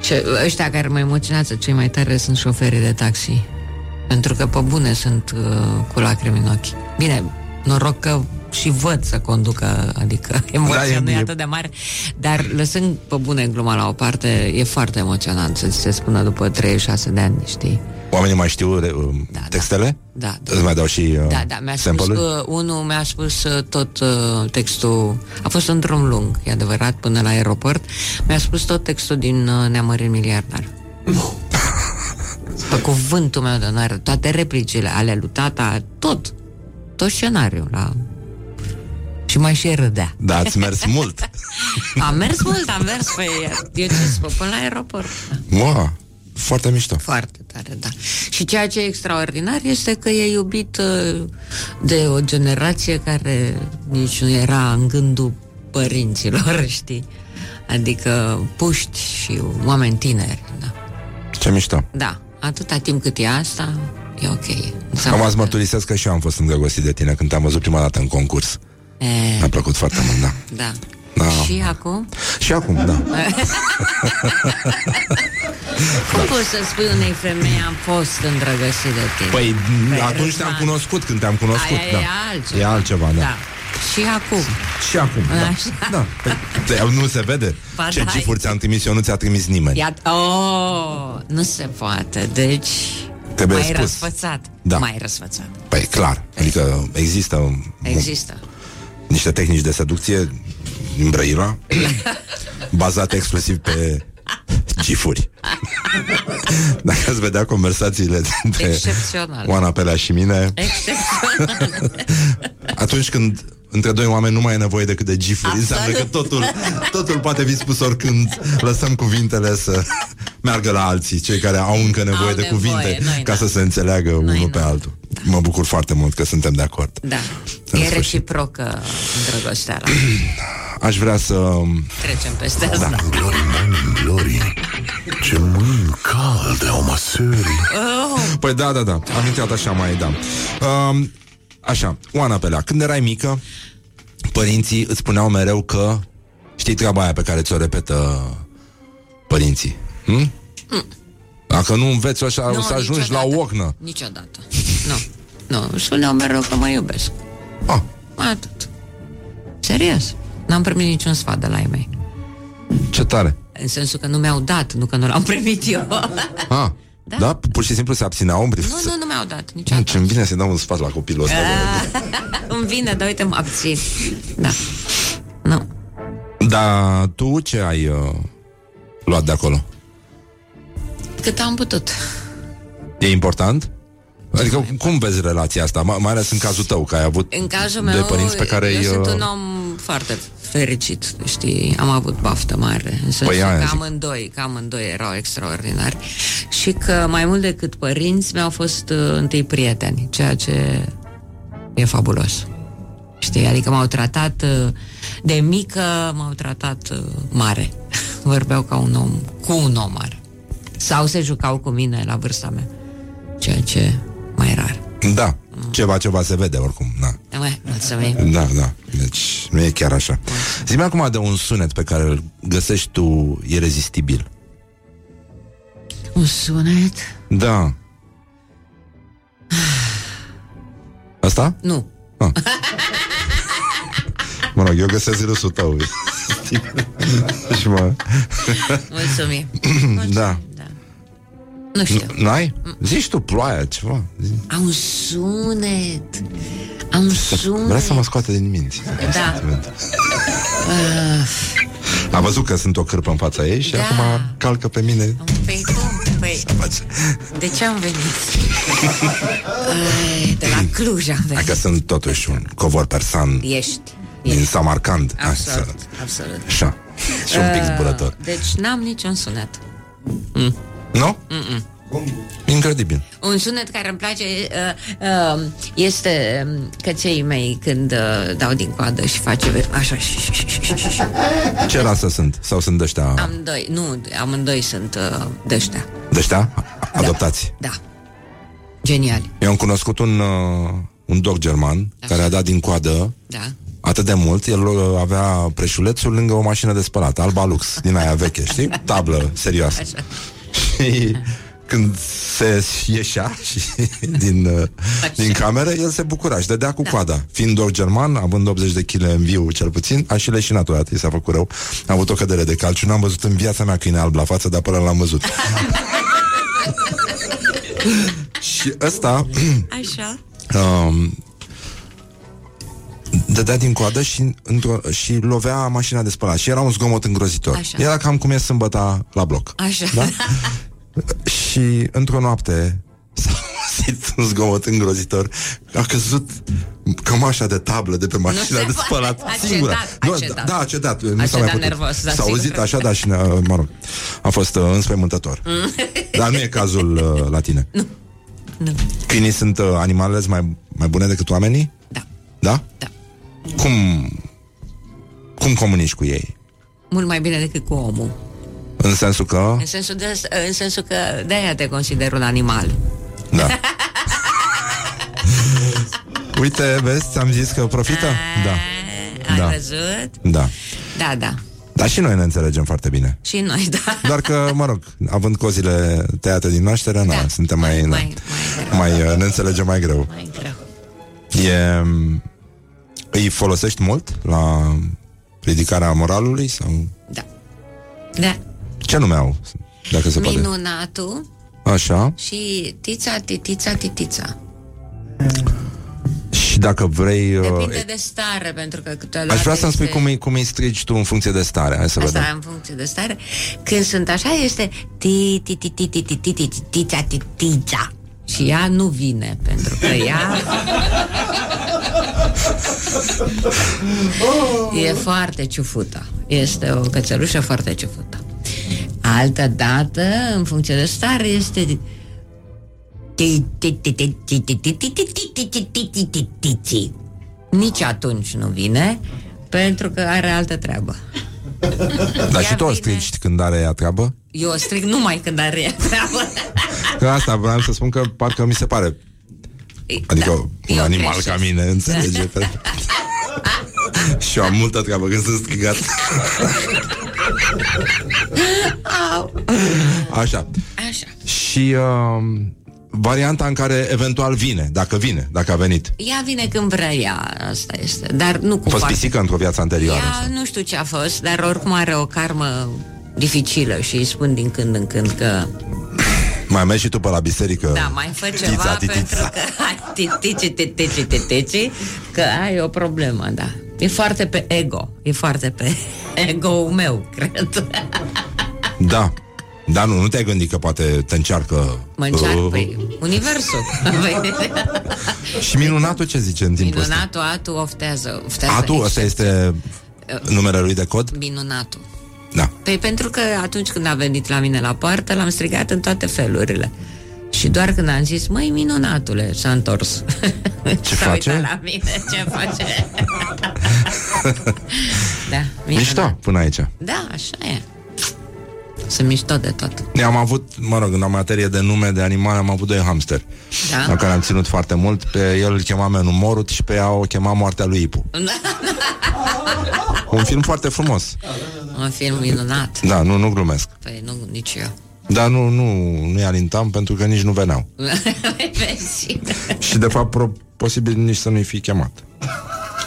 ce, ăștia care mă emoționează cei mai tare sunt șoferii de taxi. Pentru că pe bune sunt uh, cu lacrimi în ochi. Bine, noroc că și văd să conducă, adică emoția Da, e- nu e e- atât de mare, dar lăsând pe bune gluma la o parte, e foarte emoționant să ți se spună după 36 de ani, știi? Oamenii mai știu uh, textele? Da, Îți mai dau și uh, Da, da, mi-a spus, sample-uri? uh, unul mi-a spus uh, tot uh, textul, a fost un drum lung, e adevărat, până la aeroport, mi-a spus tot textul din uh, Neamărin Miliardar. Pe cuvântul meu de onoare, toate replicile ale lui tata, tot. Tot scenariul la... Și mai și râdea. Da, ați mers mult. Am mers mult, am mers pe... Eu ce spun, până la aeroport. Wow, foarte mișto. Foarte tare, da. Și ceea ce e extraordinar este că e iubit uh, de o generație care nici nu era în gândul părinților, știi? Adică puști și oameni tineri, da. Ce mișto. Da, atâta timp cât e asta, e ok. Am azi mărturisesc că și eu am fost îndrăgostit de tine când te-am văzut prima dată în concurs. E, Mi-a plăcut foarte mult, da. da. Da. Și acum? Și acum, da. Cum poți să spui unei femei am fost îndrăgostit de tine? Păi, atunci te-am cunoscut, când te-am cunoscut, Aia da. e altceva. E altceva, da. Da. Și acum. Și acum, da. Așa. da. Păi, nu se vede? Ba Ce da. gifuri ți-am trimis eu, nu ți-a trimis nimeni. Ia, oh, nu se poate, deci Trebuie mai spus. răsfățat. Da. Mai răsfățat. Păi, clar. Adică există Există. niște tehnici de seducție din Brăila, bazate exclusiv pe gifuri. Dacă ați vedea conversațiile dintre Excepțional. Oana Pelea și mine, Excepțional. atunci când între doi oameni nu mai e nevoie decât de gifuri, înseamnă că totul, totul poate fi spus oricând. Lăsăm cuvintele să meargă la alții, cei care au încă nevoie Au de nevoie, cuvinte, noi ca nu. să se înțeleagă unul nu. pe altul. Mă bucur foarte mult că suntem de acord. Da. În E sfârșit. reciprocă îndrăgosteala. Aș vrea să... Trecem peste asta. Da. Glory, morning glory Ce mâini calde au măsării Oh, Păi da, da, da, am intrat așa mai, da. Um, așa, Oana Pelea, când erai mică, părinții îți spuneau mereu că știi treaba aia pe care ți-o repetă părinții. Hm? Dacă nu înveți așa, Nu, o să ajungi niciodată. la ocnă. Niciodată. Nu. Nu, îmi spuneau mereu că mă iubesc. Ah. Atât. Serios. N-am primit niciun sfat de la ei mei. Ce tare. În sensul că nu mi-au dat, nu că nu l-am primit eu. Ah, da? da? Pur și simplu se abțineau în nu, nu, nu mi-au dat Nu, niciodată. ce-mi vine să-i dau un sfat la copilul ăsta. Ah, Îmi vine, dar uite, mă abțin. Da. Nu. Dar tu ce ai uh, luat de acolo? Cât am putut. E important? Adică cum vezi relația asta? Mai, mai ales în cazul tău, că ai avut În cazul doi meu, părinți pe care eu îi, sunt uh, un om foarte fericit, știi, am avut baftă mare, în sensul Păi aia că zic. amândoi, că amândoi erau extraordinari și că mai mult decât părinți mi-au fost uh, întâi prieteni, ceea ce e fabulos. Știi, adică m-au tratat uh, de mică, m-au tratat uh, mare. Vorbeau ca un om, cu un om mare. Sau se jucau cu mine la vârsta mea, ceea ce mai rar. Da, ceva, ceva se vede oricum da. Mă, mulțumim. Da, da, deci nu e chiar așa Zi-mi acum de un sunet pe care îl găsești tu irezistibil Un sunet? Da Asta? Nu. Ah. Mă rog, eu găsesc râsul tău Și mă... Mulțumim. da Nu știu. N-ai? Zici tu ploaia, ceva Zi. Am un sunet. Am un sunet. Vrea să mă scoate din minți Da. Uh, A văzut că sunt o cârpă în fața ei Și Da. acum calcă pe mine păi cum? Păi, de ce am venit? Ai, de la Cluj am venit. Dacă sunt totuși un covor persan Ești. Din Samarcand Absolut, absolut. Așa Și un pic Uh, zburător Deci n-am niciun sunet. Mm. Nu? Mm-mm. Incredibil Un sunet care îmi place uh, uh, este um, căței mei când uh, dau din coadă și face așa și, și, și, și, și, și. Ce rasă sunt? Sau sunt ăștia Amândoi, nu, amândoi sunt uh, de ăștia. Dăștia? Adoptați Da. Geniali. Eu am cunoscut un, uh, un dog german Care a dat din coadă Da. Atât de mult El uh, avea preșulețul lângă o mașină de spălat Alba Lux, din aia veche, știi? Tablă serioasă Așa. Și când se ieșea și din, uh, din cameră, el se bucura și dădea cu Da. coada. Fiind dog german, având 80 de kg în viu cel puțin, a și leșinat odată, i s-a făcut rău. A avut o cădere de calciu, n-am văzut în viața mea câine alb la față, dar până l-am văzut. și ăsta Așa. um, dădea din coadă și, într-o, și lovea mașina de spălat și era un zgomot îngrozitor. Așa. Era cam cum e sâmbăta la bloc. Așa. Da? Și Și într-o noapte s-a auzit un zgomot îngrozitor. A căzut cămașa de tablă de pe mașina se de poate. spălat A singură. cedat, a Nu, cedat. Da, a cedat. Nu A s-a mai cedat putut. nervos, da, S-a sigur. auzit așa, da, și, ne- mă rog, a fost uh, înspăimântător. Dar nu e cazul uh, la tine. Nu. Nu. Câinii sunt uh, animalele mai, mai bune decât oamenii? Da. Da? Da. Cum, cum comunici cu ei? Mult mai bine decât cu omul. În sensul că... În sensul, de, în sensul că de-aia te consider un animal. Da. Uite, vezi, ți-am zis că profită? Da. Ai Da. văzut? Da. Da, da. Dar și noi ne înțelegem foarte bine. Și noi, da. Doar că, mă rog, având cozile tăiate din naștere, da. na, suntem mai, mai, mai, mai, uh, ne înțelegem mai greu. Mai greu. E, îi folosești mult la ridicarea moralului? sau Da. Ce nume au, dacă se poate? Minunatul Așa. și tița, titița, titița. Și dacă vrei... uh, Depinde de stare, pentru că câteodată Aș vrea să-mi spui este- cum îi, cum îi strici tu în funcție de stare. Hai să Asta vedem. în funcție de stare. Când sunt așa, este ti ti ti ti ti ti ti ti ti tița ti tița. Și ea nu vine, pentru că ea e foarte ciufută. Este o cățelușă foarte ciufută. Altă dată, în funcție de stare, este ti ti ti ti ti ti ti ti ti ti ti ti ti ti ti ti. Nici atunci nu vine, pentru că are altă treabă. Dar și tu o strici când are ea treabă? Eu o stric numai când are ea treabă. Că asta vreau să spun că parcă mi se pare Adică un eu animal greșesc. ca mine, înțelege? Pe... și eu am multă treabă când sunt strigat. Așa. Așa. Și uh, varianta în care eventual vine, dacă vine, dacă a venit. Ea vine când vrea ea, asta este. Dar nu A cu fost foarte- pisică într-o viață anterioară. Ea nu știu ce a fost, dar oricum are o karmă dificilă și îi spun din când în când că Mai mergi și tu pe la biserică. da, mai fă ceva Tița, titița. pentru că ai titici, titici, titici, că ai o problemă, da. E foarte pe ego, e foarte pe ego-ul meu, cred. Da. Da, nu, nu te-ai gândit că poate te încearcă Mă încearcă, Uh, păi, universul. Și minunatul ce zice în timpul ăsta? Minunatul, atu, oftează. oftează Atu, ăsta este numele lui de cod? Minunatul. Da. Păi pentru că atunci când a venit la mine la poartă, l-am strigat în toate felurile. Și doar când am zis, măi, minunatule, s-a întors. Ce S-a face? uitat la mine, ce face? da, minunat. Mișto până aici. Da, așa e. Sunt mișto de tot. Eu am avut, mă rog, în materie de nume de animale am avut doi hamster Da? La care am ținut foarte mult Pe el îl chema Menu Morut și pe ea o chema Moartea lui Ipu Un film foarte frumos Un film minunat. Da, nu, nu glumesc Păi nu, nici eu. Dar nu, nu, nu-i alintam pentru că nici nu veneau vezi? Și de fapt pro- posibil nici să nu-i fi chemat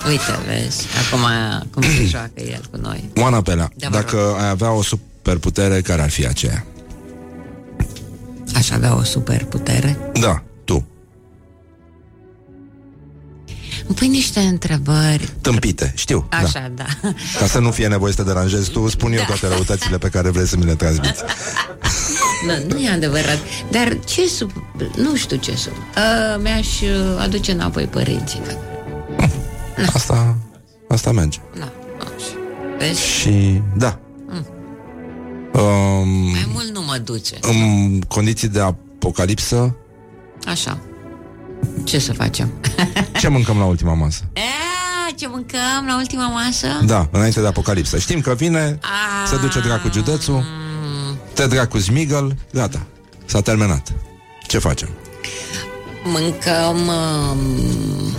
Uite, vezi, acum cum se joacă el cu noi. Oana Pelea, Da, mă rog. dacă ai avea o superputere, care ar fi aceea? Aș avea o super putere. Da, tu Îmi pui niște întrebări. Tâmpite, știu da. Așa, da. Ca să nu fie nevoie să te deranjezi tu, spun eu toate răutățile pe care vreți să mi le transmiți Nu, nu e adevărat. Dar ce sub... Nu știu ce sub... Uh, mi-aș uh, aduce înapoi părinții. dacă- Asta, asta merge Na, așa. Vezi? Și, da Mm. Um, Mai mult nu mă duce. În condiții de apocalipsă Așa. Ce să facem? Ce mâncăm la ultima masă? A, ce mâncăm la ultima masă? Da, înainte de apocalipsă Știm că vine, se duce dracu județul Te dracu zmigăl Gata, s-a terminat Ce facem? Mâncăm um,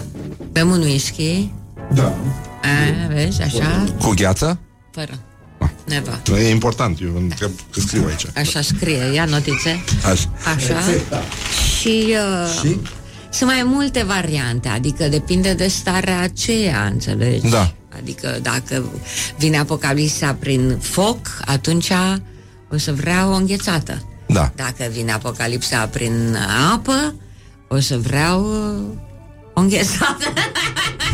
Bem un whisky Da A, vezi, așa Cu gheață? Fără Neva. E important, eu întreb că scriu aici. Așa scrie, ia notițe. Așa, Așa. Și, uh, Și? Sunt mai multe variante Adică depinde de starea aceea Înțelegi? Da. Adică dacă vine apocalipsa prin foc Atunci o să vreau o înghețată. Da. Dacă vine apocalipsa prin apă O să vreau uh, o înghețată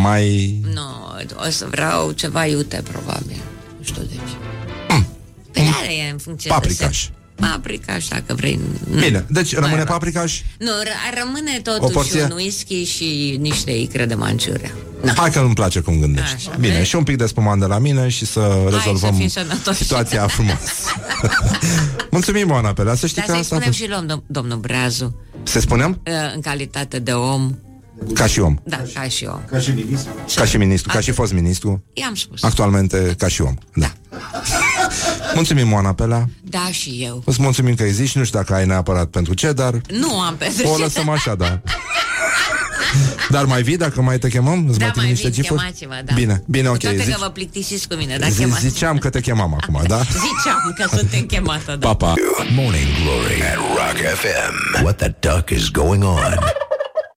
Mai... Nu, o să vreau ceva iute, probabil. Nu știu de ce. Pe care e în funcție Paprikaș de... paprikaș, dacă vrei. Bine, deci rămâne Mai paprikaș? Nu, r- rămâne O totuși porție? un whisky și niște icre de manciurea. Hai că nu-mi place cum gândești. Așa, Bine, vezi? și un pic de spumant de la mine și să rezolvăm fim sănătoși. situația frumos. Mulțumim, Oana Pelea, să știi Dar că să-i asta a spunem fost. și lui dom- domnul Breazu, Se spunem? uh, în calitate de om, Ca și om. da, ca și om. Ca și ministru. Ca și ministru, ca și fost ministru. I-am spus. Actualmente ca și om. Da. Mulțumim, Oana Pelea. Da, și eu. Îți mulțumim că existi, nu știu dacă ai neapărat pentru ce, dar Nu am pentru o ce. lăsăm așa, da. Dar mai vii dacă mai te chemăm? Îți Da, mai mai niște vin, chipuri? chemați-mă, da. Bine, bine, ok. Cu toate Zici, că vă plictisiți cu mine, da, zi- chemați. ziceam că te chemam acum, da? Ziceam că suntem chemată, da. Pa, pa. Morning Glory at Rock FM. What the duck is going on?